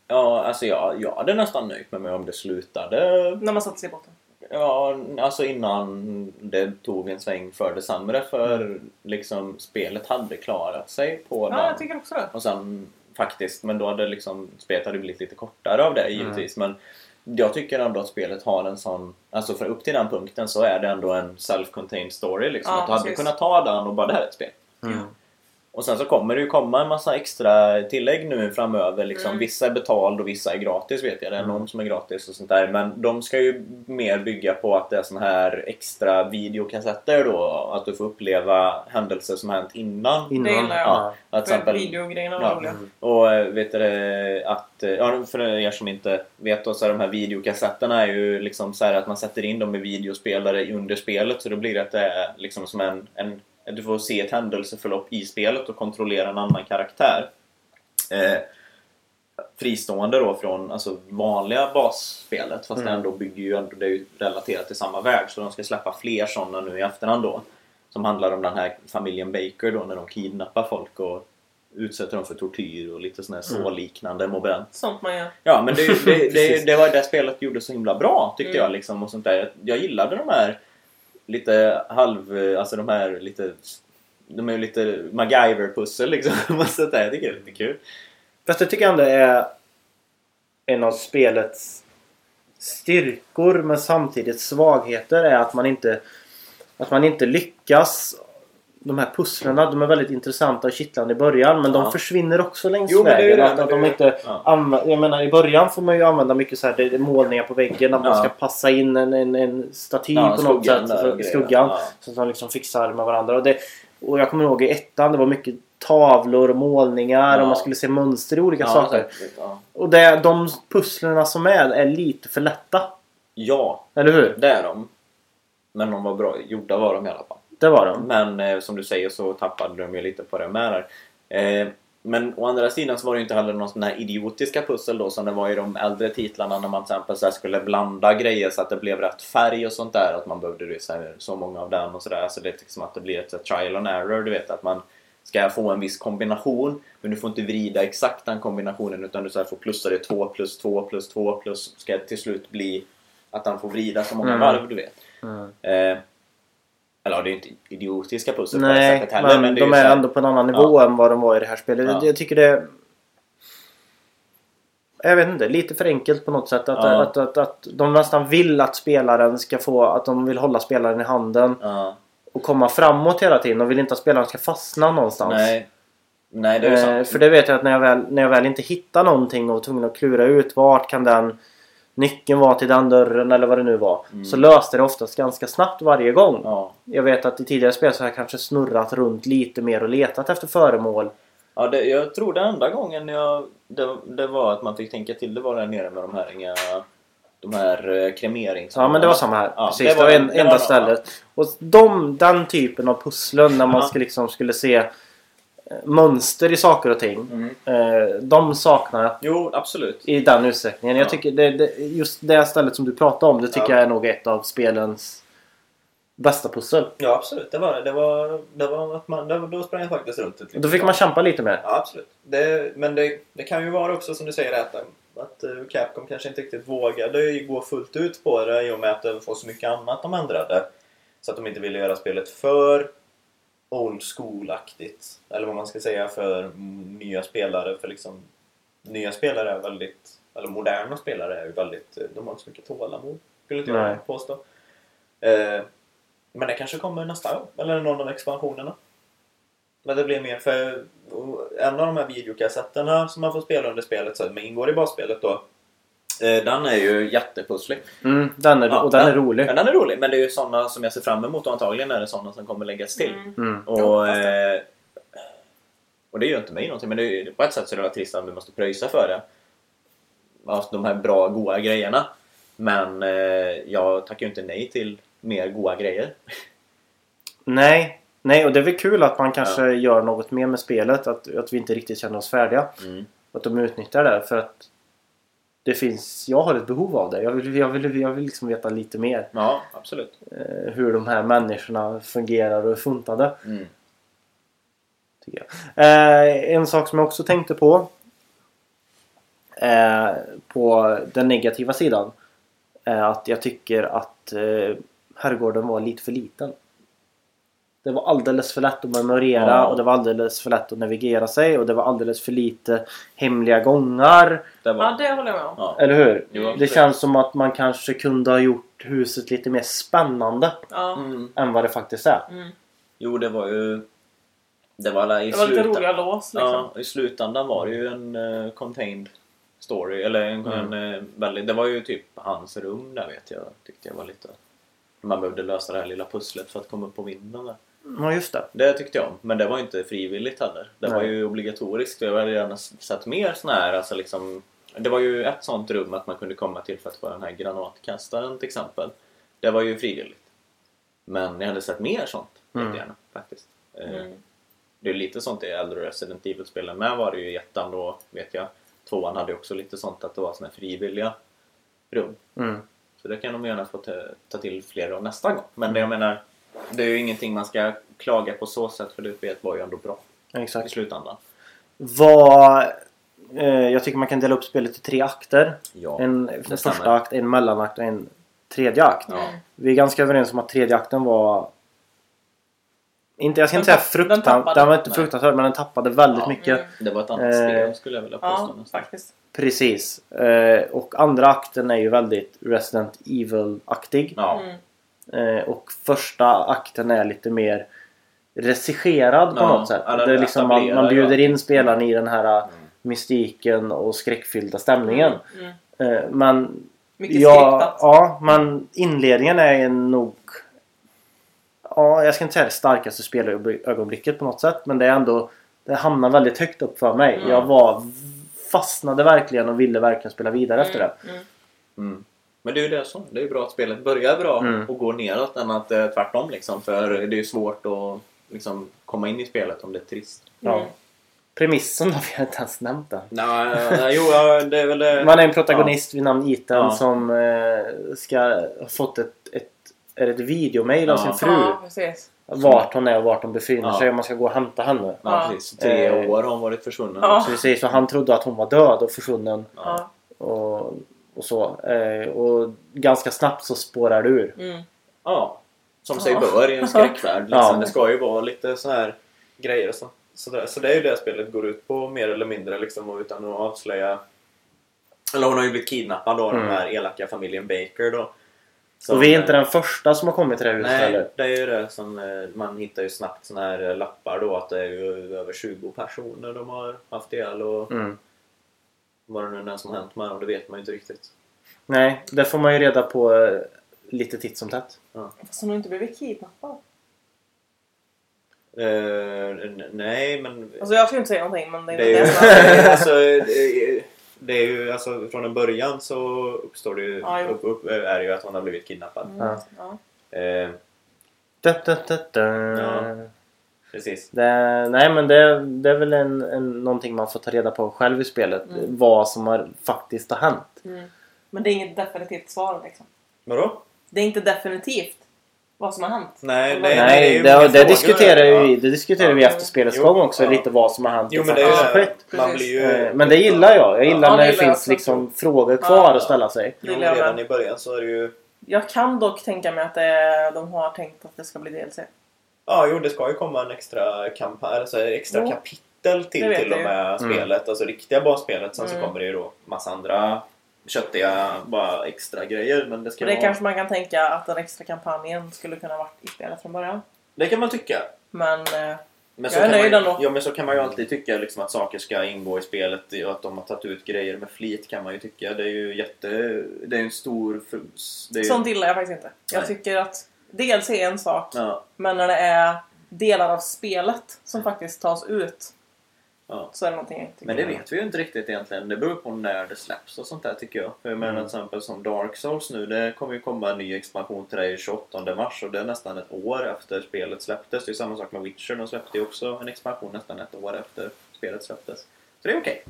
S3: Ja, alltså jag, jag hade nästan nöjt mig med om det slutade
S2: När man satte sig i botten.
S3: Ja, alltså innan det tog en sväng för det sämre för liksom spelet hade klarat sig på
S2: Ja,
S3: den.
S2: jag tycker också det.
S3: Och sen faktiskt, men då hade liksom spelet hade blivit lite kortare av det givetvis. Men jag tycker ändå att spelet har en sån, alltså för upp till den punkten så är det ändå en self-contained story liksom.
S2: Ja,
S3: att du hade
S2: precis.
S3: kunnat ta den och bara det här är ett spel.
S1: Mm.
S3: Och sen så kommer det ju komma en massa extra tillägg nu framöver. Liksom.
S2: Mm.
S3: Vissa är betald och vissa är gratis vet jag. Det är någon som är gratis och sånt där. Men de ska ju mer bygga på att det är såna här extra videokassetter då. Att du får uppleva händelser som hänt innan.
S1: Innan.
S2: Det gillar jag.
S1: Ja.
S3: Att till
S2: För
S3: exempel,
S2: videogrejerna var
S3: Ja. och eh, vet du att, eh, ja, för er som inte vet då, så är de här videokassetterna är ju liksom så här att man sätter in dem i videospelare under spelet så då blir det att det är liksom som en, en du får se ett händelseförlopp i spelet och kontrollera en annan karaktär. Eh, fristående då från alltså, vanliga basspelet fast det
S1: Mm.
S3: ändå bygger ju ändå, det är ju relaterat till samma värld så de ska släppa fler sådana nu i efterhand då. Som handlar om den här familjen Baker då när de kidnappar folk och utsätter dem för tortyr och lite sån här
S1: Mm.
S3: så-liknande moment.
S2: Sånt man gör.
S3: Ja men det, det, det, det var det spelet gjorde så himla bra tyckte
S2: Mm.
S3: jag liksom och sånt där. Jag gillade de här lite halv, eh, alltså de här lite de är ju lite MacGyver-pussel liksom. sånt där. Jag tycker det är lite kul.
S1: Fast jag tycker ändå är en av spelets styrkor men samtidigt svagheter är att man inte att man inte lyckas de här pusslerna de är väldigt intressanta och kittlande i början men
S3: Ja.
S1: de försvinner också längs
S3: Jo,
S1: vägen.
S3: det,
S1: Att, att de inte
S3: ja.
S1: jag menar i början får man ju använda mycket så här, det målningar på väggen att man ska passa in en, en, en staty på något
S3: skuggan
S1: sätt. Så, skuggan. Så att de liksom fixar med varandra. Och, det, och jag kommer ihåg i ettan det var mycket tavlor och målningar
S3: Ja.
S1: och man skulle se mönster i olika
S3: Ja,
S1: saker.
S3: säkert, ja.
S1: Och det, de pusslerna som är är lite för lätta.
S3: ja,
S1: Eller hur?
S3: det är de. Men de var bra gjorda var de i alla fall.
S1: Det var de.
S3: Men eh, som du säger så tappade de ju lite på det med där. Eh, men å andra sidan så var det ju inte heller någon sån här idiotiska pussel då som det var i de äldre titlarna när man till exempel så här skulle blanda grejer så att det blev rätt färg och sånt där. Att man behövde så, här, så många av den och sådär. Så det är liksom att det blir ett trial and error. Du vet att man ska få en viss kombination men du får inte vrida exakt den kombinationen utan du så får plussa det 2 plus 2 plus 2 plus ska till slut bli att han får vrida så många
S1: Mm.
S3: varv du vet.
S1: Mm.
S3: Eh, eller ja, det är inte idiotiska pussel på det
S1: Nej,
S3: sättet heller.
S1: men,
S3: Men, är
S1: de är
S3: här-
S1: ändå på en annan nivå än vad de var i det här spelet.
S3: Ja.
S1: Jag tycker det... Jag vet inte, lite för enkelt på något sätt. Att,
S3: Ja.
S1: att, att, att de nästan vill att spelaren ska få... Att de vill hålla spelaren i handen
S3: Ja,
S1: och komma framåt hela tiden. och vill inte att spelaren ska fastna någonstans.
S3: nej. Nej, det är
S1: Eh,
S3: sant.
S1: för det vet jag att när jag, väl, när jag väl inte hittar någonting och var tvungen att klura ut vart kan den nyckeln vara till den dörren eller vad det nu var.
S3: Mm.
S1: Så löste det oftast ganska snabbt varje gång.
S3: Ja.
S1: Jag vet att i tidigare spel så har jag kanske snurrat runt lite mer och letat efter föremål.
S3: Ja, det, jag tror den enda gången jag, det, det var att man fick tänka till det var där nere med de här inga de här eh, kremerings...
S1: Ja men det var samma här.
S3: Ja,
S1: Precis,
S3: det
S1: det
S3: var
S1: var
S3: en-
S1: en,
S3: det var
S1: enda
S3: något,
S1: stället. Och de, den typen av pusslen när man
S3: Ja.
S1: ska liksom skulle se mönster i saker och ting.
S3: Mm.
S1: Eh, de saknar jag
S3: Jo, absolut.
S1: i den utsträckningen. Jag
S3: Ja.
S1: tycker det, det, just det stället som du pratade om, det tycker
S3: Ja.
S1: jag är nog ett av spelens bästa pussel.
S3: Ja, absolut. Det var det. Var, det var att man, det, då sprang jag faktiskt runt ett
S1: Då fick man kämpa lite mer.
S3: Ja, absolut. Det, men det, det kan ju vara också som du säger att, att eh, Capcom kanske inte riktigt vågade gå fullt ut på det i och med att det var så mycket annat de ändrade. Så att de inte ville göra spelet för old school-aktigt. Eller vad man ska säga för nya spelare. För liksom nya spelare är väldigt, eller moderna spelare är ju väldigt, eh, de har inte så mycket tålamod. Skulle inte jag påstå. Eh, men det kanske kommer nästa gång. Eller någon av expansionerna. Men det blir mer för en av de här videokassetterna som man får spela under spelet som ingår i basspelet då. Eh, Den är ju jättepusslig.
S1: Mm, den är,
S3: Ja,
S1: och den är
S3: den-
S1: rolig.
S3: Men den är rolig. Men det är ju sådana som jag ser fram emot och antagligen är det sådana som kommer läggas till.
S2: Mm.
S1: Mm.
S3: Och,
S2: Ja, fast
S3: eh, och det gör inte mig någonting. Men det är, på ett sätt så är det trist att vi måste pröjsa för det. Alltså de här bra, goa grejerna. Men eh, jag tackar ju inte nej till mer goa grejer.
S1: Nej, nej, och det är väl kul att man kanske gör något mer med spelet. Att, att vi inte riktigt känner oss färdiga.
S3: Mm.
S1: Att de utnyttjar det för att det finns, jag har ett behov av det. Jag vill, jag vill, jag vill liksom veta lite mer.
S3: Ja, absolut.
S1: Eh, hur de här människorna fungerar och är funtade.
S3: Mm.
S1: Tycker jag. Eh, en sak som jag också tänkte på. Eh, på den negativa sidan. Att jag tycker att herrgården var lite för liten. Det var alldeles för lätt att memorera
S3: Ja.
S1: och det var alldeles för lätt att navigera sig och det var alldeles för lite hemliga gångar.
S3: Det var...
S2: Ja, det håller jag med om.
S3: Ja.
S1: Eller hur? Det
S3: absolut.
S1: känns som att man kanske kunde ha gjort huset lite mer spännande
S2: Ja.
S3: Mm.
S1: än vad det faktiskt är.
S2: Mm.
S3: Jo, det var ju... Det var alla i
S2: Det var lite roliga lås liksom.
S3: Ja, i slutändan var det ju en uh, contained story. Eller en,
S1: Mm.
S3: en eh, väldigt... Det var ju typ hans rum där vet jag. Tyckte jag var lite... Man behövde lösa det här lilla pusslet för att komma upp på vinden där.
S1: Ja, just det.
S3: Det tyckte jag om. Men det var inte frivilligt heller. Det var
S1: Nej.
S3: ju obligatoriskt. Jag hade gärna sett mer såna här, alltså liksom... Det var ju ett sånt rum att man kunde komma till för att få den här granatkastaren till exempel. Det var ju frivilligt. Men jag hade sett mer sånt
S1: Mm.
S3: jättegärna faktiskt. Eh,
S2: Mm.
S3: Det är lite sånt i äldre Resident Evil-spelen med var det ju i ettan då, vet jag. Tvåan hade ju också lite sånt att det var såna här frivilliga rum.
S1: Mm.
S3: Så det kan de gärna få ta, ta till fler av nästa gång. Men det jag menar, det är ju ingenting man ska klaga på så sätt för det vet var ju ändå bra i
S1: Exakt.
S3: slutändan.
S1: Vad... Eh, jag tycker man kan dela upp spelet i tre akter.
S3: Ja.
S1: En
S3: stämmer.
S1: första akt, en mellanakt och en tredje akt.
S3: Ja.
S1: Vi är ganska överens om att tredje akten var... Inte, jag ska
S2: Den
S1: inte säga
S2: tapp- den
S1: fruktansvärd. Den,
S2: tappade.
S1: var inte fruktansvärd men den tappade väldigt
S3: Ja.
S1: mycket.
S2: Mm.
S3: Det var ett annat
S1: Eh,
S3: spel skulle jag vilja påstå.
S2: Ja, faktiskt.
S1: Precis. Eh, och andra akten är ju väldigt Resident Evil-aktig.
S3: Ja.
S2: Mm.
S1: Eh, och första akten är lite mer regisserad på
S3: Ja,
S1: något sätt. det är liksom man, man bjuder in spelarna i den här
S3: Mm.
S1: mystiken och skräckfyllda stämningen.
S2: Mm.
S1: Eh, men
S2: Mycket
S1: ja, ja, men inledningen är nog... Ja, jag ska inte säga det starkaste spelögonblicket på något sätt. Men det är ändå... Det hamnar väldigt högt upp för mig.
S2: Mm.
S1: Jag var... Fastnade verkligen och ville verkligen spela vidare efter det.
S3: Men det är ju det som, det är ju bra att spelet börjar bra
S1: Mm.
S3: och går neråt än att eh, tvärtom liksom. För det är ju svårt att liksom, komma in i spelet om det är trist.
S1: Ja.
S2: Mm.
S1: Premissen har vi inte ens nämnt än.
S3: Nej, nej, jo, ja, det är väl det.
S1: Man är en protagonist vid namn Ethan
S3: Ja.
S1: som eh, ska ha fått ett, ett, ett videomail av
S3: Ja.
S1: sin fru.
S2: Ja, precis.
S1: Vart hon är och vart hon befinner
S3: Ja.
S1: sig och man ska gå och hämta henne.
S3: Ja,
S2: Ja.
S3: precis. Tre
S1: Eh,
S3: år har hon varit försvunnen.
S2: Ja.
S1: Precis, och han trodde att hon var död och försvunnen.
S2: Ja.
S1: Och, och så. Eh, och ganska snabbt så spårar det ur.
S2: Mm.
S3: Ja, som sig
S2: Ja.
S3: bör i en skräckvärld. Liksom.
S1: Ja.
S3: Det ska ju vara lite så här grejer. Så, så, där. så det är ju det spelet går ut på mer eller mindre liksom, och utan att avslöja. Eller hon har ju blivit kidnappad av
S1: Mm.
S3: den här elaka familjen Baker då. Som,
S1: och vi är inte den första som har kommit till det här huset
S3: Nej,
S1: heller.
S3: det är ju det som eh, man hittar ju snabbt såna här lappar då att det är ju över 20 personer de har haft ihjäl och
S1: Mm.
S3: Vad det nu är som hänt med dem, det vet man ju inte riktigt.
S1: Nej, det får man ju reda på eh, lite titt som tätt.
S2: Fast hon har inte blivit kidnappad.
S3: Eh, n- nej, men...
S2: Alltså jag ska inte säga någonting men det är
S3: Det är,
S2: inte
S3: ju,
S2: det
S3: alltså, det är- det är ju alltså från en början så uppstår det ju,
S2: Ja,
S3: upp, upp, är det ju att hon har blivit kidnappad.
S2: Mm.
S1: Ja.
S2: Ja.
S3: Eh,
S1: Da, da, da, da.
S3: Ja. Precis.
S1: Det, nej men det, det är väl en, en, någonting man får ta reda på själv i spelet.
S2: Mm.
S1: Vad som har, faktiskt har hänt.
S2: Men det är inget definitivt svar liksom.
S3: Vadå?
S2: Det är inte definitivt vad som har hänt.
S3: Nej, nej, det
S1: Nej,
S3: ju
S1: det, det,
S3: frågor
S1: diskuterar
S3: där,
S1: vi,
S3: ja.
S1: det diskuterar vi
S2: Ja.
S1: efter spelets
S3: Jo,
S1: gång också.
S3: ja.
S1: Lite vad som har hänt
S3: Jo
S1: och
S3: men det är. Man blir ju...
S1: Eh, Men det gillar jag. Jag gillar
S2: Ja, det
S1: när det finns liksom frågor kvar
S2: Ja.
S1: att ställa sig.
S3: Jo, redan i början så är det ju...
S2: Jag kan dock tänka mig att det de har tänkt att det ska bli DLC.
S3: Ja, jo det ska ju komma en extra kampanj, alltså extra
S2: Jo.
S3: kapitel till till och
S2: jag
S3: med
S1: Mm.
S3: spelet. Alltså riktiga basspelet. Sen
S2: Mm.
S3: så kommer det ju då massa andra köttiga bara extra grejer. Men det ska
S2: Och det
S3: vara...
S2: kanske man kan tänka att den extra kampanjen skulle kunna varit i spelet från början.
S3: Det kan man tycka.
S2: Men eh,
S3: Men
S2: Jag
S3: så
S2: är
S3: kan
S2: nöjd
S3: man,
S2: ändå.
S3: Ja men så kan man ju alltid tycka liksom, att saker ska ingå i spelet och att de har tagit ut grejer med flit kan man ju tycka. Det är ju jätte... Det är en stor... Det är ju...
S2: sånt gillar jag faktiskt inte. Jag
S3: Nej.
S2: tycker att DLC är en sak,
S3: Ja,
S2: men när det är delar av spelet som faktiskt tas ut
S3: ja.
S2: så är det någonting jag
S3: Men det
S2: om.
S3: vet vi ju inte riktigt egentligen. Det beror på när det släpps och sånt där tycker jag. För jag menar
S1: Mm.
S3: till exempel som Dark Souls nu. Det kommer ju komma en ny expansion till det 28 mars och det är nästan ett år efter spelet släpptes. Det är samma sak med Witcher. De släppte ju också en expansion nästan ett år efter spelet släpptes. Så det är okej.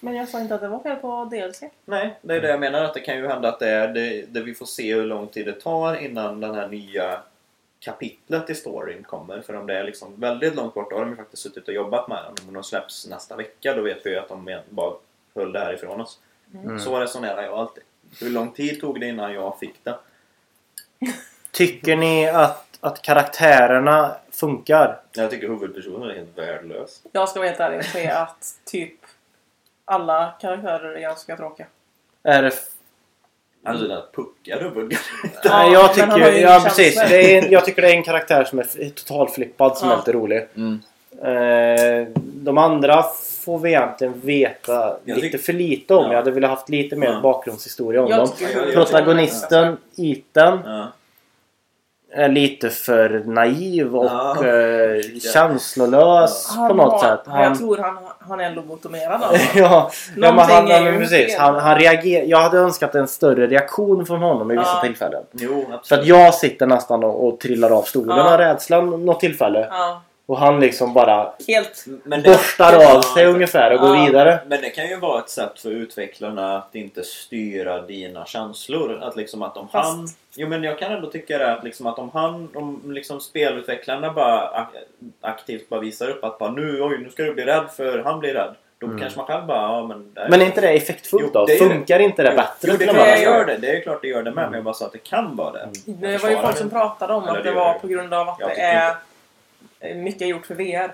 S2: Men jag sa inte att det var fel på DLC.
S3: Nej, det är det jag menar. Att det kan ju hända att det är det, det vi får se hur lång tid det tar innan den här nya kapitlet i storyn kommer. För om det är liksom väldigt långt bort, då har de ju faktiskt suttit och jobbat med den. Om de släpps nästa vecka, då vet vi ju att de bara höll det här ifrån oss.
S1: Mm.
S3: Så resonerar jag alltid. Hur lång tid tog det innan jag fick det?
S1: Tycker ni att, att karaktärerna funkar?
S3: Jag tycker huvudpersonen är helt värdelös.
S2: Jag ska vara helt ärlig och säga att typ alla karaktärer är ganska tråkiga.
S1: Är det...
S3: Alltså där puckade huvudpersonen.
S2: Ja,
S1: Nej, jag
S2: han
S1: tycker,
S2: ju
S1: ja, precis. Det är, en- jag tycker det är en karaktär som är f- totalflippad som
S2: Ja.
S1: är lite rolig.
S3: Mm.
S1: Eh, de andra får vi egentligen veta
S3: Jag
S1: lite
S3: tyck-
S1: för lite om.
S3: Ja.
S1: Jag hade velat haft lite mer
S3: Ja.
S1: bakgrundshistoria om
S2: Jag
S1: dem.
S2: tycker
S1: Protagonisten, Ethan,
S3: Ja.
S1: Är lite för naiv och
S3: Ja.
S1: eh, känslolös på något
S2: har,
S1: sätt.
S2: Jag tror han, han är lobotomerad alltså.
S1: ja, ja, men han, han, precis, han, han reagerar, jag hade önskat en större reaktion från honom i vissa
S2: Ja.
S1: tillfällen.
S3: Jo,
S1: För
S3: absolut.
S1: att jag sitter nästan och, och trillar av stolen
S2: Ja.
S1: av rädslan något tillfälle.
S2: Ja,
S1: Och han liksom bara
S2: helt.
S3: Men
S1: borstar av sig
S3: Ja,
S1: ungefär och går
S2: Ja.
S1: vidare.
S3: Men det kan ju vara ett sätt för utvecklarna att inte styra dina känslor. Att liksom att om
S2: Fast-
S3: han... Jo men jag kan ändå tycka det att liksom att om han, om liksom spelutvecklarna bara ak- aktivt bara visar upp att bara nu, oj nu ska du bli rädd för han blir rädd. Då
S1: Mm.
S3: kanske man själv bara, ja men... det
S1: Men är inte det effektfullt
S3: Jo,
S1: då?
S3: det är
S1: Funkar inte det
S3: Jo,
S1: bättre?
S3: Jo, det, är det gör det. Det är klart det gör det med.
S1: Mm.
S3: Men jag bara sa att det kan vara det.
S2: Det
S3: Jag
S2: var ju folk
S3: det.
S2: som pratade om
S3: Eller
S2: att
S3: det
S2: det var på grund av att
S3: Jag
S2: det är mycket gjort för VR. Att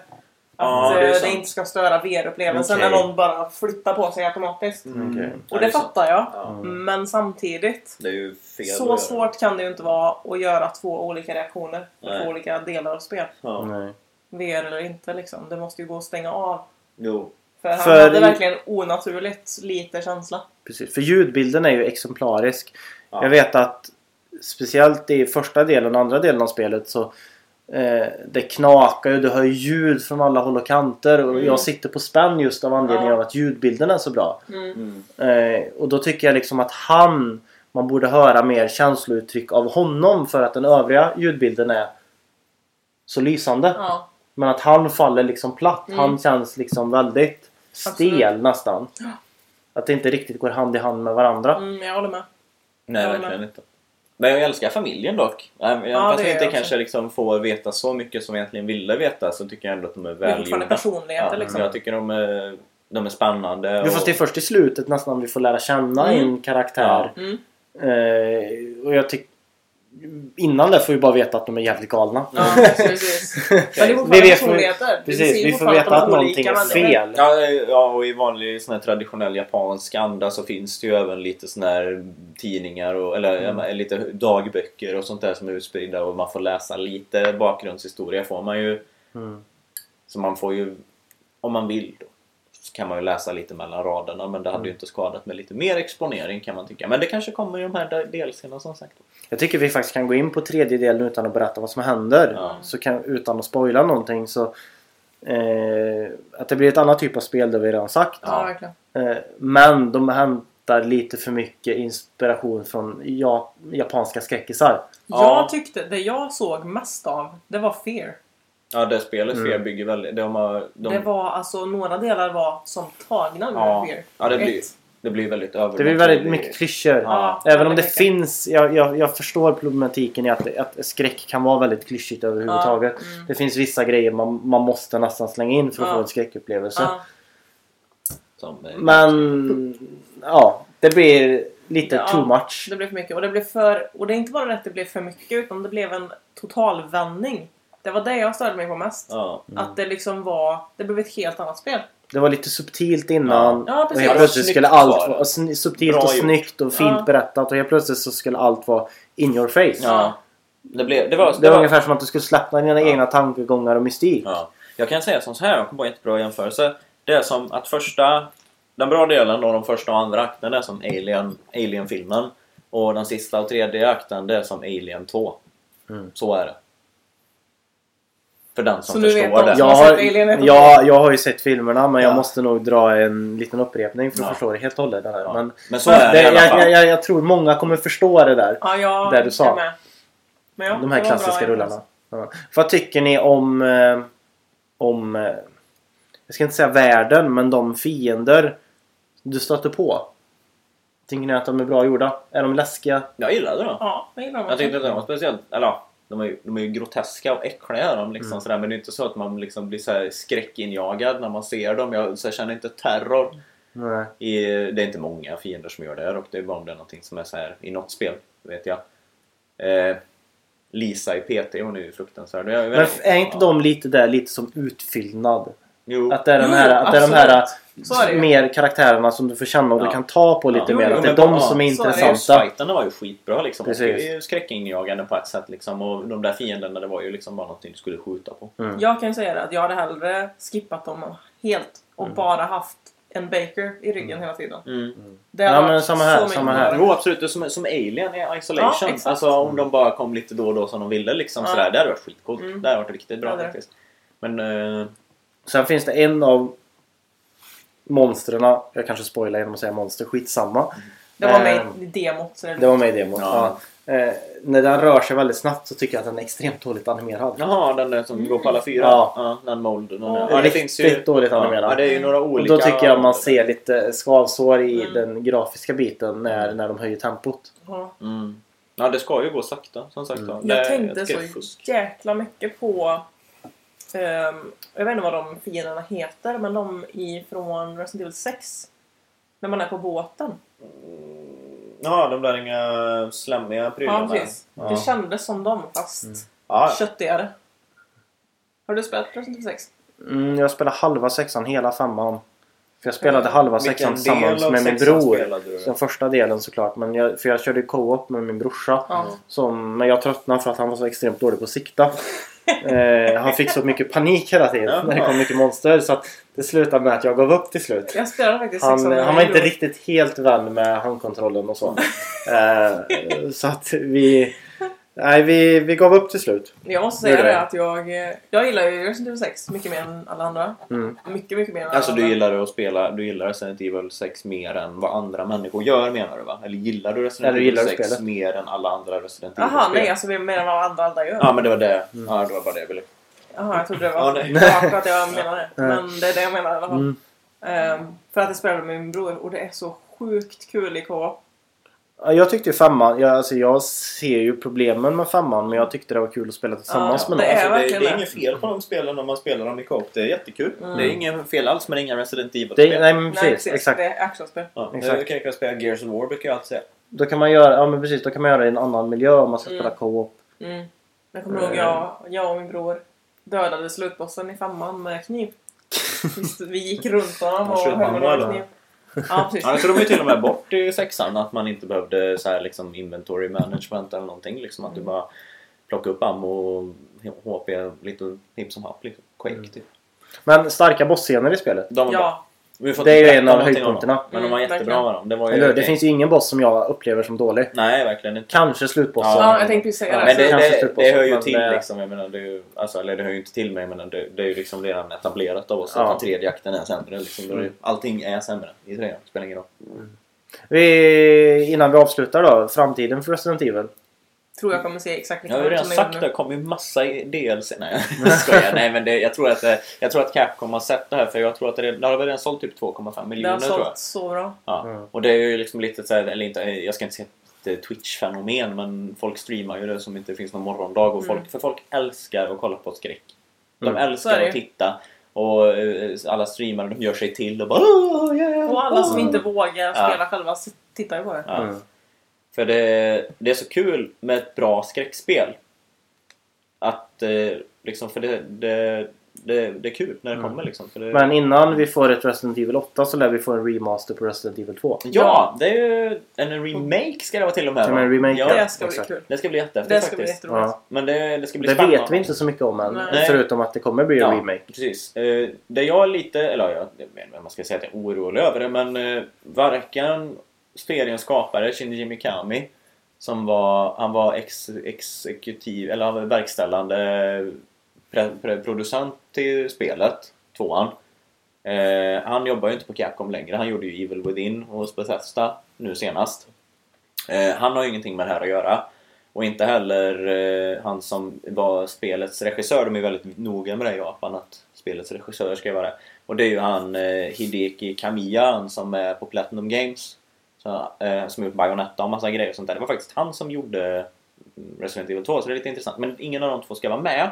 S3: Ja, det är
S2: eh, det, inte ska störa VR-upplevelsen
S3: Okej.
S2: när någon bara flyttar på sig automatiskt.
S1: Mm, okej.
S3: Ja,
S2: Och det
S3: är sant.
S2: fattar jag.
S3: Ja.
S1: Mm.
S2: Men samtidigt,
S3: Det är ju fel att
S2: så svårt kan det ju inte vara att göra två olika reaktioner på två olika delar av spel.
S3: Ja.
S1: Nej.
S2: VR eller inte liksom. Det måste ju gå att stänga av.
S3: Jo.
S2: För han
S1: För-
S2: hade verkligen onaturligt lite känsla.
S1: Precis. För ljudbilden är ju exemplarisk.
S3: Ja.
S1: Jag vet att speciellt i första delen och andra delen av spelet så eh, det knakar ju, du hör ljud från alla håll och kanter och
S2: Mm.
S1: jag sitter på spänn just av anledning
S2: Ja.
S1: av att ljudbilden är så bra.
S2: Mm.
S3: Mm.
S1: Eh, och då tycker jag liksom att han man borde höra mer känslouttryck av honom för att den övriga ljudbilden är så lysande.
S2: Ja.
S1: Men att han faller liksom platt.
S2: Mm.
S1: Han känns liksom väldigt stel
S2: Absolut.
S1: nästan.
S2: Ja.
S1: Att det inte riktigt går hand i hand med varandra.
S2: Mm, jag håller med.
S3: Nej, verkligen inte. Men jag älskar familjen dock. Även
S2: Ja,
S3: fast
S2: det
S3: vi inte kanske liksom får veta så mycket som vi egentligen ville veta så tycker jag ändå att de är
S2: Det
S3: välgjorda.
S2: personligheter
S3: Ja,
S2: liksom.
S3: Jag tycker de är, de är spännande.
S1: Jo, fast det är
S3: och-
S1: först i slutet nästan vi får lära känna
S2: Mm.
S1: en karaktär.
S2: Mm.
S1: Eh, och jag tycker... Innan det får vi bara veta att de är jävligt galna.
S2: Ja, precis. Men det är
S1: Vi vet-
S2: personligheter.
S1: Precis,
S2: ser
S1: vi får veta att någonting är fel.
S3: Ja, ja, och i vanlig sån här traditionell japansk anda så finns det ju även lite sån här tidningar och, eller
S1: Mm.
S3: ja, lite dagböcker och sånt där som är utspridda och man får läsa lite bakgrundshistoria får man ju.
S1: Mm.
S3: Så man får ju, om man vill då, kan man ju läsa lite mellan raderna men det hade ju
S1: Mm.
S3: inte skadat med lite mer exponering kan man tycka. Men det kanske kommer i de här delserna som sagt.
S1: Jag tycker vi faktiskt kan gå in på tredje delen utan att berätta vad som händer.
S3: Ja.
S1: Så kan, utan att spoila någonting så... Eh, att det blir ett annat typ av spel, det har vi redan sagt.
S2: Ja.
S1: Eh, men de hämtar lite för mycket inspiration från ja, japanska skräckisar.
S3: Ja.
S2: Jag tyckte, det jag såg mest av, det var Fear.
S3: Ja, det spelet
S1: Mm.
S3: Fear bygger väldigt... De har, de,
S2: Det var alltså, några delar var som tagna ur
S3: Ja.
S2: Fear.
S3: Ja, det blir, det blir väldigt
S1: Det blir väldigt mycket klyschor.
S2: Ja,
S1: Även om det finns... Jag, jag, jag förstår problematiken i att, att skräck kan vara väldigt klyschigt överhuvudtaget.
S2: Ja, mm.
S1: Det finns vissa grejer man, man måste nästan slänga in för att
S2: Ja.
S1: få en skräckupplevelse.
S2: Ja.
S3: Som,
S1: Men... Ja, det blir lite
S2: Ja,
S1: too much.
S2: Det blev för mycket. Och det blev för... Och det är inte bara det att det blev för mycket utan det blev en totalvändning. Det var det jag störde mig på mest.
S3: Ja.
S2: Att det liksom var... Det blev ett helt annat spel.
S1: Det var lite subtilt innan.
S2: Ja,
S1: och helt
S3: Det
S1: plötsligt skulle allt
S3: var det.
S1: vara subtilt
S3: Bra
S1: och
S3: gjort.
S1: snyggt och fint
S2: Ja.
S1: berättat. Och helt plötsligt så skulle allt vara in your face.
S3: Ja. Det, blev, det var...
S1: Det var ungefär som att du skulle släppa dina
S3: Ja.
S1: egna tankegångar och mystik.
S3: Ja. Jag kan säga som så här, jag kom på en jättebra jämförelse. Det är som att första... Den bra delen då, de första och andra akten är som Alien, Alien-filmen. Och den sista och tredje akten det är som Alien 2.
S1: Mm.
S3: Så är det. För den som
S2: Så
S3: förstår
S2: de
S3: det.
S1: Jag
S2: har
S1: har,
S2: sett Alien ett och
S1: ja, jag har ju sett filmerna men jag
S3: Ja.
S1: måste nog dra en liten upprepning för att
S3: Ja.
S1: förstå det helt och hållet. Där.
S3: Ja.
S1: Men
S3: Men så är det
S1: det, jag, jag, jag, jag tror många kommer förstå det där.
S2: Ja, jag
S1: Det du sa. de här klassiska rullarna. Ja. Vad tycker ni om... Eh, om eh, jag ska inte säga världen, men de fiender du stöter på. Tycker ni att de är bra gjorda? Är de läskiga?
S3: Jag gillade det.
S2: Ja, jag gillar dem
S3: Jag tyckte att de var speciellt... Eller ja, de är de är ju groteska och äckliga är de liksom
S1: Mm.
S3: sådär. Men det är inte så att man liksom blir så här skräckinjagad när man ser dem. Jag, så känner inte terror.
S1: Nej.
S3: I, det är inte många fiender som gör det och det är bara om det är någonting som är så här i något spel, vet jag. Eh, Lisa i PT, hon är ju fruktansvärd. Jag,
S1: Men är inte de lite där lite som utfyllnad?
S3: Jo.
S1: Att det är,
S2: Jo,
S1: här, att det är de här
S2: absolut. Så är det ju.
S1: mer karaktärerna som du får känna och du
S3: Ja.
S1: kan ta på lite
S3: Ja.
S1: mer.
S2: Jo,
S1: Att det är
S3: men
S1: de
S3: bara-
S1: som är
S2: så är det.
S1: intressanta.
S3: Bossfighterna var ju skitbra liksom.
S1: Precis.
S3: Och det är ju skräckinjagande på ett sätt liksom. Och de där fienderna det var ju liksom bara någonting du skulle skjuta på.
S1: Mm.
S2: Jag kan ju säga det att jag hade hellre skippat dem helt och
S1: Mm.
S2: bara haft en Baker i ryggen hela tiden.
S3: Mm.
S2: Det
S1: Ja, men samma här,
S2: så mycket
S1: samma här.
S3: Jo absolut, det är som, som Alien i Isolation.
S2: Ja, exakt.
S3: alltså om de bara kom lite då och då som de ville liksom
S2: Ja.
S3: sådär. Det hade varit skitcoolt.
S2: Mm.
S3: Det hade varit riktigt bra
S2: Ja,
S3: faktiskt. Men... Eh,
S1: Sen finns det en av monstren. Jag kanske spoilar genom att säga monster. Skitsamma.
S2: Det var med
S1: Ehm,
S2: i demot. Så det
S1: Det var med i demot.
S3: Ja.
S1: Ja. Eh, när den rör sig väldigt snabbt så tycker jag att den är extremt dåligt animerad.
S3: Jaha, den där som går på alla fyra?
S1: Ja.
S3: den molden.
S2: Ja.
S3: Ja, det
S1: Riktigt
S3: finns ju...
S1: dåligt
S3: Ja,
S1: animerad.
S3: ja, det är ju några
S1: Och
S3: olika...
S1: då tycker jag man ser lite skavsår i
S2: Mm.
S1: den grafiska biten när, när de höjer tempot.
S2: Ja.
S3: Mm. Ja, det ska ju gå sakta som sagt.
S1: Mm.
S2: Jag tänkte så
S3: fusk.
S2: jäkla mycket på... ehm, jag vet inte vad de fienderna heter, men de ifrån Resident Evil 6. När man är på båten.
S3: Ja, de där inga slemmiga
S2: Ja,
S3: prylarna.
S2: precis.
S3: Ja.
S2: Det kändes som dem, fast
S1: Mm.
S3: Ja,
S2: köttigare. Har du spelat Resident Evil 6?
S1: Mm, jag spelade halva sexan, hela femman. För jag spelade
S2: Mm.
S1: halva
S3: Vilken
S1: sexan tillsammans med min bror. Den första delen såklart. Men jag, för jag körde co-op med min brorsa.
S2: Ja.
S1: Som, men jag tröttnade för att han var så extremt dålig på att sikta. Eh, han fick så mycket panik hela tiden
S3: Jaha.
S1: när det kom mycket monster. Så att det slutade med att jag gav upp till slut.
S2: Jag spelade faktiskt
S1: Han,
S2: med
S1: han var inte riktigt helt vän med handkontrollen och så. eh, så att vi... Nej, vi, vi gav upp till slut.
S2: Jag måste säga det att jag... Jag gillar ju Resident Evil 6 mycket mer än alla andra.
S1: Mm.
S2: Mycket, mycket mer än alla
S3: Alltså du
S2: andra.
S3: gillar att spela, du gillar Resident Evil 6 mer än vad andra människor gör menar du va? Eller gillar du Resident
S1: Eller
S3: Evil
S1: gillar du
S3: 6
S1: spelet?
S3: mer än alla andra Resident Evil
S2: Jaha, nej alltså mer än vad andra alla gör.
S3: Ja men det var det.
S1: Mm.
S3: Ja det var bara det jag ville.
S2: Jaha, jag trodde det
S3: Ja,
S2: var
S3: nej.
S2: rakt att jag menade det. Men det är det jag menar i alla fall.
S1: Mm.
S2: Ehm, för att jag spelade med min bror och det är så sjukt kul i co
S1: Ja, Jag tyckte femman, jag, alltså jag ser ju problemen med femman men jag tyckte det var kul att spela tillsammans
S2: Ja,
S1: med
S2: det
S1: någon.
S2: är
S3: Alltså, det, det är
S2: det.
S3: inget fel på de spelen om man spelar dem i co Det är jättekul.
S2: Mm.
S3: Det är inget fel alls med inga Resident
S1: Det,
S3: Evil-spel.
S1: nej men
S2: Nej,
S1: precis,
S2: precis.
S1: exakt.
S2: Det är actionspel.
S3: Ja,
S1: Exakt.
S3: Jag kan jag spela Gears of War brukar jag alltid säga.
S1: Då kan man göra, ja men precis, då kan man göra det i en annan miljö om man ska
S2: Mm.
S1: spela co-op.
S2: Mm. Jag kommer ihåg jag, jag och min bror dödade slutbossen i femman med kniv. Vi, vi gick runt honom och höll med några
S3: eller?
S2: kniv. Ja, precis.
S3: Ja, det tog de till och med bort i sexan att man inte behövde så här, liksom, inventory management eller någonting. Liksom, att du
S2: Mm.
S3: bara plockar upp ammo och HP lite hipp som happ. Liksom. Quake
S1: Mm.
S3: typ.
S1: Men starka bossscener i spelet.
S3: De.
S2: Ja,
S1: Det är ju en av höjdpunkterna.
S3: Men de var
S2: Mm,
S3: jättebra med dem. Det var ju
S1: Eller? Det finns ju ingen boss som jag upplever som dålig.
S3: Nej, verkligen inte.
S1: Kanske slutbossen.
S2: ja jag tänkte ju säga
S1: Ja,
S2: det.
S3: Men det,
S1: kanske
S3: det, det hör ju till
S1: det-
S3: liksom. Jag menar, det är ju, alltså, eller det hör ju inte till mig men det, det är ju liksom redan etablerat av oss
S1: Ja.
S3: att den tredje akten är sämre. Liksom.
S1: Mm.
S3: allting är sämre i trean. Spelar ingen roll.
S1: Vi, innan vi avslutar då, framtiden för Resident Evil.
S2: Tror jag kommer se exakt
S3: Jag har redan
S2: det
S3: sagt det, det kommer ju massa DLC. Nej, jag skojar. Nej, men det, jag, tror att, det- jag tror att Capcom har sett det här för jag tror att det, det har väl redan sålt typ 2,5
S2: Det har
S3: miljoner tror jag.
S2: sålt så bra.
S3: Ja.
S1: Mm.
S3: Och det är ju liksom lite så här, eller inte, jag ska inte säga Twitch-fenomen men folk streamar ju det som inte finns någon morgondag och folk,
S2: Mm.
S3: för folk älskar att kolla på skräck. De
S1: Mm.
S3: Älskar
S2: det
S3: att titta och eh, alla streamare de gör sig till och bara "Åh, yeah,
S2: Och alla som
S3: åh."
S2: inte vågar
S3: Ja.
S2: spela själva s- tittar ju på det.
S3: Ja. För det, det är så kul med ett bra skräckspel. Att eh, liksom, för det, det, det, det är kul när det
S1: Mm.
S3: kommer liksom. För det,
S1: Men innan vi får ett Resident Evil 8 så lär vi få en remaster på Resident Evil 2.
S3: Ja, det är ju en remake ska det vara till och med va?
S1: men remake,
S3: ja,
S2: Det ska bli
S1: exakt.
S2: kul.
S3: det ska bli
S2: Det
S3: jättehäftigt
S2: ska bli
S3: faktiskt.
S2: jätteroligt.
S1: Ja.
S3: Men det, det ska bli
S1: Det
S3: spännande.
S1: vet vi inte så mycket om än.
S2: Nej.
S1: Förutom att det kommer bli en
S3: Ja,
S1: remake.
S3: precis. Eh, det jag är lite, eller ja, jag inte om man ska säga att jag är orolig över det, men eh, varken seriens skapare Shinji Mikami som var, han var ex, exekutiv, eller han var verkställande pre, pre, producent till spelet, tvåan. Eh, han jobbar ju inte på Capcom längre, han gjorde ju Evil Within hos Bethesda nu senast. Eh, han har ju ingenting med det här att göra. Och inte heller eh, han som var spelets regissör. De är väldigt noga med det i Japan att spelets regissör ska vara det. Och det är ju han eh, Hideki Kamiya han som är på Platinum Games. Så, eh, som gjort Bayonetta och massa grejer och sånt där. Det var faktiskt han som gjorde Resident Evil 2 så det är lite intressant. Men ingen av de två ska vara med.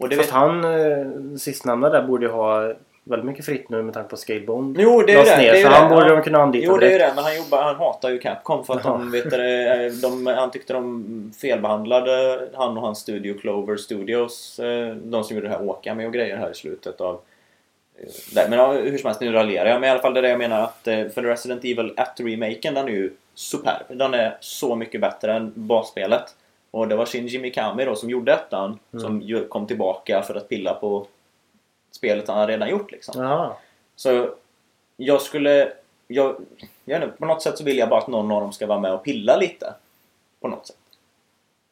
S3: Och det
S1: Fast
S3: vet...
S1: han, eh, sistnämnda där, borde ju ha väldigt mycket fritt nu med tanke på Scalebone.
S3: Jo, det är
S1: lades
S3: det.
S1: ner,
S3: det, är
S1: så
S3: det.
S1: han borde
S3: Ja.
S1: de kunna anlita
S3: Jo, det är
S1: direkt.
S3: det. Men han, jobbar, han hatar ju Capcom för att de, vet du, de, han tyckte de felbehandlade han och hans studio Clover Studios. eh, De som gjorde det här Åka med och grejer här i slutet av... Där. Men ja, hur som helst, nu raljerar jag. Men i alla fall det är det jag menar att eh, för Resident Evil 1-remaken, den är ju superb. Den är så mycket bättre än basspelet. Och det var Shinji Mikami då som gjorde ettan
S1: Mm.
S3: som kom tillbaka för att pilla på spelet han redan gjort liksom. Så jag skulle... Jag, jag på något sätt så vill jag bara att någon av dem ska vara med och pilla lite. På något sätt.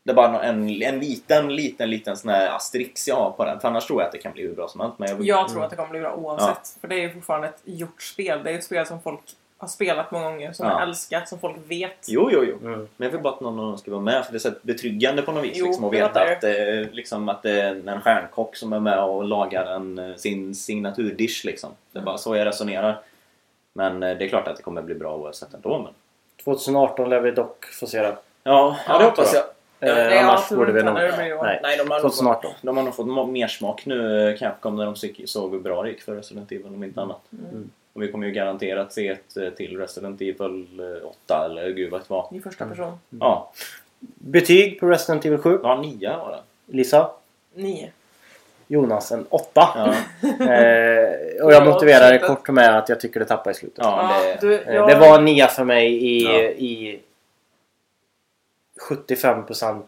S3: Det är bara en, en liten, liten, liten sån här asterix jag har på den. För annars tror jag att det kan bli hur bra som helst. Men jag,
S2: Jag tror att det kommer bli bra oavsett. För det är ju fortfarande ett gjort spel. Det är ett spel som folk har spelat många gånger, som
S3: Ja.
S2: har älskat, som folk vet.
S3: Jo, jo, jo.
S1: Mm.
S3: Men jag vill bara att någon av dem ska vara med. För det är så betryggande på något vis.
S2: Jo,
S3: liksom, att veta att, det, liksom, att det är en stjärnkock som är med och lagar en, eh, sin signaturdish. Liksom. Det är bara så jag resonerar. Men eh, det är klart att det kommer bli bra oavsett ändå. Men...
S1: 2018 lär vi dock få se det.
S3: Ja, ja,
S2: Ja,
S3: det hoppas jag.
S1: Eh, annars borde vi nog... Nej.
S3: Nej, de har, nog,
S1: 2018.
S3: de har nog fått mer smak nu, eh, Capcom, när de såg- hur bra det gick för Resident Evil om inte annat.
S2: Mm.
S3: Och vi kommer ju garanterat se ett eh, till Resident Evil eh, 8 eller gud vet vad.
S2: I första person.
S3: Ja,
S1: Betyg på Resident Evil 7.
S3: ja 9 var det.
S1: Lisa?
S2: Nio.
S1: Jonas en 8.
S3: Ja,
S1: Eh, och jag
S2: Ja,
S1: motiverar det kort med att jag tycker det tappar i slutet.
S3: ja det,
S2: du,
S1: Eh,
S2: jag,
S1: Det var en nia för mig i,
S3: Ja.
S1: i 75%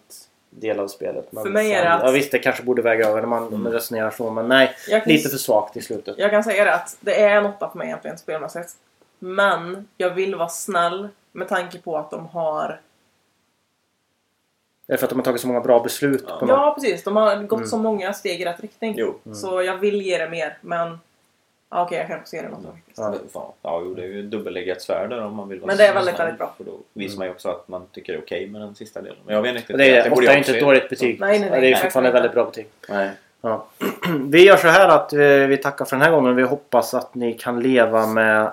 S1: del av spelet. Men
S2: För mig är det att-
S1: Ja, visst, det kanske borde väga över när man
S3: Mm.
S1: resonerar så. Men nej,
S2: kan,
S1: lite för svagt i slutet.
S2: jag kan säga det att det är en åtta för mig egentligen spelmässigt. Men jag vill vara snäll med tanke på att de har...
S1: Det är för att de har tagit så många bra beslut.
S3: Ja.
S2: Ja, precis. De har gått
S1: Mm.
S2: så många steg i rätt riktning.
S3: jo.
S2: Så jag vill ge det mer, men... Ja, Okej, jag kan få se det något år.
S1: Ja.
S3: Fan, Ja, jo, det är ju dubbelläggat svärd där om man vill vara
S2: Men det är väldigt,
S3: snäll.
S2: väldigt bra.
S3: För då visar man ju också att man tycker det är okej med den sista delen. Men jag vet inte.
S1: Det är,
S3: också
S1: inte ett dåligt betyg.
S2: Nej, nej, nej.
S1: det är
S2: Nej,
S1: fortfarande ett väldigt bra betyg.
S3: Nej.
S1: Ja. Vi gör så här att vi, tackar för den här gången. Vi hoppas att ni kan leva med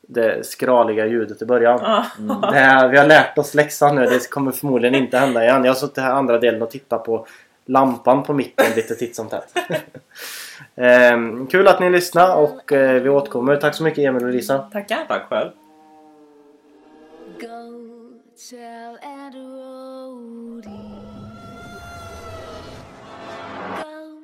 S1: det skraliga ljudet i början.
S2: Ja.
S1: Det här, vi har lärt oss läxan nu. Det kommer förmodligen inte hända igen. Jag har suttit här andra delen och tittat på lampan på micken lite titt som tätt. Ehm, kul att ni lyssnade och eh, vi återkommer. Tack så mycket Emil och Lisa.
S2: Tackar.
S3: Tack själv.
S4: Go tell and roadie. Go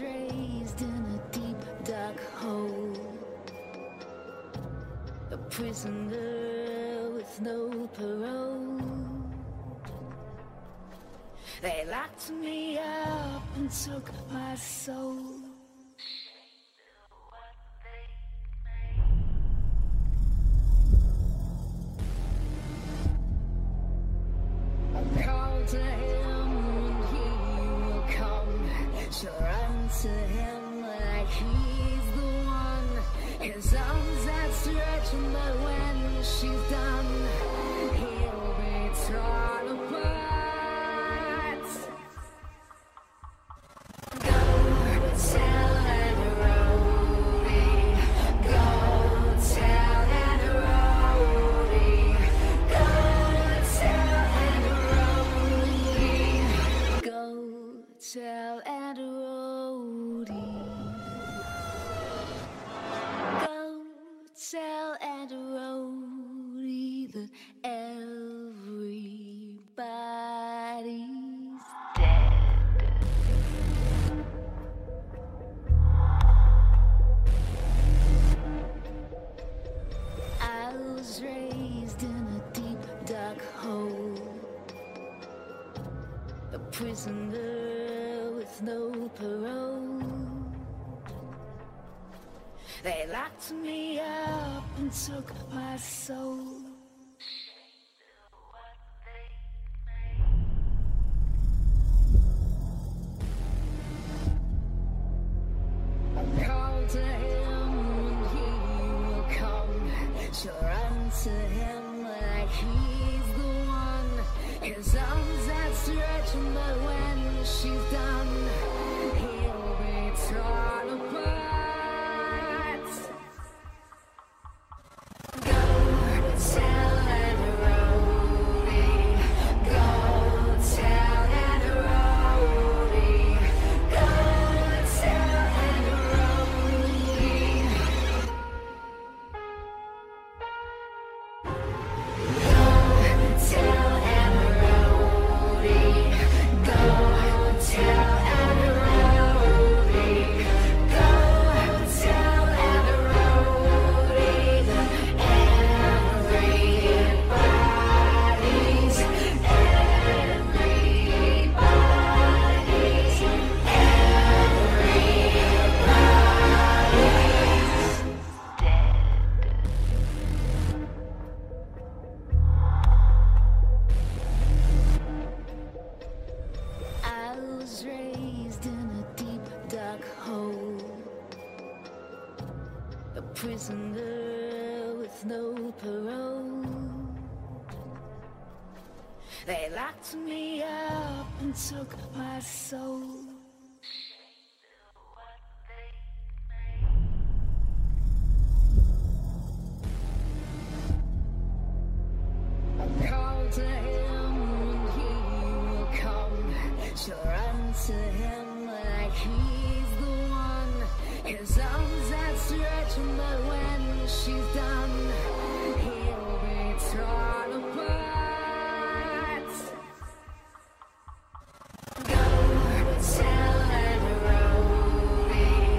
S4: raised in a deep dark hole. A prisoner with no parole. They locked me up and took my soul. Call to him and he will come to him like he's the one. His arms outstretched, but when she's done, he'll be torn.